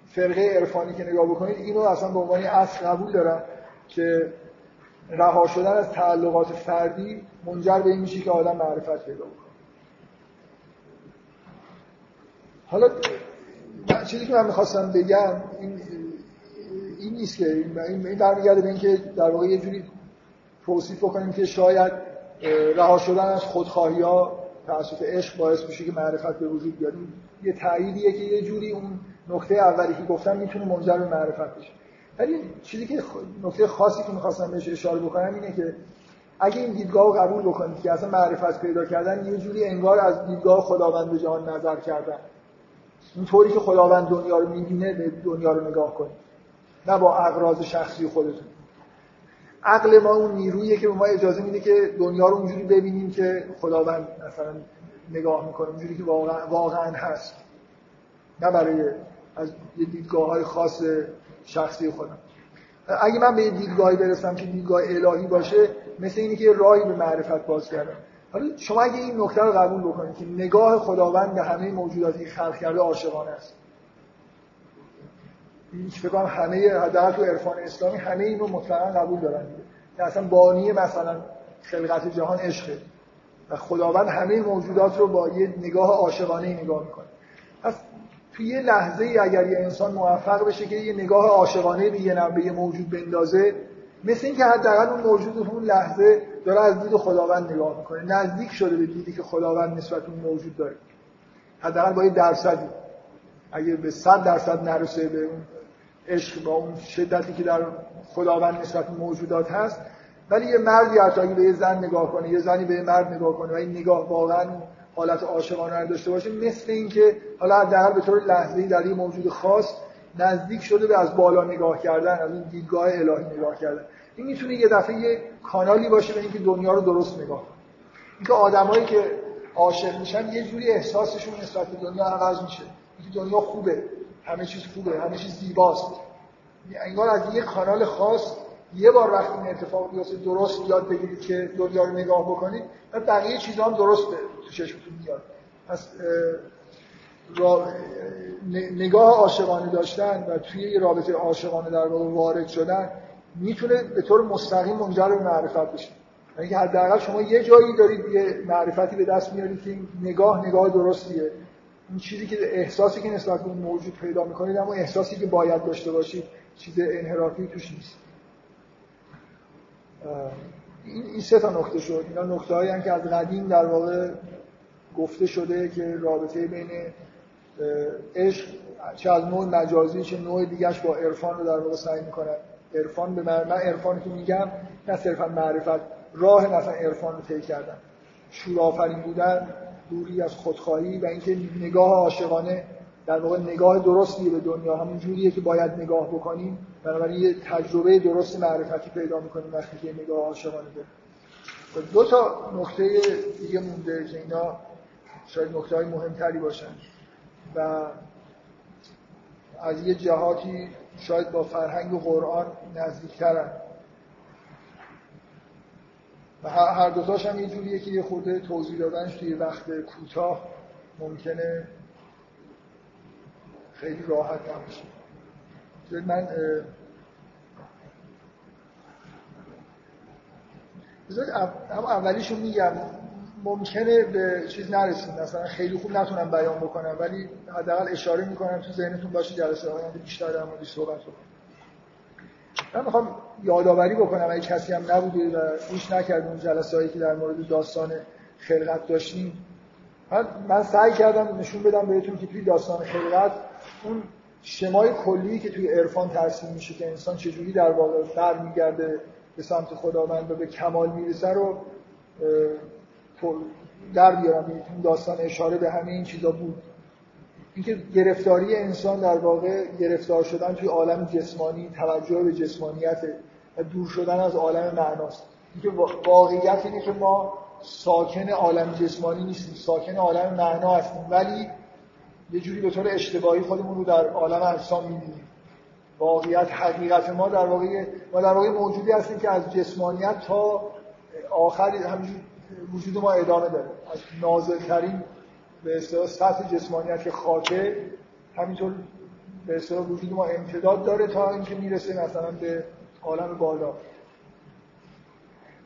فرقه عرفانی که نگاه بکنید اینو اصلا به عنوان اصل قبول دارن که رها شدن از تعلقات فردی منجر به این میشه که آدم معرفت پیدا بکنه. حالا چیزی که من می‌خواستم بگم این این نیست که این برمیگرده به اینکه در واقع یه جوری توصیف بکنیم که شاید رها شدن از خودخواهی ها توسط عشق باعث میشه که معرفت به وجود بیاد. یه تأییدیه که یه جوری اون نکته اولی که گفتم می‌تونه منجر به معرفت بشه. ولی چیزی که نکته خاصی که می‌خواستم بهش اشاره بکنم اینه که اگه این دیدگاه رو قبول بکنید که اصلا معرفت پیدا کردن یه جوری انگار از دیدگاه خداوند به جهان نظر کردن. طوری که خداوند دنیا رو می‌بینه به دنیا رو نگاه کنید. نه با اغراض شخصی خودتون. عقل ما اون نیرویه که به ما اجازه میده که دنیا رو اونجوری ببینیم که خداوند مثلا نگاه می‌کنه اونجوری که واقعا, واقعا هست. نه برای از یه دیدگاه های خاص شخصی خودم. اگه من به یه دیدگاهی برسم که دیدگاه الهی باشه مثل اینی که راهی به معرفت باز کردم. حالا شما اگه این نکته رو قبول بکنید که نگاه خداوند به همه موجوداتی که خلق کرده عاشقانه است. این فکر کنم همه حداقل تو عرفان اسلامی همه اینو مطلقا قبول دارن که اصلا بانی مثلا خلقت جهان عشقه. و خداوند همه موجودات رو با یه نگاه عاشقانه نگاه می‌کنه. پس توی یه لحظه ای اگر یه انسان موفق بشه که یه نگاه عاشقانه به یه به موجود بندازه مثل اینکه حداقل اون موجود اون لحظه داره از دید خداوند نگاه می‌کنه. نزدیک شده به دیدی که خداوند نسبت اون موجود داره. حداقل با یه درصدی. اگه به 100 درصد نرسه به اون عشق با اون شدتی که در خداوند نسبت موجودات هست ولی یه مردی حتی به یه زن نگاه کنه یه زنی به یه مرد نگاه کنه و این نگاه واقعا حالت عاشقانه رو داشته باشه مثل اینکه حالا حداقل به طور لحظه‌ای در یه موجود خاص نزدیک شده به از بالا نگاه کردن از این دیدگاه الهی نگاه کردن. این می‌تونه یه دفعه یه کانالی باشه به اینکه دنیا رو درست نگاه کنه. اینکه آدمایی که عاشق میشن یه جوری احساسشون نسبت به دنیا عوض میشه. اینکه دنیا خوبه همه چیز خوبه همه چیز زیباست. انگار از یه کانال خاص یه بار وقتی این اتفاق بیفته درست یاد بگیرید که دنیا رو نگاه بکنید و بقیه چیزا هم درست تو چشمتون میاد. پس نگاه عاشقانه داشتن و توی رابطه عاشقانه در واقع وارد شدن می‌تونه به طور مستقیم منجر به معرفت بشه. یعنی حداقل شما یه جایی دارید یه معرفتی به دست میارید که نگاه نگاه درستیه. این چیزی که احساسی که نسبت به موجود پیدا می‌کنید اما احساسی که باید داشته باشید چیز انحرافی توش نیست. این سه تا نکته شد. اینا نکته هایی که از قدیم در واقع گفته شده که رابطه بین عشق چه از نوع مجازی چه نوع دیگهش با عرفان رو در واقع سعی می‌کنن عرفان به من, من عرفانی که میگم نه صرفا معرفت راه مثلا عرفان رو طی کردن. شورآفرین بودن دوری از خودخواهی و اینکه نگاه عاشقانه در واقع نگاه درستی به دنیا. همون جوریه که باید نگاه بکنیم. بنابراین یه تجربه درست معرفتی پیدا می‌کنیم وقتی که نگاه عاشقانه داریم. خب، دو تا نکته دیگه مونده که اینا شاید نکته های مهمتری باشن. و از یه جهاتی شاید با فرهنگ و قرآن نزدیکترن. و هر دوتاش هم یه جوریه که یه خورده توضیح دادنش توی وقت کوتاه ممکنه خیلی راحت نباشه من اما اولیشو میگم. ممکنه به چیز نرسیم مثلا خیلی خوب نتونم بیان بکنم ولی حداقل اشاره می‌کنم تو ذهنتون باشه جلسه آینده بیشتر در موردش صحبت کنم من می‌خوام یادآوری بکنم اگه کسی هم نبوده و گوش نکرد اون جلسه هایی که در مورد داستان خلقت داشتیم من, من سعی کردم نشون بدم بهتون که توی داستان خلقت اون شمای کلی که توی عرفان ترسیم میشه که انسان چجوری در واقع برمیگرده به سمت خداوند و به کمال می‌رسه رو در بیارم. این داستان اشاره به همه این چیزا بود. اینکه گرفتاری انسان در واقع گرفتار شدن توی عالم جسمانی توجه به جسمانیت و دور شدن از عالم معناست. اینکه واقعیت اینه که ما ساکن عالم جسمانی نیستیم ساکن عالم معنا هستیم. ولی یه جوری به طور اشتباهی خودمون رو در عالم اجسام می‌بینیم. واقعیت حقیقت ما در واقع ما در واقع موجودی هستیم که از جسمانیت تا آخر همین وجود ما ادامه داره. از نازلترین به اصطلاح سطح جسمانیت که خاکه همینطور به اصطلاح وجود ما امتداد داره تا اینکه می‌رسه مثلا به عالم بالا.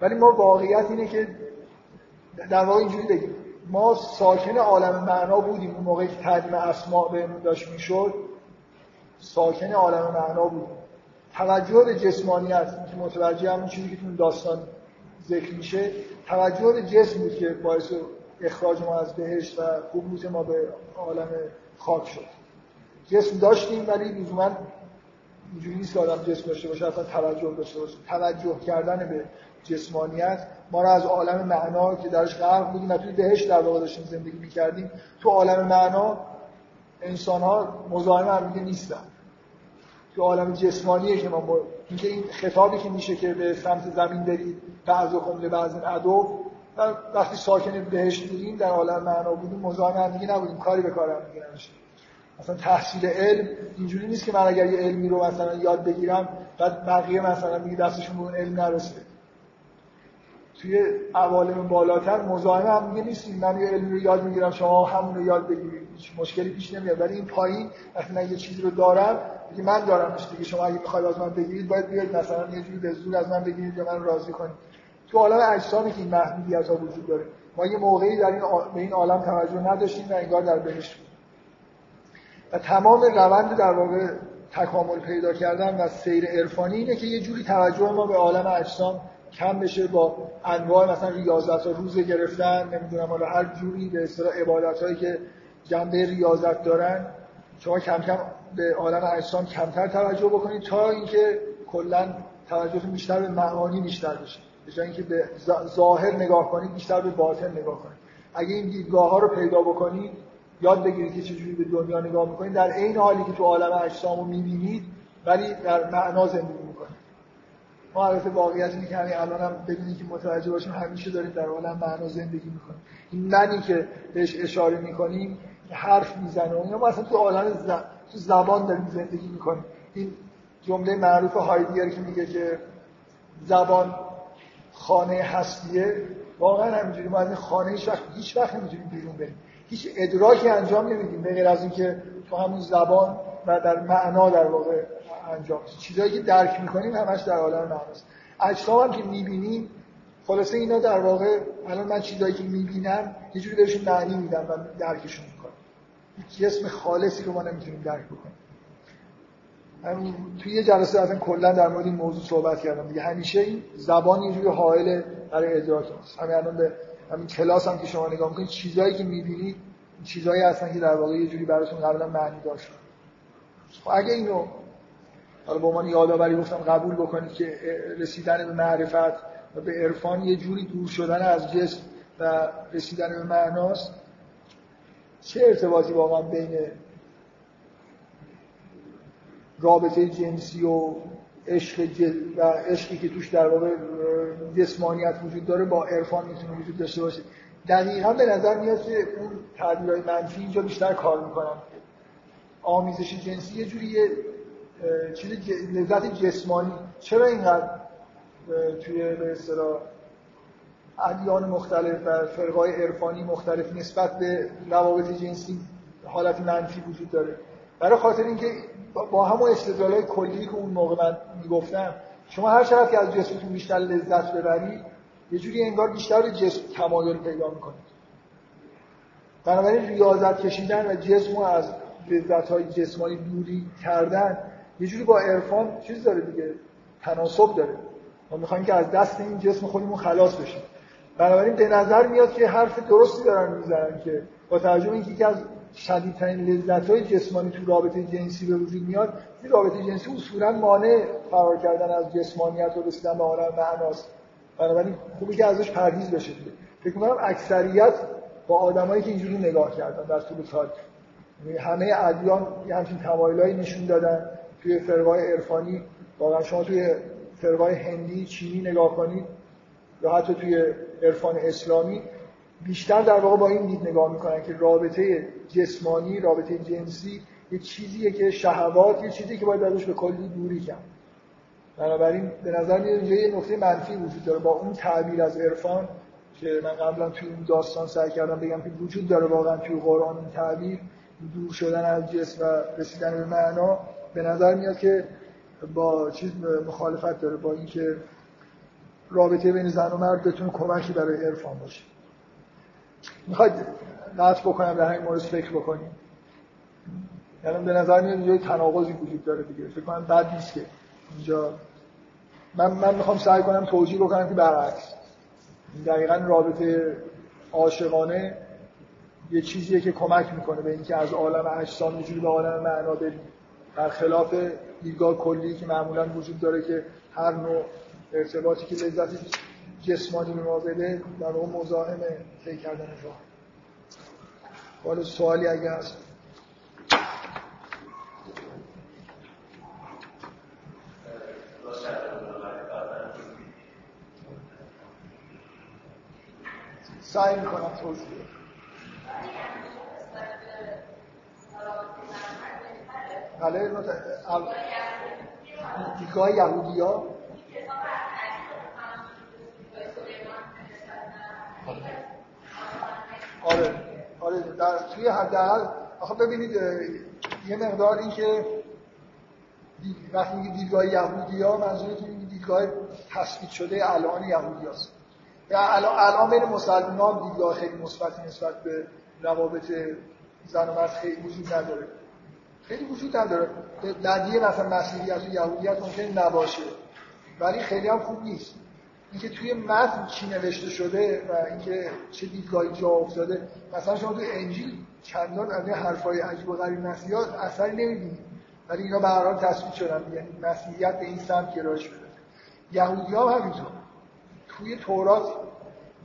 ولی ما واقعیت اینه که در واقع اینجوری بگیم. ما ساکن عالم معنا بودیم. اون موقعی که تعلیم اسماء بهمون داشت می‌شد ساکن عالم معنا بودیم. توجه به جسمانیت که متوجه همون چیزی که تو داستان ذکر میشه توجه به جسم بود که باعث اخراج ما از بهشت و قبوط ما به عالم خاک شد. جسم داشتیم ولی لزوما اینجوری نیست که آدم جسم داشته باشه اصلا توجه داشته باشه. توجه کردن به جسمانیت ما رو از عالم معنا که درش غرق بودیم و توی بهشت در واقع داشتیم زندگی می‌کردیم تو عالم معنا انسان ها مزاحم هم نیستن. تو عالم جسمانیه که ما با... اینکه این خطابی که میشه که به سمت زمین برید بعض خمله بعض عدو. وقتی ساکن بهشت بودیم در عالم معنا بودیم مزاحم هم دیگه نبودیم. کاری به کار هم دیگه نمیشه مثلا تحصیل علم اینجوری نیست که من اگر یه علمی رو مثلا یاد بگیرم بعد بقیه مثلا دیگه دستشون به اون علم نرسه. توی عوالم بالاتر مزاحم هم دیگه نیستیم. من یه علمی رو یاد می‌گیرم شما همون رو یاد بگیرید. هیچ مشکلی پیش نمیاد. ولی این پایین وقتی من یه چیزی رو دارم دیگه من دارمش دیگه. شما اگه بخواید از من بگیرید باید بیاید مثلا یه جوری به زور از من بگیرید یا من راضی کنید. تو عالم اجسامی که این محدودیت ها وجود داره. ما یه موقعی در این به این عالم توجه نداشتیم و انگار در بهشت بود. و تمام روند در واقع تکامل پیدا کردن و سیر عرفانی اینه که یه جوری توجه ما به عالم اجسام کم بشه با انواع مثلا ریاضت ها روزه گرفتن نمی‌دونم حالا هر جوری به اصطلاح عبادت که جنبه ریاضت دارن. شما کم کم به عالم اجسام کمتر توجه بکنید تا اینکه کلا توجهتون بیشتر به معانی بیشتر بشه. به جای اینکه به ظاهر نگاه کنید بیشتر به باطن نگاه کنید اگه این دیدگاه ها رو پیدا بکنید یاد بگیرید که چجوری به دنیا نگاه می‌کنید در عین حالی که تو عالم اجسام رو می‌بینید ولی در معنا زندگی می‌کنید ما البته واقعیت اینه که همین الان هم بدونید که متوجه باشیم همیشه داریم در عالم معنا زندگی می‌کنیم این منی که بهش اشاره می‌کنیم حرف می‌زنه. و ما اصلا تو عالم تو زبان داریم زندگی می‌کنیم. این جمله معروف هایدگر که میگه که زبان خانه هستیه واقعا همینجوری. ما از این خانه هیچ وقت هیچ وقت نمی‌تونیم بیرون بریم. هیچ ادراکی انجام نمیدیم به غیر از اینکه تو همون زبان و در معنا در واقع انجام چیزایی که درک می‌کنیم همش در عالم معناست. اجسام هم که می‌بینیم خلاصه اینا در واقع الان من چیزایی که می‌بینم یه جوری بهشون معنی میدم و درکشون می‌کنم. هیچ جسم خالصی رو ما نمی‌تونیم درک بکنیم. توی یه جلسه اصلا کلا در مورد این موضوع صحبت کردم. دیگه همیشه این زبان یه جوری حائل برای ادراک است همین الان به همین کلاس هم که شما نگاه می‌کنید چیزایی که می‌بینید چیزایی هستن که در واقع یه جوری براتون قبلا معنی داشت. خب اگه اینو حالا به عنوان یادآوری گفتم قبول بکنید که رسیدن به معرفت و به عرفان یه جوری دور شدن از جسم و رسیدن به معناست چه ارتباطی واقعا بین رابطه جنسی و عشق و عشقی که توش در واقع جسمانیت وجود داره با عرفان می‌تونه وجود داشته باشه. دقیقا به نظر میاد که اون تعبیرهای منفی اینجا بیشتر کار می‌کنن. آمیزش جنسی یه جوری یه چیز لذت جسمانی. چرا اینقدر توی به اصطلاح ادیان مختلف و فرقای عرفانی مختلف نسبت به روابط جنسی حالت منفی وجود داره؟ برای خاطر اینکه با همون استدلالای کلی که اون موقع من می‌گفتم شما هر چقدر که از جسمتون بیشتر لذت ببرید یه جوری انگار بیشتر جسم تمایل پیدا می‌کنید. بنابراین ریاضت کشیدن و جسم رو از لذت های جسمانی دوری کردن یه جوری با عرفان چیز داره دیگه تناسب داره. ما می‌خوایم که از دست این جسم خودمون خلاص بشیم. بنابراین به نظر میاد که حرف درستی دارن می‌زنن که با توجه اینکه از شدیدترین لذت های جسمانی تو رابطه جنسی به وجود میاد. این رابطه جنسی اصولا مانع فرار کردن از جسمانیت و رسیدن به عالم معناست بنابراین خوبه که ازش پرهیز بشه دیگه. فکر می‌کنم اکثریت با آدمایی که اینجوری نگاه کردن در طول تاریخ یعنی همه ادیان همچین تمایلایی نشون دادن. توی فرقای عرفانی واقعا شما توی فرقای هندی چینی نگاه کنید یا حتی توی عرفان اسلامی بیشتر در واقع با این دید نگاه می‌کنن که رابطه جسمانی رابطه جنسی یه چیزیه که شهوات یه چیزی که باید ازش به کلی دوری کرد. بنابراین به نظر میاد یه نقطه منفی وجود داره. با اون تعبیر از عرفان که من قبلا توی این داستان سعی کردم بگم که وجود داره واقعا توی قرآن این تعبیر. دور شدن از جسم و رسیدن به معنا به نظر میاد که با چیز مخالفت داره با اینکه رابطه بین زن و مرد بتونه کمکی برای عرفان باشه. می‌خواید قطع بکنم در همین مورد فکر بکنیم. یعنی به نظر میاد اینجا تناقضی وجود داره دیگه. فکر کنم بد نیست که اینجا من من می‌خوام سعی کنم توجیه بکنم که برعکس. دقیقا رابطه عاشقانه یه چیزیه که کمک می‌کنه به اینکه از عالم اجسام یه به عالم معنا بریم. برخلاف دیدگاه کلی که معمولا وجود داره که هر نوع ارتباطی که لذت جسمانی به ما بده در اون مزاحمه طی کردن راه حالا سوالی اگه هست سعی می‌کنم توضیح بله دیدگاه یهودی ها آره. آره در توی حداقل آخه ببینید یه مقدار این که وقتی میگه دیدگاه یهودی ها منظورتون این دیدگاه تثبیت شده الان یهودی هست الان الان بین مسلمان دیدگاه خیلی مثبتی نسبت به روابط زن و مرد خیلی وجود نداره. خیلی وجود نداره. در مثلا مسیحیت و یهودیت ممکن نباشه. ولی خیلی هم خوب نیست. اینکه توی متن چی نوشته شده و اینکه چه دیدگاهی جا افتاده. مثلا شما توی انجیل چندان از این حرفای عجیب و غریب مسیحیات اثری نمی‌بینید ولی اینا به هر حال تصویر شدن. یعنی مسیحیت به این سمت گرایش شده یهودی هم همینطور. توی تورات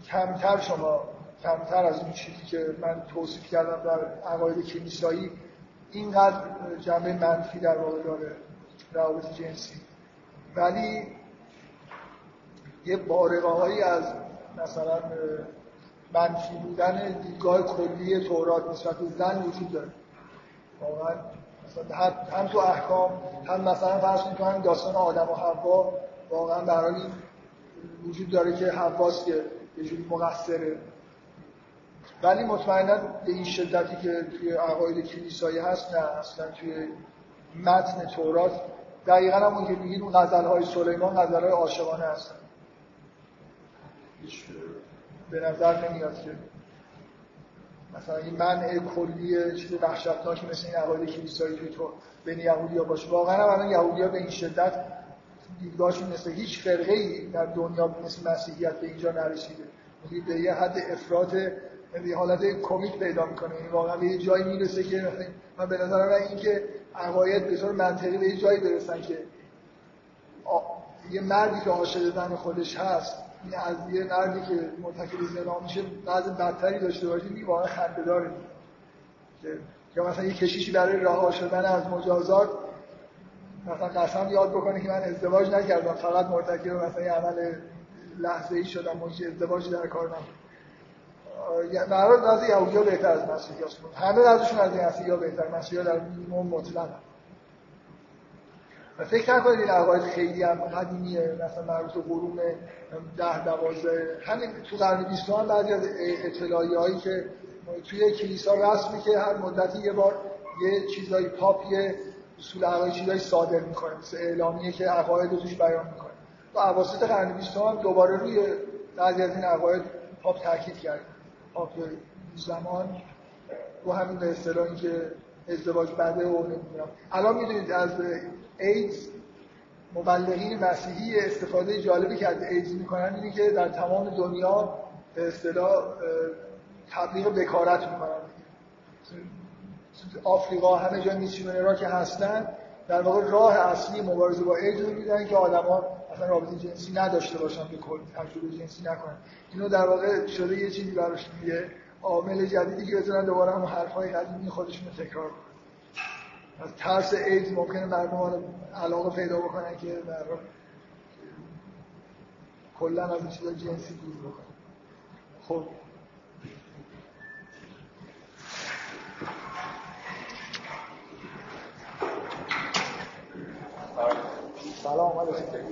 کمتر شما کمتر از اون چیزی که من توصیف کردم در عقاید کلیسایی اینقدر جنبه منفی در واقع داره روابط جنسی. ولی یه بارقه از مثلا منفی بودن دیدگاه کلی تورات نسبت به زن وجود داره. واقعا هم تو احکام هم مثلا فرض کنید داستان آدم و حوا واقعا برای وجود داره که حواس که یه جوری مقصره. ولی مطمئنا به این شدتی که توی عقاید کلیسایی هست نه اصلا توی متن تورات. دقیقا همون که میگید اون غزل های سلیمان غزل های عاشقانه هستن. به نظر نمیاد که مثلا این منع کلی چیز وحشتناک مثل این عقاید کلیسایی توی تو بین یهودی ها باشه واقعا هم الان یهودی به این شدت دیدگاهشون مثل هیچ فرقه ای در دنیا مثل مسیحیت به اینجا نرسیده. به یه حد افراط یعنی حالت کمیک پیدا می‌کنه. این یعنی واقعا به یه جایی می‌رسه که من به نظر من این که عقاید به طور منطقی به یه جایی برسن که یه مردی که عاشق زن خودش هست این از یه مردی که مرتکب زنا میشه بعضی بدتری داشته باشه این واقعا خنده داره که یا مثلا یه کشیشی برای رها شدن از مجازات مثلا قسم یاد بکنه که من ازدواج نکردم فقط مرتکب مثلا یه عمل لحظه ای شدم مجی ازدواجی در کار نبود. برای از یهودی ها بهتر از مسیحی هست همه ازشون از ها بهتر. مسیحی ها در مطلق و فکر نکنید این عقاید خیلی هم قدیمیه مثلا مربوط به قرون ده دوازده. همین تو قرن بیستم هم بعضی از اطلاعی هایی که توی کلیسا رسمی که هر مدتی یه بار یه چیزای پاپ یه اصول عقاید چیزایی صادر می‌کنه مثل اعلامیه که عقاید رو توش بیان می‌کنه. و اواسط قرن بیستم هم دوباره روی بعضی از این عقاید پاپ تاکید کرد پاپ زمان رو همین به اصطلاح که ازدواج بده و نمی‌دونم. الان می‌دونید از ایدز مبلغین مسیحی استفاده جالبی که از ایدز می‌کنن اینه که در تمام دنیا به اصطلاح تبلیغ بکارت می‌کنن. آفریقا همه جای میسیونرها که هستن در واقع راه اصلی مبارزه با ایدز رو میدن که آدما اصلا رابطه جنسی نداشته باشن به کل تجربه جنسی نکنن. اینو در واقع شده یه چیزی براش میگه. عامل جدیدی که بتونن دوباره هم حرفای قدیمی خودشون رو تکرار کنن. از ترس ایدز ممکنه مردم علاقه پیدا بکنن که در کلا از این چیزا جنسی دور بکنن. خب. سلام. علیکم